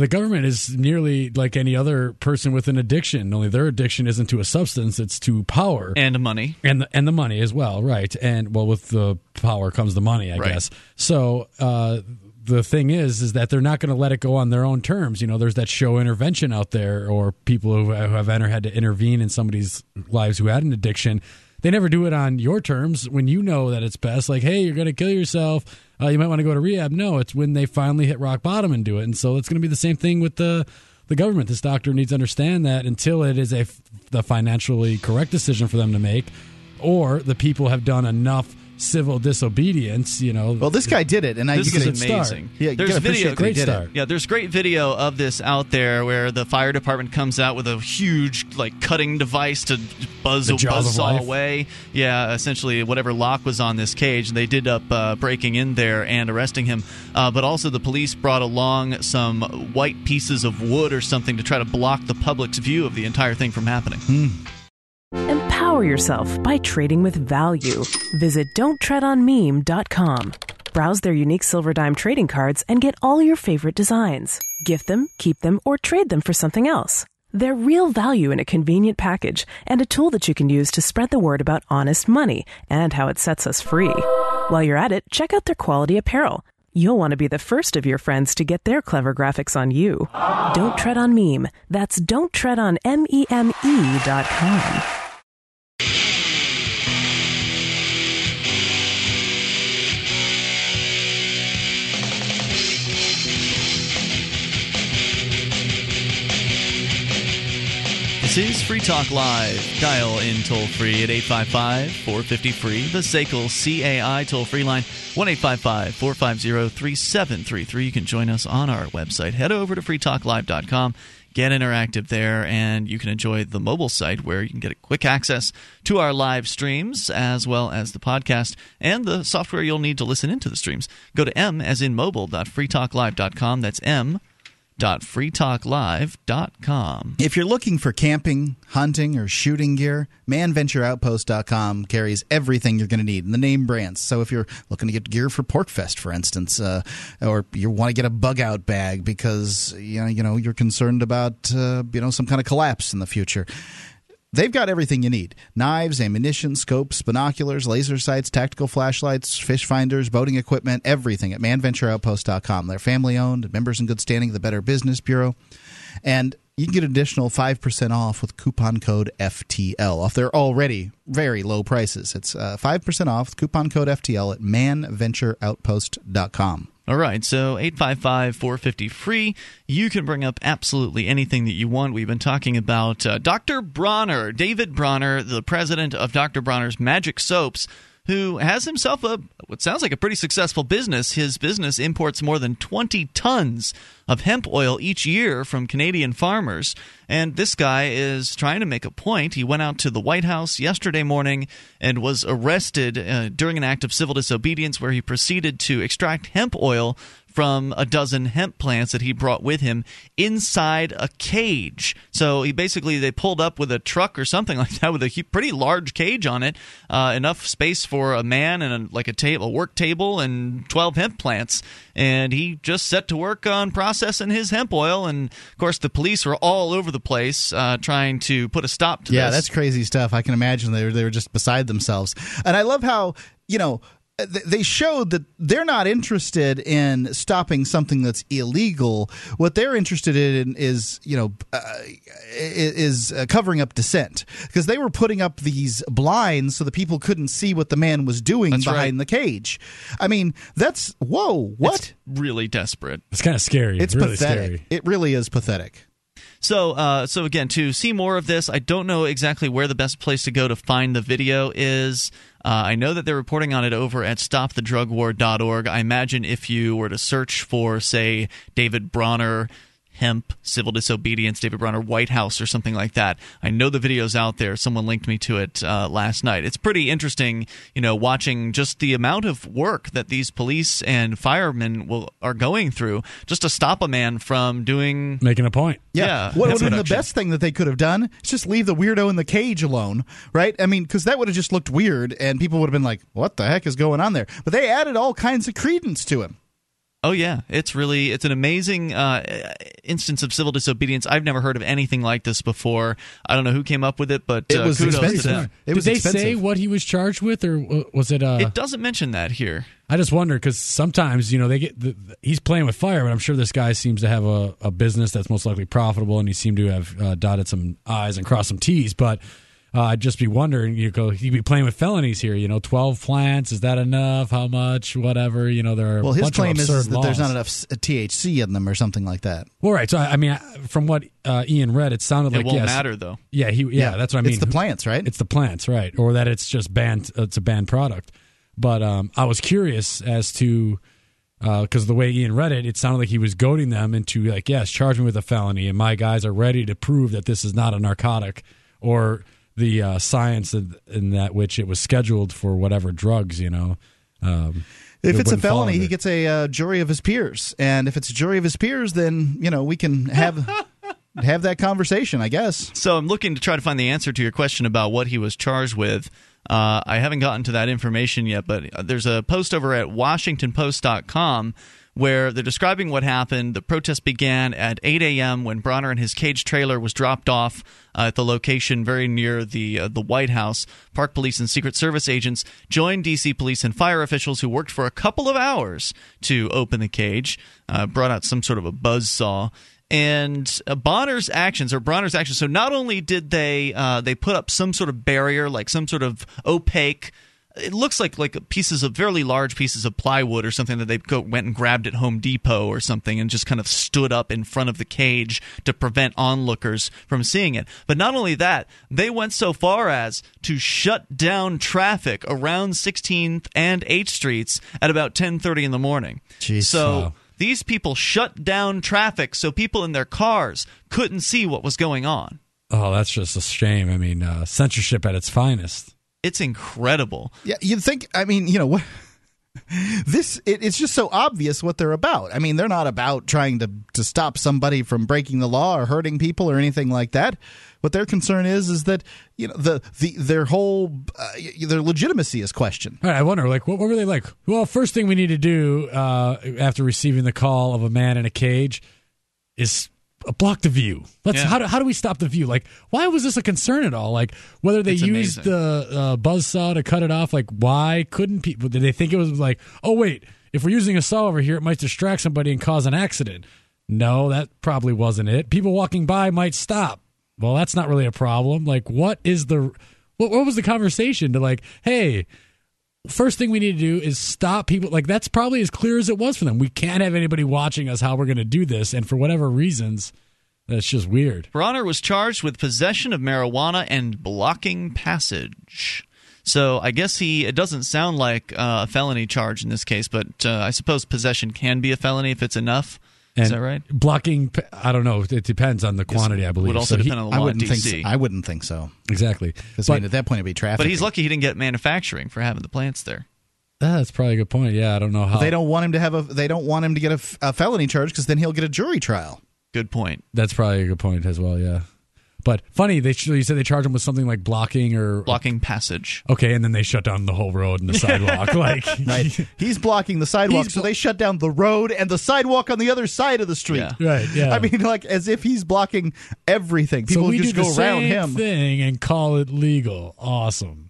The government is nearly like any other person with an addiction, only their addiction isn't to a substance, it's to power. And money. And the, and the money as well, right? And well, with the power comes the money, I Right. guess. So uh, the thing is, is that they're not going to let it go on their own terms. You know, there's that show intervention out there, or people who have, who have enter, had to intervene in somebody's lives who had an addiction. They never do it on your terms when you know that it's best. Like, hey, you're going to kill yourself. Uh, you might want to go to rehab. No, it's when they finally hit rock bottom and do it. And so it's going to be the same thing with the the government. This doctor needs to understand that until it is a the financially correct decision for them to make, or the people have done enough civil disobedience. You know, Well, this guy did it, and I this you is gotta- amazing. Yeah, you there's video. appreciate that he it. Yeah, there's great video of this out there where the fire department comes out with a huge like cutting device to buzz The buzz saw away. Yeah, essentially whatever lock was on this cage, and they did up uh, breaking in there and arresting him. Uh, but also the police brought along some white pieces of wood or something to try to block the public's view of the entire thing from happening. Empower yourself by trading with value. Visit don'ttreadonmeme.com. Browse their unique silver dime trading cards and get all your favorite designs. Gift them, keep them, or trade them for something else. They're real value in a convenient package and a tool that you can use to spread the word about honest money and how it sets us free. While you're at it, check out their quality apparel. You'll want to be the first of your friends to get their clever graphics on you. Don't tread on meme. That's don't tread on M-E-M-E dot com. This is Free Talk Live. Dial in toll free at 855 450 free. The SACL CAI toll free line 1 855 450 3733. You can join us on our website. Head over to freetalklive.com. Get interactive there, and you can enjoy the mobile site where you can get quick access to our live streams as well as the podcast and the software you'll need to listen into the streams. Go to m as in mobile.freetalklive.com. That's m www.freetalklive.com. If you're looking for camping, hunting, or shooting gear, manventureoutpost.com carries everything you're going to need in the name brands. So if you're looking to get gear for PorcFest, for instance, uh, or you want to get a bug out bag because you know you know you're concerned about uh, you know some kind of collapse in the future. They've got everything you need knives, ammunition, scopes, binoculars, laser sights, tactical flashlights, fish finders, boating equipment, everything at manventureoutpost.com. They're family owned, members in good standing of the Better Business Bureau. And you can get an additional 5% off with coupon code FTL off their already very low prices. It's uh, 5% off coupon code FTL at manventureoutpost.com. All right, so 855 450 free. You can bring up absolutely anything that you want. We've been talking about uh, Dr. Bronner, David Bronner, the president of Dr. Bronner's Magic Soaps who has himself a what sounds like a pretty successful business. His business imports more than 20 tons of hemp oil each year from Canadian farmers. And this guy is trying to make a point. He went out to the White House yesterday morning and was arrested uh, during an act of civil disobedience where he proceeded to extract hemp oil from a dozen hemp plants that he brought with him inside a cage. So he basically they pulled up with a truck or something like that with a pretty large cage on it, uh, enough space for a man and a, like a table, a work table, and twelve hemp plants. And he just set to work on processing his hemp oil. And of course, the police were all over the place uh, trying to put a stop to yeah, this. that's crazy stuff. I can imagine they were, they were just beside themselves. And I love how you know they showed that they're not interested in stopping something that's illegal. What they're interested in is, you know, uh, is uh, covering up dissent because they were putting up these blinds so the people couldn't see what the man was doing That's behind right. the cage. I mean, that's whoa, what? It's really desperate. It's kind of scary. It's really pathetic. scary. It really is pathetic. So, uh, so again, to see more of this, I don't know exactly where the best place to go to find the video is. Uh, I know that they're reporting on it over at stopthedrugwar.org. I imagine if you were to search for, say, David Bronner hemp, civil disobedience, David Bronner, White House, or something like that. I know the video's out there. Someone linked me to it uh, last night. It's pretty interesting, you know, watching just the amount of work that these police and firemen will are going through just to stop a man from doing Making a point. Yeah, what would have been the best thing that they could have done? Is just leave the weirdo in the cage alone, right? I mean, because that would have just looked weird, and people would have been like, "What the heck is going on there?" But they added all kinds of credence to him. Oh yeah, it's really it's an amazing uh, instance of civil disobedience. I've never heard of anything like this before. I don't know who came up with it, but It uh, was kudos to expensive. them. It Did was they expensive. say what he was charged with, or was it? Uh, It doesn't mention that here. I just wonder because sometimes you know they get the, the- he's playing with fire, but I'm sure this guy seems to have a, a business that's most likely profitable, and he seemed to have uh, dotted some i's and crossed some t's. But uh, I'd just be wondering, you go, he'd be playing with felonies here. You know, 12 plants is that enough? How much? Whatever. You know, there are Well, his bunch claim of is, absurd is that there's not enough THC in them or something like that. Well, right. So I I mean, from what uh, Ian read, it sounded It like won't yes, matter though. Yeah, he. Yeah, that's what I mean. It's the plants, right? It's the plants, right? Or that it's just banned. It's a banned product. But um, I was curious as to because the way Ian read it, it sounded like he was goading them into like, yes, charge me with a felony, and my guys are ready to prove that this is not a narcotic or the uh, science in, in that which it was scheduled for whatever drugs. You know, um, If it it's a felony, he gets a uh, jury of his peers, and if it's a jury of his peers, then you know we can have have that conversation. I guess. So I'm looking to try to find the answer to your question about what he was charged with. Uh, I haven't gotten to that information yet, but there's a post over at WashingtonPost.com where they're describing what happened. The protest began at 8 a.m. when Bronner and his cage trailer was dropped off uh, at the location very near the uh, the White House. Park Police and Secret Service agents joined D.C. police and fire officials who worked for a couple of hours to open the cage. Uh, brought out some sort of a buzz saw and uh, Bonner's actions or Bronner's actions. So not only did they uh, they put up some sort of barrier, like some sort of opaque. It looks like like pieces of fairly large pieces of plywood or something that they go, went and grabbed at Home Depot or something and just kind of stood up in front of the cage to prevent onlookers from seeing it. But not only that, they went so far as to shut down traffic around 16th and 8th streets at about 10:30 in the morning. Jeez. So Wow. these people shut down traffic so people in their cars couldn't see what was going on. oh, that's just a shame. I mean, uh, censorship at its finest. It's incredible. Yeah, you'd think. I mean, you know what? This it, it's just so obvious what they're about. I mean, they're not about trying to to stop somebody from breaking the law or hurting people or anything like that. What their concern is is that you know the the their whole uh, their legitimacy is questioned. All right, I wonder, like, what, what were they like? Well, first thing we need to do uh, after receiving the call of a man in a cage is block the view. Let's Yeah. how do, how do we stop the view? Like, why was this a concern at all? Like, whether they It's used amazing. the uh, buzz saw to cut it off, like, why couldn't people? Did they think it was like, oh wait, if we're using a saw over here, it might distract somebody and cause an accident? No, that probably wasn't it. People walking by might stop. Well, that's not really a problem. Like, what is the what, what was the conversation to like, hey, first thing we need to do is stop people like that's probably as clear as it was for them we can't have anybody watching us how we're going to do this and for whatever reasons that's just weird Bronner was charged with possession of marijuana and blocking passage. So I guess he. It doesn't sound like uh, a felony charge in this case, but uh, I suppose possession can be a felony if it's enough. And Is that right? blocking i don't know it depends on the quantity i believe Would also So he- depend on the I law in wouldn't think. So. I wouldn't think so. exactly Because but I mean, at that point, it'd be traffic. but he's lucky he didn't get manufacturing for having the plants there. that's probably a good point yeah i don't know how They don't want him to have a. They don't want him to get a felony charge because then he'll get a jury trial. Good point. that's probably a good point as well yeah but funny they you said they charge him with something like blocking or Blocking passage. okay and then they shut down the whole road and the sidewalk like Right. he's blocking the sidewalk, He's so they shut down the road and the sidewalk on the other side of the street. Yeah. right yeah I mean, like as if he's blocking everything. People so we just do go the around same him. thing and call it legal awesome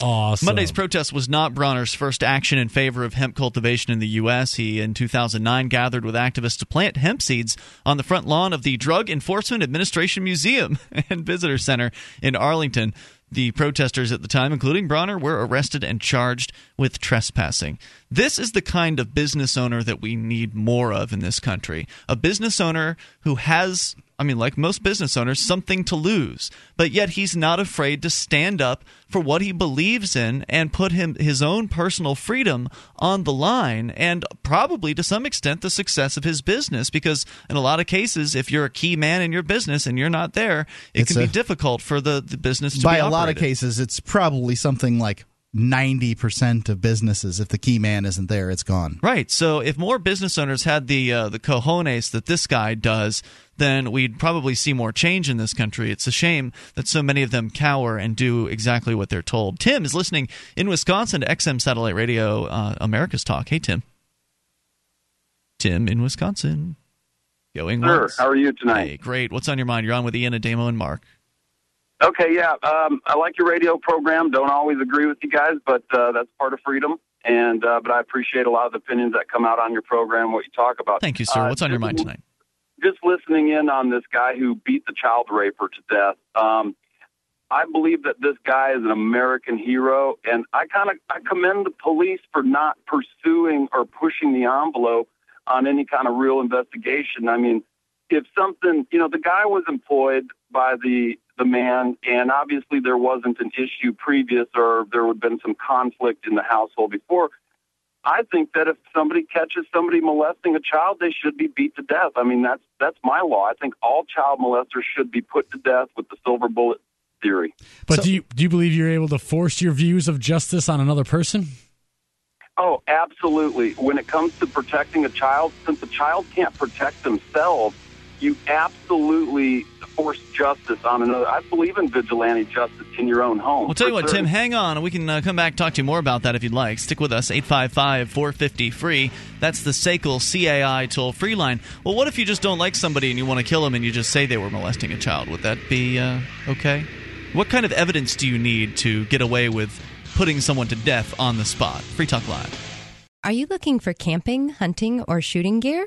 awesome Monday's protest was not Bronner's first action in favor of hemp cultivation in the U.S. He, in 2009, gathered with activists to plant hemp seeds on the front lawn of the Drug Enforcement Administration Museum and Visitor Center in Arlington. The protesters at the time, including Bronner, were arrested and charged with trespassing. This is the kind of business owner that we need more of in this country. A business owner who has, I mean, like most business owners, something to lose, but yet he's not afraid to stand up for what he believes in and put him his own personal freedom on the line and probably to some extent the success of his business because in a lot of cases if you're a key man in your business and you're not there it It's can a- be difficult for the, the business to By a lot of cases, it's probably something like ninety percent of businesses. If the key man isn't there, it's gone. Right. So if more business owners had the uh, the cojones that this guy does, then we'd probably see more change in this country. It's a shame that so many of them cower and do exactly what they're told. Tim is listening in Wisconsin to XM Satellite Radio, uh, America's Talk. Hey, Tim. Tim in Wisconsin. Going Sir, once. how are you tonight? Hey, great. What's on your mind? You're on with Ian, Ademo, and Mark. Okay, yeah. Um, I like your radio program. Don't always agree with you guys, but uh, that's part of freedom. And uh, but I appreciate a lot of the opinions that come out on your program, what you talk about. Thank you, sir. Uh, What's on your mind tonight? Just listening in on this guy who beat the child raper to death. Um, I believe that this guy is an American hero, and I kind of I commend the police for not pursuing or pushing the envelope on any kind of real investigation. I mean, if something, you know, the guy was employed by the the man, and obviously there wasn't an issue previous, or there would have been some conflict in the household before. I think that if somebody catches somebody molesting a child, they should be beat to death. I mean, that's that's my law. I think all child molesters should be put to death with the silver bullet theory. But do you do you believe you're able to force your views of justice on another person? Oh, absolutely. When it comes to protecting a child, since a child can't protect themselves, you absolutely force justice on another. I believe in vigilante justice in your own home. We'll tell you what, certain- Tim, hang on. We can uh, come back and talk to you more about that if you'd like. Stick with us, 855 450 free. That's the SACL CAI toll free line. Well, what if you just don't like somebody and you want to kill them and you just say they were molesting a child? Would that be uh, okay? What kind of evidence do you need to get away with putting someone to death on the spot? Free Talk Live. Are you looking for camping, hunting, or shooting gear?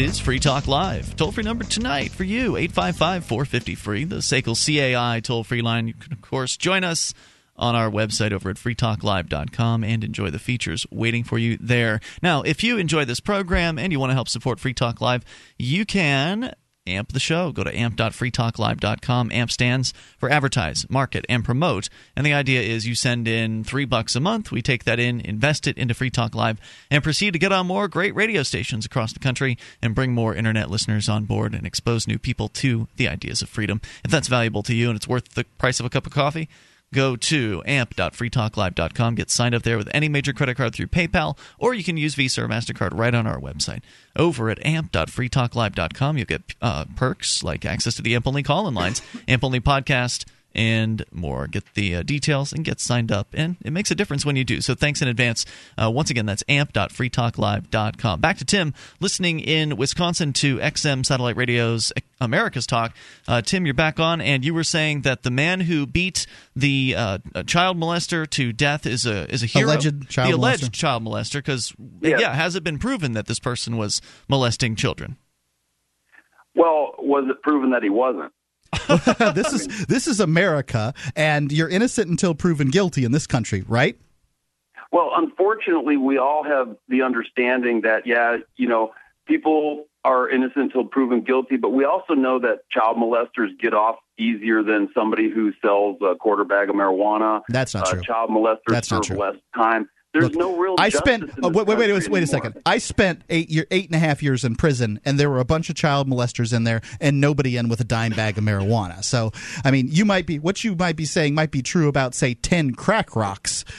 is Free Talk Live. Toll free number tonight for you, 855 450 free, the SACL CAI toll free line. You can, of course, join us on our website over at freetalklive.com and enjoy the features waiting for you there. Now, if you enjoy this program and you want to help support Free Talk Live, you can amp the show. Go to amp.freetalklive.com. AMP stands for advertise, market, and promote. And the idea is you send in three bucks a month. We take that in, invest it into Free Talk Live, and proceed to get on more great radio stations across the country and bring more internet listeners on board and expose new people to the ideas of freedom. If that's valuable to you and it's worth the price of a cup of coffee, go to amp.freetalklive.com, get signed up there with any major credit card through PayPal, or you can use Visa or MasterCard right on our website. Over at amp.freetalklive.com, you'll get uh, perks like access to the AMP only call in lines, AMP only podcast, and more. Get the uh, details and get signed up, and it makes a difference when you do. So thanks in advance. Uh, once again, that's amp.freetalklive.com. Back to Tim, listening in Wisconsin to XM Satellite Radio's America's Talk. Uh, Tim, you're back on, and you were saying that the man who beat the uh, child molester to death is a is a hero. Alleged child the alleged molester. child molester, because Yeah. yeah, has it been proven that this person was molesting children? Well, was it proven that he wasn't? this is this is America, and you're innocent until proven guilty in this country, right? Well, unfortunately, we all have the understanding that, yeah, you know, people are innocent until proven guilty, but we also know that child molesters get off easier than somebody who sells a quarter bag of marijuana. That's not uh, true. Child molesters That's serve less time. There's Look, no real. I spent oh, wait, wait, wait, wait, wait a second. I spent eight year, eight and a half years in prison, and there were a bunch of child molesters in there, and nobody in with a dime bag of marijuana. So, I mean, you might be what you might be saying might be true about say ten crack rocks, Uh,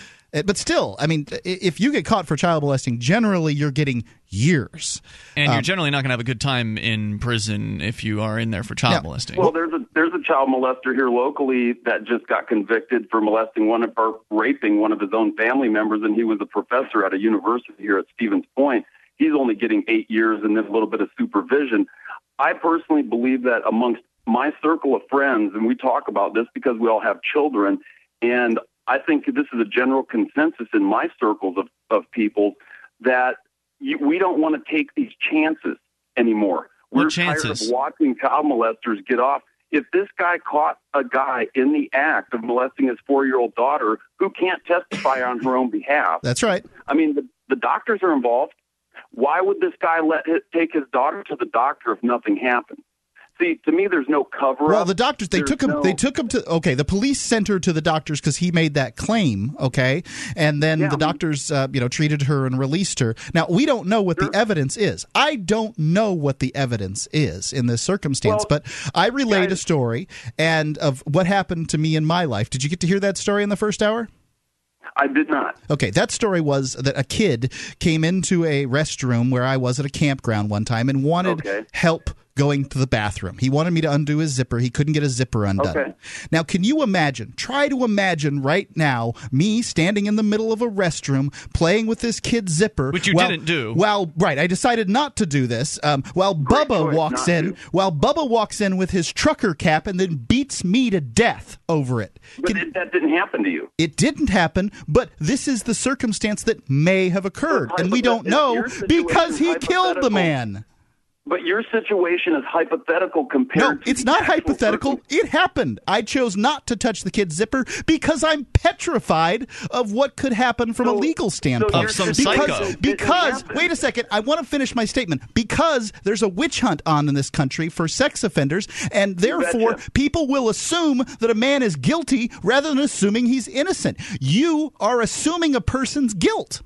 but still, I mean, if you get caught for child molesting, generally you're getting years. And you're Um, generally not going to have a good time in prison if you are in there for child Yeah. molesting. Well, there's a there's a child molester here locally that just got convicted for molesting one of or raping one of his own family members, and he was a professor at a university here at Stevens Point. He's only getting eight years and then a little bit of supervision. I personally believe that amongst my circle of friends, and we talk about this because we all have children, and I think this is a general consensus in my circles of, of people that you, we don't want to take these chances anymore. We're chances? tired of watching child molesters get off. If this guy caught a guy in the act of molesting his four year old daughter who can't testify on her own behalf, That's right. I mean, the, the doctors are involved. Why would this guy let it, take his daughter to the doctor if nothing happened? See, to me, there's no cover Well, the doctors they There's took him. no- They took him to okay. The police sent her to the doctors because he made that claim. Okay, and then the doctors, uh, you know, treated her and released her. Now we don't know what the evidence is. I don't know what the evidence is in this circumstance, but I relayed a story and of what happened to me in my life. Did you get to hear that story in the first hour? I did not. Okay, that story was that a kid came into a restroom where I was at a campground one time and wanted help going to the bathroom. He wanted me to undo his zipper. He couldn't get his zipper undone. Okay. Now, can you imagine? Try to imagine right now me standing in the middle of a restroom playing with this kid's zipper. Which you while- didn't do. Well, right. I decided not to do this. Um, while Bubba walks not in, while Bubba walks in with his trucker cap and then beats me to death over it. But it, that didn't happen to you. It didn't happen, but this is the circumstance that may have occurred, and we don't know because he killed the man. But your situation is hypothetical compared No, to it's not hypothetical. It happened. I chose not to touch the kid's zipper because I'm petrified of what could happen from a legal standpoint. Of some because, psycho. because wait a second, I want to finish my statement. Because there's a witch hunt on in this country for sex offenders, and therefore people will assume that a man is guilty rather than assuming he's innocent. You are assuming a person's guilt.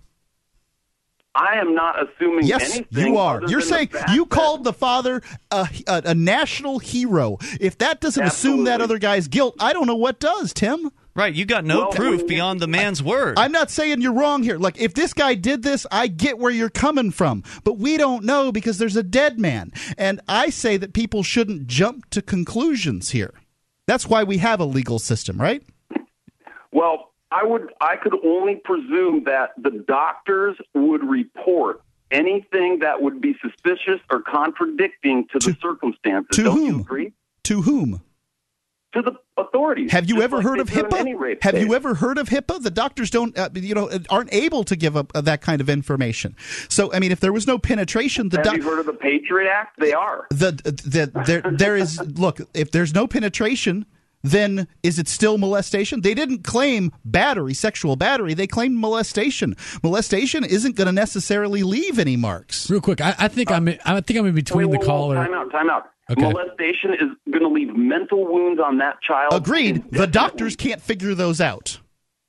I am not assuming Yes, anything. you are. You're saying fact you that- called the father a, a, a national hero. If that doesn't assume that other guy's guilt, I don't know what does, Tim. Right, you got no proof beyond the man's word. I'm not saying you're wrong here. Like, if this guy did this, I get where you're coming from. But we don't know because there's a dead man. And I say that people shouldn't jump to conclusions here. That's why we have a legal system, right? Well, I would I could only presume that the doctors would report anything that would be suspicious or contradicting to, the circumstances. to Don't whom? you agree? To whom? To the authorities. Have you Just ever like heard of HIPAA? Have case. you ever heard of HIPAA? The doctors don't, uh, you know, aren't able to give up uh, that kind of information. So, I mean, if there was no penetration, the Have doc- you heard of the Patriot Act? They are. the the there there is look if there's no penetration then is it still molestation they didn't claim battery sexual battery they claimed molestation molestation isn't going to necessarily leave any marks Real quick, I, I think I'm in, I think I'm in between Wait, the whoa, whoa, caller. Time out, time out. Okay. molestation is going to leave mental wounds on that child. Agreed. The doctors can't figure those out.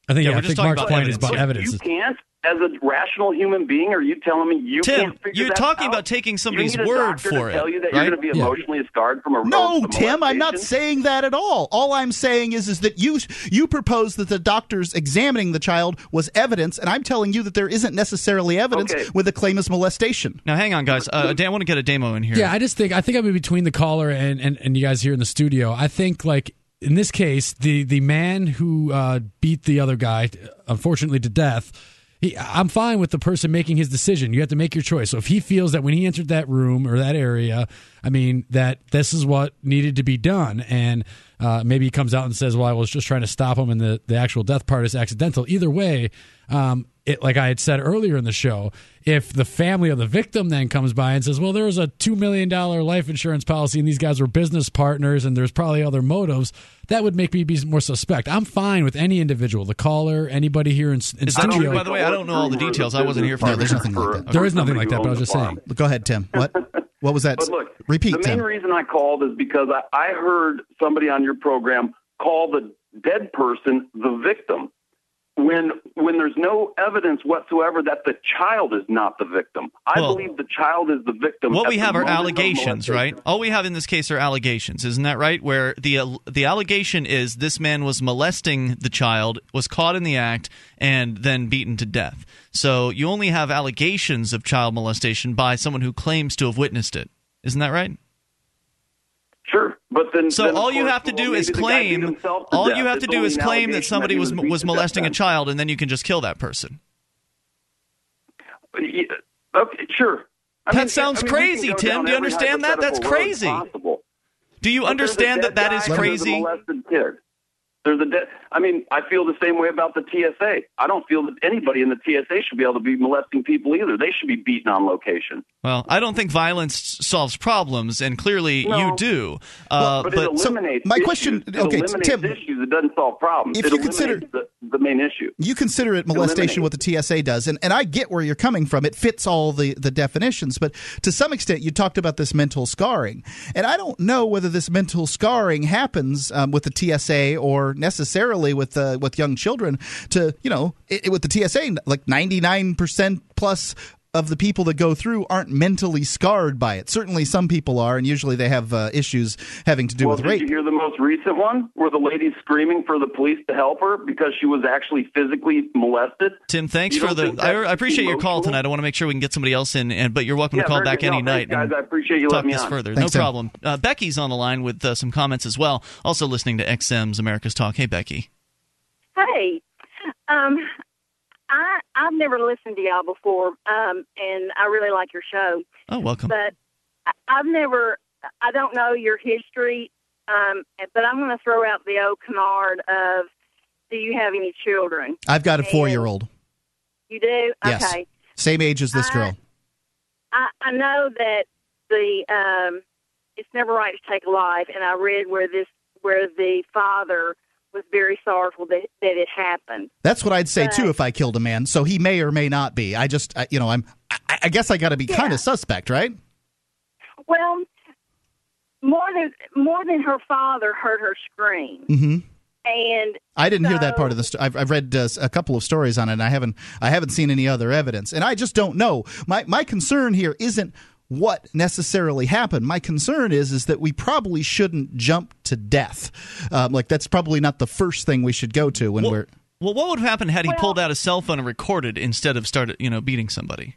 I think Yeah, yeah, we're I just think talking Mark's about point is about evidence. You can't, as a rational human being, are you telling me you Tim, can't figure out what you're that talking out? about taking somebody's you need a word for to it, Tell you that right? you're going to be Yeah. emotionally scarred from a No, from Tim, I'm not saying that at all. All I'm saying is is that you you propose that the doctors examining the child was evidence, and I'm telling you that there isn't necessarily evidence Okay. with the claim is molestation. Now, hang on, guys. Uh, Dan, I want to get Ademo in here. Yeah, I just think I think I'm in between the caller and, and, and you guys here in the studio. I think like in this case, the the man who uh, beat the other guy, unfortunately to death. He, I'm fine with the person making his decision. You have to make your choice. So if he feels that when he entered that room or that area, I mean that this is what needed to be done, and uh, maybe he comes out and says, "Well, I was just trying to stop him," and the the actual death part is accidental. Either way, um, it like I had said earlier in the show, if the family of the victim then comes by and says, "Well, there was a two million dollar life insurance policy, and these guys were business partners, and there's probably other motives," that would make me be more suspect. I'm fine with any individual, the caller, anybody here in, in studio. By the way, I don't know all the details. I wasn't here for No, the there's nothing like that. There is nothing like that, but I was just saying. Go ahead, Tim. What what was that? But look, Repeat, the main Tim. reason I called is because I, I heard somebody on your program call the dead person the victim when when there's no evidence whatsoever that the child is not the victim. I Well, believe the child is the victim. What we have are allegations, right? All we have in this case are allegations, isn't that right? Where the the allegation is this man was molesting the child, was caught in the act, and then beaten to death. So you only have allegations of child molestation by someone who claims to have witnessed it. Isn't that right? Sure, but then So then, all you have to do is maybe the guy beat claim. All death. you have It's to do is claim that somebody was was molesting a child, and then you can just kill that person. Uh, yeah, Okay, sure. I That mean, sounds I mean, crazy, Tim. Do you understand that? That's crazy. Do you But understand that that is guy and there's crazy? a molested kid. There's a dead. I mean, I feel the same way about the TSA. I don't feel that anybody in the TSA should be able to be molesting people either. They should be beaten on location. Well, I don't think violence solves problems, and clearly No. you do. Uh, but, it eliminates my question- It okay, eliminates Tim, issues. It doesn't solve problems. if it you consider- eliminates the, the main issue. You consider it molestation Eliminate. what the TSA does, and, and I get where you're coming from. It fits all the, the definitions, but to some extent, you talked about this mental scarring, and I don't know whether this mental scarring happens um, with the TSA or necessarily with uh, with young children. To you know, it, with the TSA, like 99 percent plus of the people that go through aren't mentally scarred by it. Certainly, some people are, and usually they have uh, issues having to do well, with did rape. you hear the most recent one where the lady's screaming for the police to help her because she was actually physically molested? Tim, thanks for the. I, I appreciate your call tonight. I want to make sure we can get somebody else in, and but you're welcome Yeah, to call back good. any No, night. guys. I appreciate you talk letting me this on. further. Thanks, no Tim. problem. Uh, Becky's on the line with uh, some comments as well. Also listening to XM's America's Talk. Hey, Becky. Hey, um, I I've never listened to y'all before, um, and I really like your show. Oh, welcome. But I- I've never, I don't know your history, um, but I'm going to throw out the old canard of, do you have any children? I've got a four year old. You do? Yes. Okay. Same age as this I- girl. I, I know that the um, it's never right to take a life, and I read where this where the father was very sorrowful that that it happened. That's what I'd say But- too if I killed a man. So he may or may not be. I just, I, you know, I'm. I, I guess I got to be kind of suspect, right? Well, more than more than her father heard her scream, Mm-hmm. and I didn't hear that part of the. Sto- I've, I've read uh, a couple of stories on it. and I haven't. I haven't seen any other evidence, and I just don't know. My my concern here isn't what necessarily happened. My concern is is that we probably shouldn't jump to death. Um, like that's probably not the first thing we should go to when we're. Well, what would happen had he pulled out his cell phone and recorded instead of started, you know, beating somebody?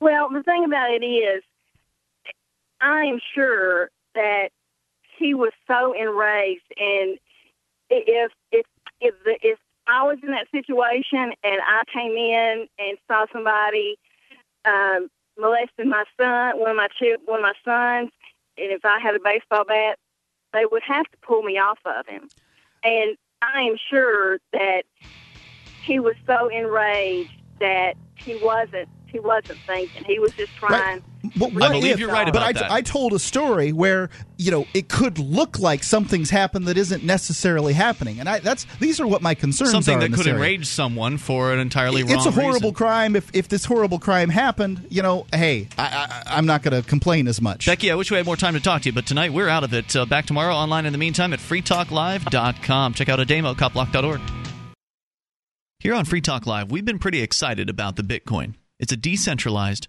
Well, the thing about it is, I am sure that he was so enraged, and if if if the, if I was in that situation and I came in and saw somebody um, molesting my son, one of my chi- one of my sons, and if I had a baseball bat, they would have to pull me off of him, and I am sure that he was so enraged that he wasn't He wasn't thinking. He was just trying. But I believe if- you're right but about I, that. I told a story where you know it could look like something's happened that isn't necessarily happening, and I, that's these are what my concerns Something are. Something that could area. enrage someone for an entirely wrong It's a horrible reason. crime. If if this horrible crime happened, you know, hey, I, I, I'm not going to complain as much. Becky, I wish we had more time to talk to you, but tonight we're out of it. Uh, back tomorrow online in the meantime at freetalklive.com. Check out a demo, copblock.org. Here on Free Talk Live, we've been pretty excited about the Bitcoin. It's a decentralized,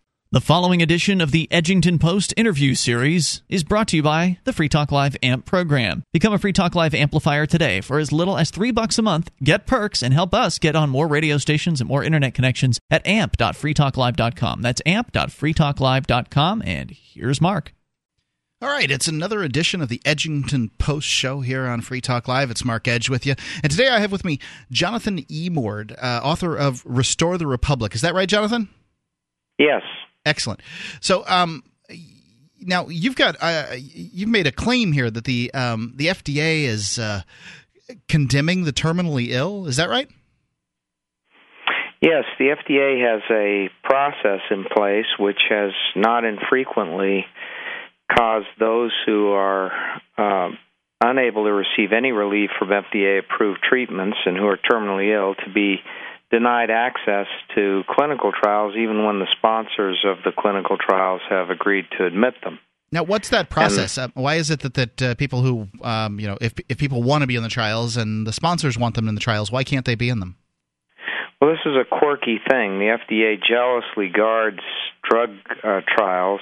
The following edition of the Edgington Post interview series is brought to you by the Free Talk Live AMP program. Become a Free Talk Live amplifier today for as little as 3 bucks a month. Get perks and help us get on more radio stations and more internet connections at amp.freetalklive.com. That's amp.freetalklive.com and here's Mark. All right, it's another edition of the Edgington Post show here on Free Talk Live. It's Mark Edge with you. And today I have with me Jonathan Emord, uh, author of Restore the Republic. Is that right, Jonathan? Yes. Excellent. So, um, now you've got uh, you've made a claim here that the um, the FDA is uh, condemning the terminally ill. Is that right? Yes, the FDA has a process in place which has not infrequently caused those who are um, unable to receive any relief from FDA approved treatments and who are terminally ill to be denied access to clinical trials even when the sponsors of the clinical trials have agreed to admit them. Now, what's that process? uh, why is it that that uh, people who um, you know if if people want to be in the trials and the sponsors want them in the trials, why can't they be in them? Well, this is a quirky thing. The FDA jealously guards drug uh, trials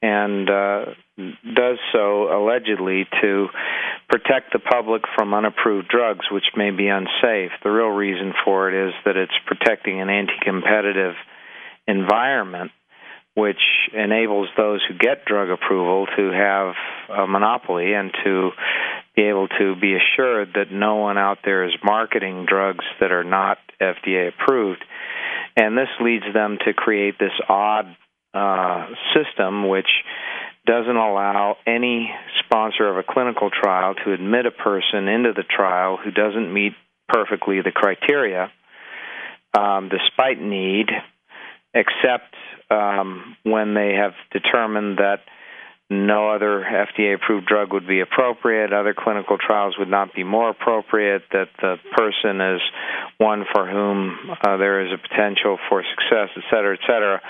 and uh, does so allegedly to protect the public from unapproved drugs, which may be unsafe. The real reason for it is that it's protecting an anti competitive environment which enables those who get drug approval to have a monopoly and to be able to be assured that no one out there is marketing drugs that are not FDA approved. And this leads them to create this odd uh, system which doesn't allow any sponsor of a clinical trial to admit a person into the trial who doesn't meet perfectly the criteria, um, despite need, except um, when they have determined that no other FDA approved drug would be appropriate, other clinical trials would not be more appropriate, that the person is one for whom uh, there is a potential for success, et cetera, et cetera,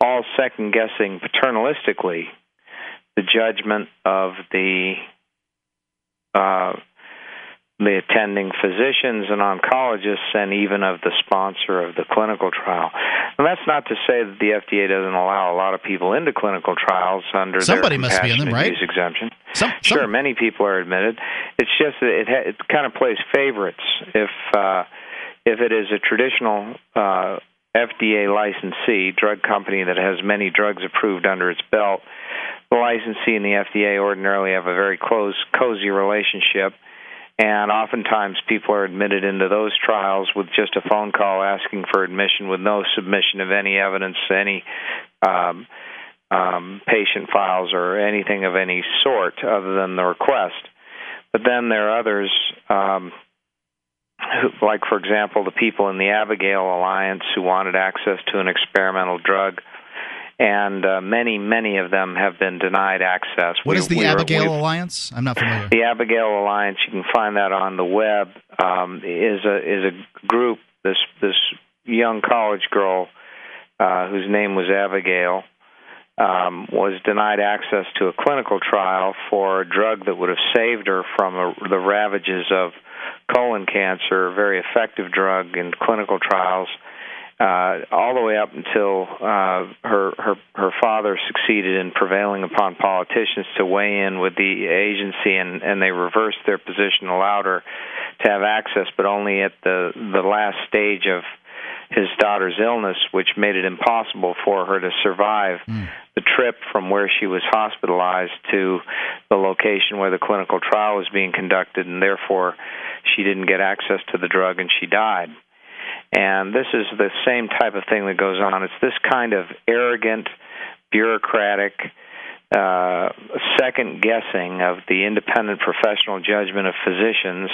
all second guessing paternalistically the judgment of the uh, the attending physicians and oncologists, and even of the sponsor of the clinical trial. And that's not to say that the FDA doesn't allow a lot of people into clinical trials under Somebody their must be in them, right? use exemption. Some, Sure, many people are admitted. It's just that it ha- it kind of plays favorites. If uh, if it is a traditional uh, FDA licensee drug company that has many drugs approved under its belt, the licensee and the FDA ordinarily have a very close, cozy relationship. And oftentimes, people are admitted into those trials with just a phone call asking for admission with no submission of any evidence, any um, um, patient files, or anything of any sort other than the request. But then there are others, um, who, like, for example, the people in the Abigail Alliance who wanted access to an experimental drug. And uh, many, many of them have been denied access. What We- is the we Abigail Alliance? I'm not familiar. the Abigail Alliance, you can find that on the web. Um, is a is a group. This this young college girl uh, whose name was Abigail um, was denied access to a clinical trial for a drug that would have saved her from a, the ravages of colon cancer. A very effective drug in clinical trials. Uh, all the way up until uh, her her her father succeeded in prevailing upon politicians to weigh in with the agency, and and they reversed their position, allowed her to have access, but only at the the last stage of his daughter's illness, which made it impossible for her to survive the trip from where she was hospitalized to the location where the clinical trial was being conducted, and therefore she didn't get access to the drug and she died. And this is the same type of thing that goes on. It's this kind of arrogant, bureaucratic, uh, second guessing of the independent professional judgment of physicians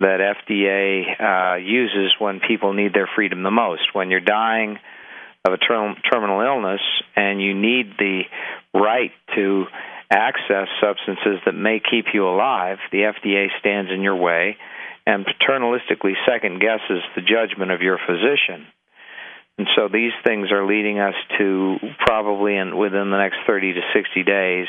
that FDA uh, uses when people need their freedom the most. When you're dying of a term, terminal illness and you need the right to access substances that may keep you alive, the FDA stands in your way and paternalistically second guesses the judgment of your physician. And so these things are leading us to probably in, within the next 30 to 60 days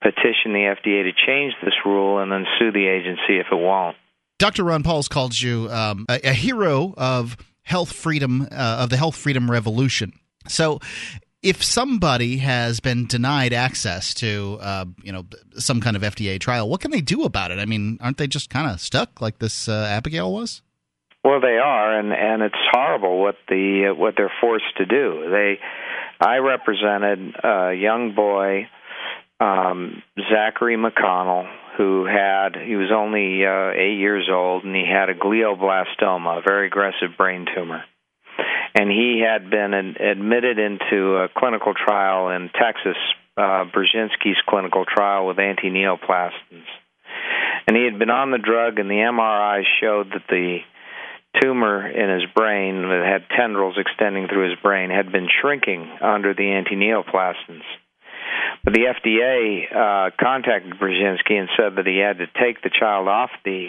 petition the FDA to change this rule and then sue the agency if it won't. Dr. Ron Paul's called you um, a, a, hero of health freedom, uh, of the health freedom revolution. So, if somebody has been denied access to, uh, you know, some kind of FDA trial, what can they do about it? I mean, aren't they just kind of stuck like this uh, Abigail was? Well, they are, and and it's horrible what the what they're forced to do. They, I represented a young boy, um, Zachary McConnell, who had he was only uh, eight years old, and he had a glioblastoma, a very aggressive brain tumor, and he had been an, admitted into a clinical trial in Texas, uh, Burzynski's clinical trial with anti-neoplastons, and he had been on the drug, and the MRI showed that the tumor in his brain that had tendrils extending through his brain had been shrinking under the anti-neoplastons. But the FDA uh, contacted Burzynski and said that he had to take the child off the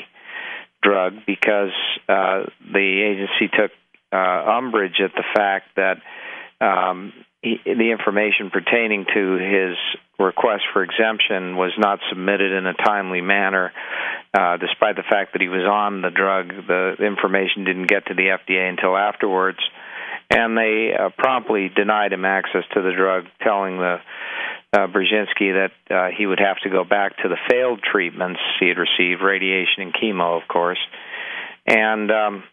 drug because uh, the agency took umbrage at the fact that um, he, the information pertaining to his request for exemption was not submitted in a timely manner. Uh, despite the fact that he was on the drug, the information didn't get to the FDA until afterwards, and they uh, promptly denied him access to the drug, telling the uh, Burzynski that uh, he would have to go back to the failed treatments he had received, radiation and chemo, of course. And um,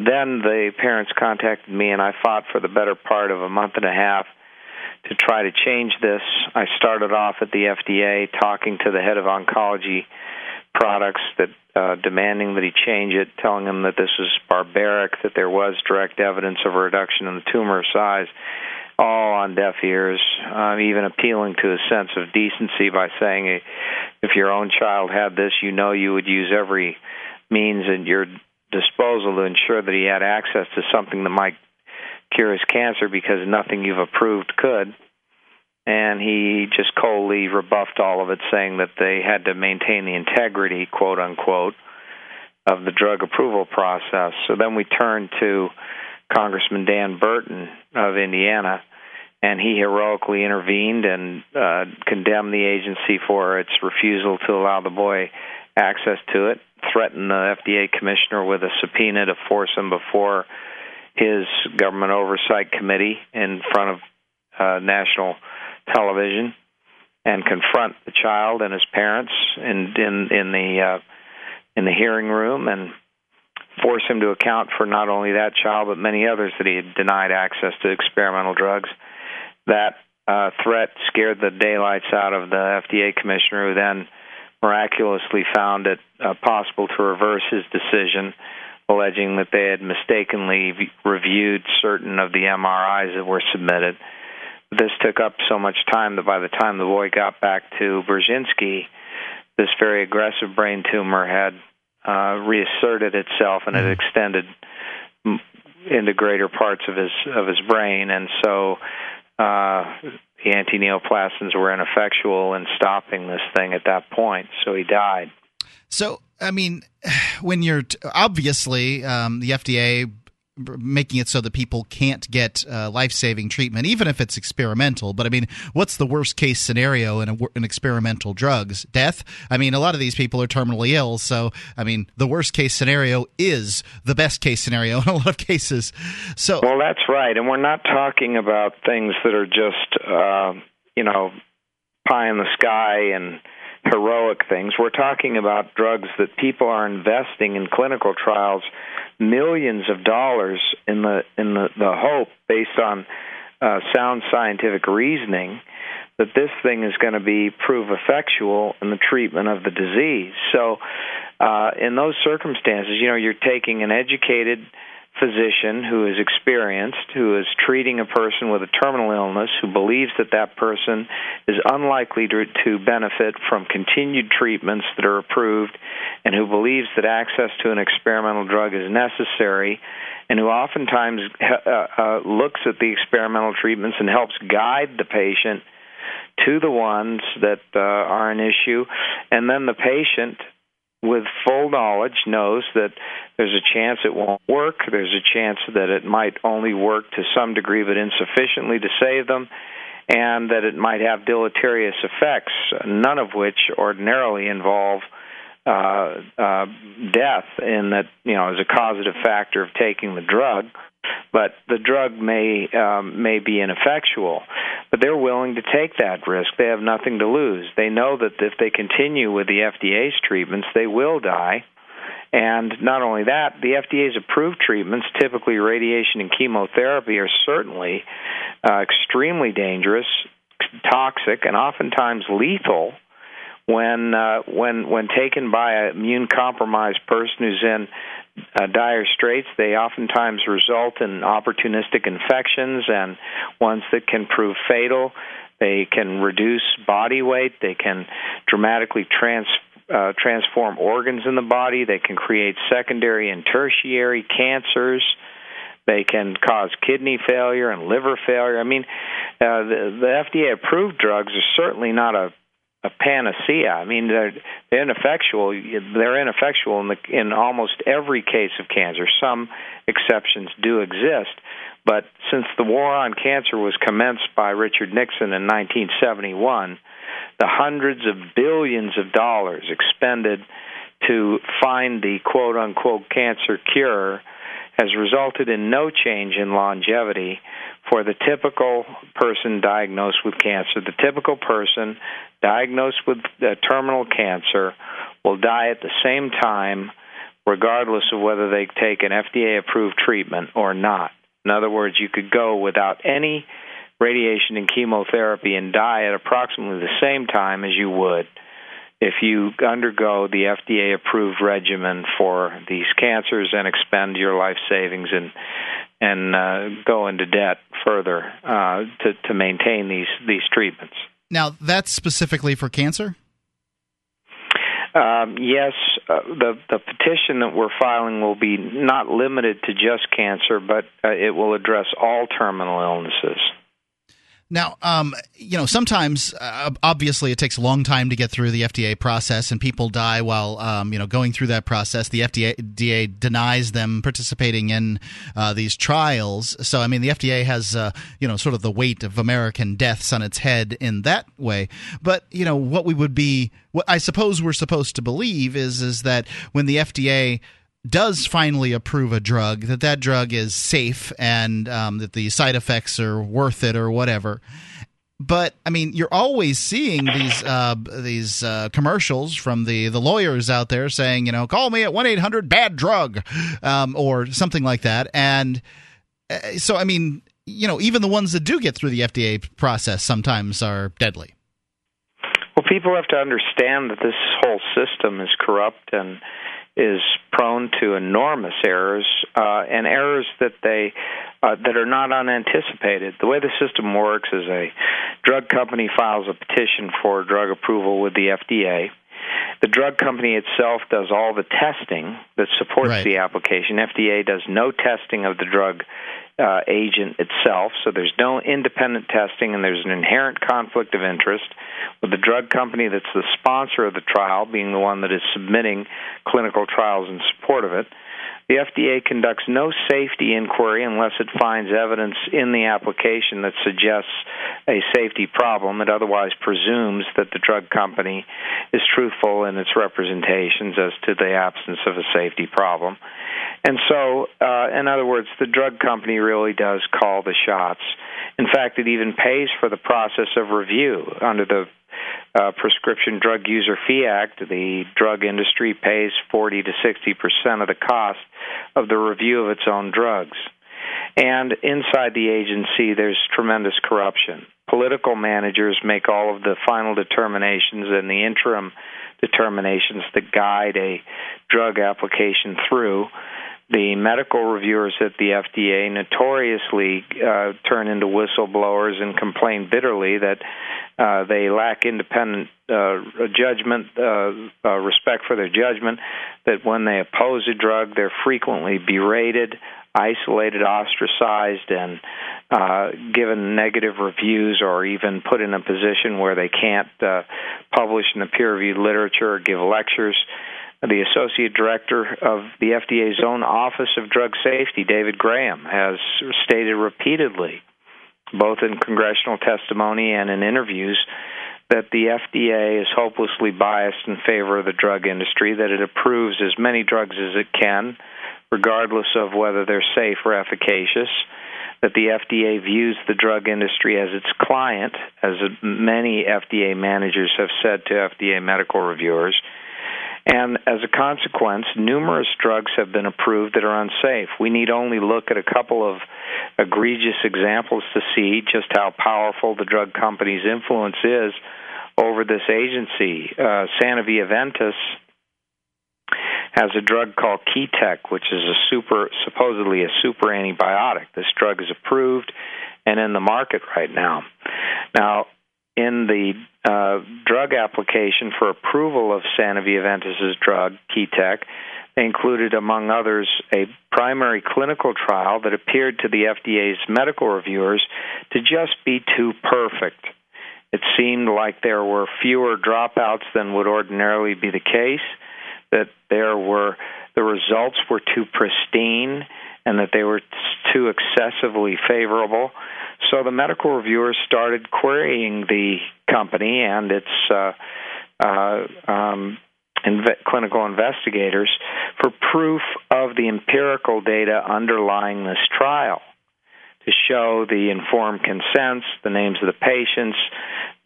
then the parents contacted me, and I fought for the better part of a month and a half to try to change this. I started off at the FDA talking to the head of oncology products that uh, demanding that he change it, telling him that this was barbaric, that there was direct evidence of a reduction in the tumor size all on deaf ears, um, even appealing to a sense of decency by saying if your own child had this, you know you would use every means at your disposal to ensure that he had access to something that might cure his cancer because nothing you've approved could. And he just coldly rebuffed all of it, saying that they had to maintain the integrity, quote unquote, of the drug approval process. So then we turned to Congressman Dan Burton of Indiana, and he heroically intervened and uh, condemned the agency for its refusal to allow the boy access to it, threatened the FDA commissioner with a subpoena to force him before his government oversight committee in front of uh, national television and confront the child and his parents in in in the uh, in the hearing room and force him to account for not only that child but many others that he had denied access to experimental drugs. That uh, threat scared the daylights out of the FDA commissioner, who then miraculously found it uh, possible to reverse his decision, alleging that they had mistakenly v- reviewed certain of the MRIs that were submitted. This took up so much time that by the time the boy got back to Burzynski, this very aggressive brain tumor had uh, reasserted itself and had extended into greater parts of his of his brain, and so uh, the anti-neoplastons were ineffectual in stopping this thing at that point, so he died. So, I mean, when you're t- obviously um, the FDA making it so that people can't get uh, life-saving treatment, even if it's experimental. But I mean, what's the worst-case scenario in, a, in experimental drugs? Death. I mean, a lot of these people are terminally ill, so I mean, the worst-case scenario is the best-case scenario in a lot of cases. So, well, that's right, and we're not talking about things that are just uh, you know pie in the sky and heroic things. We're talking about drugs that people are investing in clinical trials millions of dollars in the in the, the hope based on uh, sound scientific reasoning that this thing is going to be prove effectual in the treatment of the disease. So, uh, in those circumstances, you know, you're taking an educated physician who is experienced, who is treating a person with a terminal illness, who believes that that person is unlikely to, to benefit from continued treatments that are approved, and who believes that access to an experimental drug is necessary, and who oftentimes uh, uh, looks at the experimental treatments and helps guide the patient to the ones that uh, are an issue, and then the patient with full knowledge knows that there's a chance it won't work, there's a chance that it might only work to some degree but insufficiently to save them, and that it might have deleterious effects, none of which ordinarily involve uh, uh, death in that you know as a causative factor of taking the drug but the drug may um, may be ineffectual. But they're willing to take that risk. They have nothing to lose. They know that if they continue with the FDA's treatments, they will die. And not only that, the FDA's approved treatments, typically radiation and chemotherapy, are certainly uh, extremely dangerous, toxic, and oftentimes lethal when uh, when when taken by an immune compromised person who's in uh, dire straits, they oftentimes result in opportunistic infections and ones that can prove fatal. They can reduce body weight. They can dramatically trans, uh, transform organs in the body. They can create secondary and tertiary cancers. They can cause kidney failure and liver failure. I mean, uh, the, the FDA approved drugs are certainly not a a panacea. I mean, they're, ineffectual. They're ineffectual in, the, in almost every case of cancer. Some exceptions do exist, but since the war on cancer was commenced by Richard Nixon in 1971, the hundreds of billions of dollars expended to find the quote unquote cancer cure has resulted in no change in longevity for the typical person diagnosed with cancer. The typical person diagnosed with uh, terminal cancer will die at the same time, regardless of whether they take an FDA approved treatment or not. In other words, you could go without any radiation and chemotherapy and die at approximately the same time as you would if you undergo the FDA approved regimen for these cancers and expend your life savings and and uh, go into debt further uh, to to maintain these these treatments. Now, that's specifically for cancer. Um, yes, uh, the the petition that we're filing will be not limited to just cancer, but uh, it will address all terminal illnesses. Now, um, you know, sometimes uh, obviously it takes a long time to get through the FDA process, and people die while um, you know going through that process. The FDA, denies them participating in uh, these trials. So, I mean, the FDA has uh, you know sort of the weight of American deaths on its head in that way. But you know, what we would be, what I suppose we're supposed to believe is is that when the FDA does finally approve a drug, that that drug is safe and um, that the side effects are worth it or whatever. But I mean, you're always seeing these uh, these uh, commercials from the the lawyers out there saying, you know, call me at one eight hundred bad drug, um, or something like that. And uh, so, I mean, you know, even the ones that do get through the FDA process sometimes are deadly. Well, people have to understand that this whole system is corrupt and is prone to enormous errors uh, and errors that they uh, that are not unanticipated. The way the system works is a drug company files a petition for drug approval with the FDA. The drug company itself does all the testing that supports right. the application. FDA does no testing of the drug uh, agent itself, so there's no independent testing, and there's an inherent conflict of interest with the drug company that's the sponsor of the trial being the one that is submitting clinical trials in support of it. The FDA conducts no safety inquiry unless it finds evidence in the application that suggests a safety problem. It otherwise presumes that the drug company is truthful in its representations as to the absence of a safety problem. And so, uh, in other words, the drug company really does call the shots. In fact, it even pays for the process of review under the uh, Prescription Drug User Fee Act, the drug industry pays 40 to 60 percent of the cost of the review of its own drugs. And inside the agency, there's tremendous corruption. Political managers make all of the final determinations and the interim determinations that guide a drug application through. The medical reviewers at the FDA notoriously uh, turn into whistleblowers and complain bitterly that uh, they lack independent uh, judgment, uh, uh, respect for their judgment, that when they oppose a drug, they're frequently berated, isolated, ostracized, and uh, given negative reviews or even put in a position where they can't publish in the peer reviewed literature or give lectures. The associate director of the FDA's own Office of Drug Safety, David Graham, has stated repeatedly, both in congressional testimony and in interviews, that the FDA is hopelessly biased in favor of the drug industry, that it approves as many drugs as it can, regardless of whether they're safe or efficacious, that the FDA views the drug industry as its client, as many FDA managers have said to FDA medical reviewers and as a consequence, numerous drugs have been approved that are unsafe. We need only look at a couple of egregious examples to see just how powerful the drug company's influence is over this agency. Uh, Sanofi Aventis has a drug called Ketek, which is a super, supposedly a super antibiotic. This drug is approved and in the market right now. Now, in the uh, drug application for approval of Sanofi Aventis' drug, Ketek, they included, among others, a primary clinical trial that appeared to the FDA's medical reviewers to just be too perfect. It seemed like there were fewer dropouts than would ordinarily be the case, that there were the results were too pristine, and that they were too excessively favorable. So the medical reviewers started querying the company and its uh, uh, um, clinical investigators for proof of the empirical data underlying this trial to show the informed consents, the names of the patients,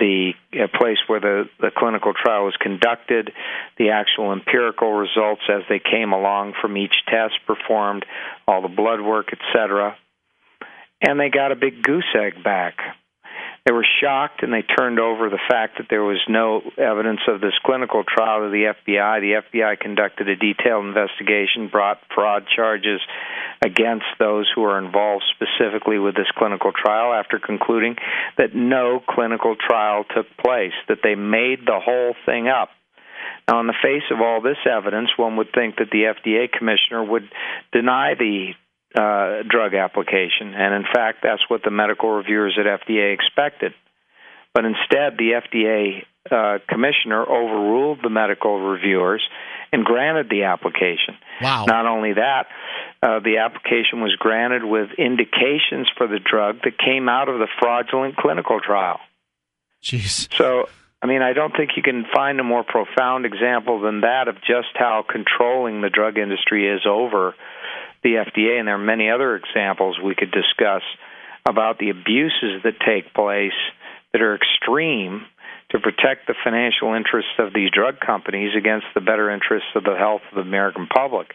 the uh, place where the, the clinical trial was conducted, the actual empirical results as they came along from each test performed, all the blood work, etc and they got a big goose egg back. They were shocked and they turned over the fact that there was no evidence of this clinical trial to the FBI. The FBI conducted a detailed investigation, brought fraud charges against those who are involved specifically with this clinical trial after concluding that no clinical trial took place, that they made the whole thing up. Now, in the face of all this evidence, one would think that the FDA commissioner would deny the uh, drug application. And in fact, that's what the medical reviewers at FDA expected. But instead, the FDA uh, commissioner overruled the medical reviewers and granted the application. Wow. Not only that, uh, the application was granted with indications for the drug that came out of the fraudulent clinical trial. Jeez. So, I mean, I don't think you can find a more profound example than that of just how controlling the drug industry is over the FDA, and there are many other examples we could discuss about the abuses that take place that are extreme to protect the financial interests of these drug companies against the better interests of the health of the American public.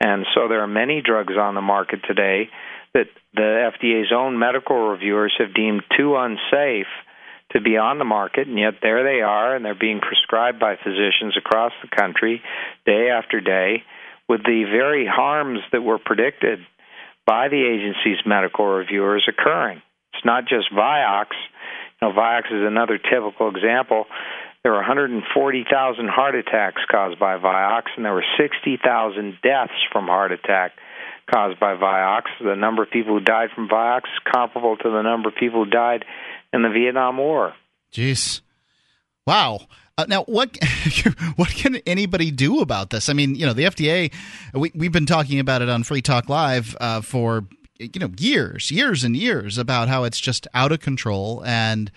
And so there are many drugs on the market today that the FDA's own medical reviewers have deemed too unsafe to be on the market, and yet there they are, and they're being prescribed by physicians across the country day after day with the very harms that were predicted by the agency's medical reviewers occurring. It's not just Vioxx. You know, Vioxx is another typical example. There were 140,000 heart attacks caused by Vioxx, and there were 60,000 deaths from heart attack caused by Vioxx. The number of people who died from Vioxx is comparable to the number of people who died in the Vietnam War. Jeez. Wow. Uh, now, what what can anybody do about this? I mean, you know, the FDA. We, we've been talking about it on Free Talk Live uh, for you know years, years and years about how it's just out of control, and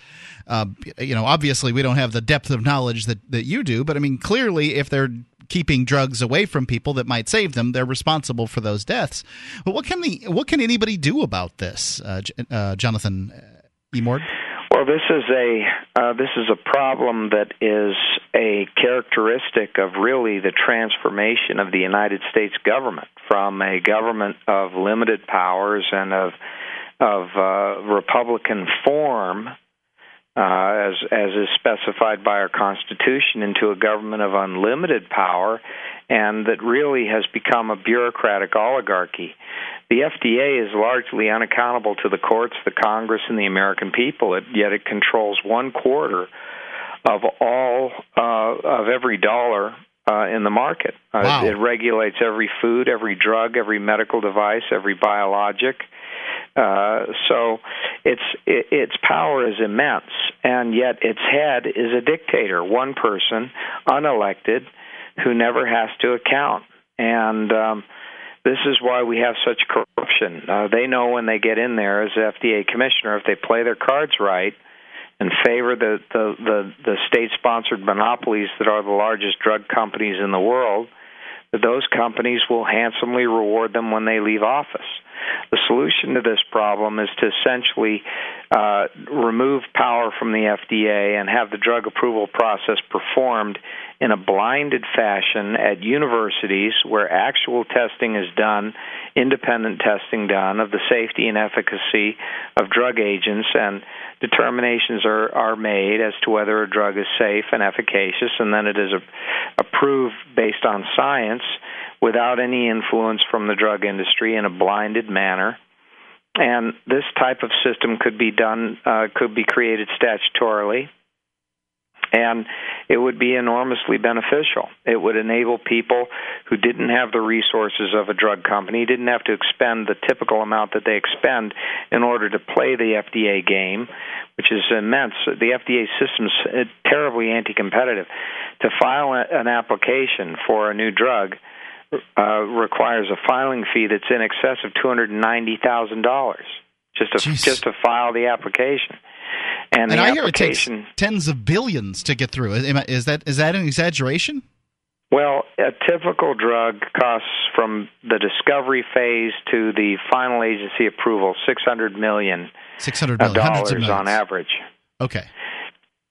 uh, you know, obviously, we don't have the depth of knowledge that that you do. But I mean, clearly, if they're keeping drugs away from people that might save them, they're responsible for those deaths. But what can the what can anybody do about this, uh, uh Jonathan uh, Emord? Well, this is a uh, this is a problem that is a characteristic of really the transformation of the United States government from a government of limited powers and of of uh, Republican form, uh, as as is specified by our Constitution, into a government of unlimited power, and that really has become a bureaucratic oligarchy. The FDA is largely unaccountable to the courts, the Congress, and the American people. It, yet it controls one quarter of all uh, of every dollar uh, in the market. Uh, Wow. It regulates every food, every drug, every medical device, every biologic. Uh, so its its power is immense, and yet its head is a dictator, one person, unelected, who never has to account. And um, this is why we have such corruption. Uh, they know when they get in there as FDA commissioner, if they play their cards right and favor the the the, the state-sponsored monopolies that are the largest drug companies in the world, those companies will handsomely reward them when they leave office. The solution to this problem is to essentially uh, remove power from the FDA and have the drug approval process performed in a blinded fashion at universities where actual testing is done, independent testing done of the safety and efficacy of drug agents, and determinations are, are made as to whether a drug is safe and efficacious, and then it is a, approved based on science without any influence from the drug industry in a blinded manner. And this type of system could be done, uh, could be created statutorily, and it would be enormously beneficial. It would enable people who didn't have the resources of a drug company, didn't have to expend the typical amount that they expend in order to play the FDA game, which is immense. The FDA system is terribly anti competitive. To file an application for a new drug, uh, requires a filing fee that's in excess of two hundred ninety thousand dollars just to just to file the application. And, And the I hear it takes tens of billions to get through. Is, that is that an exaggeration? well, a typical drug costs from the discovery phase to the final agency approval six hundred million Six hundred million, dollars on average. Okay.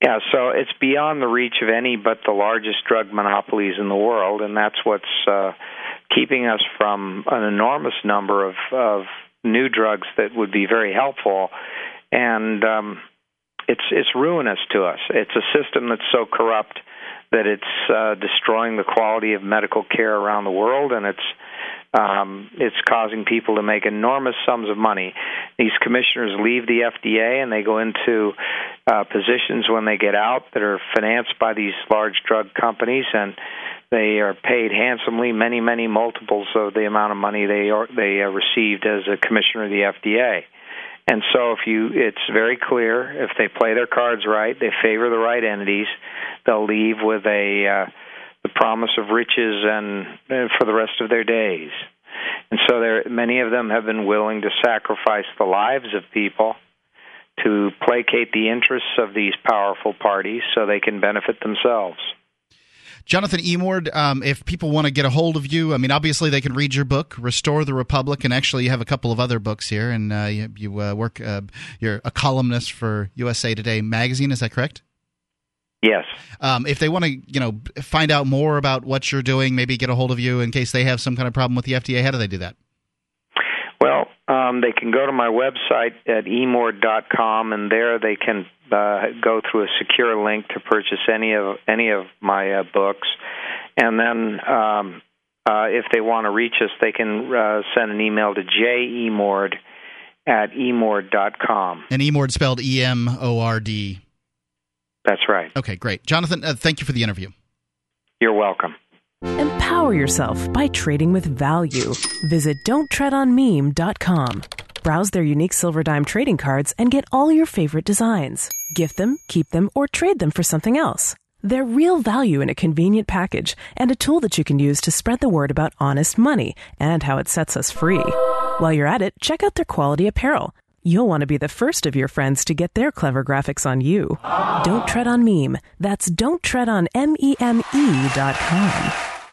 Yeah, so it's beyond the reach of any but the largest drug monopolies in the world, and that's what's uh, keeping us from an enormous number of, of new drugs that would be very helpful. And um, it's it's ruinous to us. It's a system that's so corrupt that it's uh, destroying the quality of medical care around the world, and it's um, it's causing people to make enormous sums of money. These commissioners leave the FDA and they go into uh, positions when they get out that are financed by these large drug companies, and they are paid handsomely, many many multiples of the amount of money they are, they uh, received as a commissioner of the FDA. And so, if you, it's very clear if they play their cards right, they favor the right entities, they'll leave with a uh, the promise of riches and uh, for the rest of their days. And so, there many of them have been willing to sacrifice the lives of people to placate the interests of these powerful parties so they can benefit themselves. Jonathan Emord, um, if people want to get a hold of you, I mean, obviously they can read your book, Restore the Republic, and actually you have a couple of other books here, and uh, you, you uh, work, uh, you're a columnist for USA Today magazine. Is that correct? Yes. Um, if they want to, you know, find out more about what you're doing, maybe get a hold of you in case they have some kind of problem with the FDA. How do they do that? Well, um, they can go to my website at emord.com, and there they can uh, go through a secure link to purchase any of any of my uh, books. And then, um, uh, if they want to reach us, they can uh, send an email to jemord at emord.com. And Emord spelled E M O R D. That's right. Okay, great. Jonathan, uh, thank you for the interview. You're welcome. Empower yourself by trading with value. Visit don'ttreadonmeme.com. Browse their unique silver dime trading cards and get all your favorite designs. Gift them, keep them, or trade them for something else. They're real value in a convenient package and a tool that you can use to spread the word about honest money and how it sets us free. While you're at it, check out their quality apparel. You'll want to be the first of your friends to get their clever graphics on you. Don't tread on meme. That's don't tread on M E M E dot com.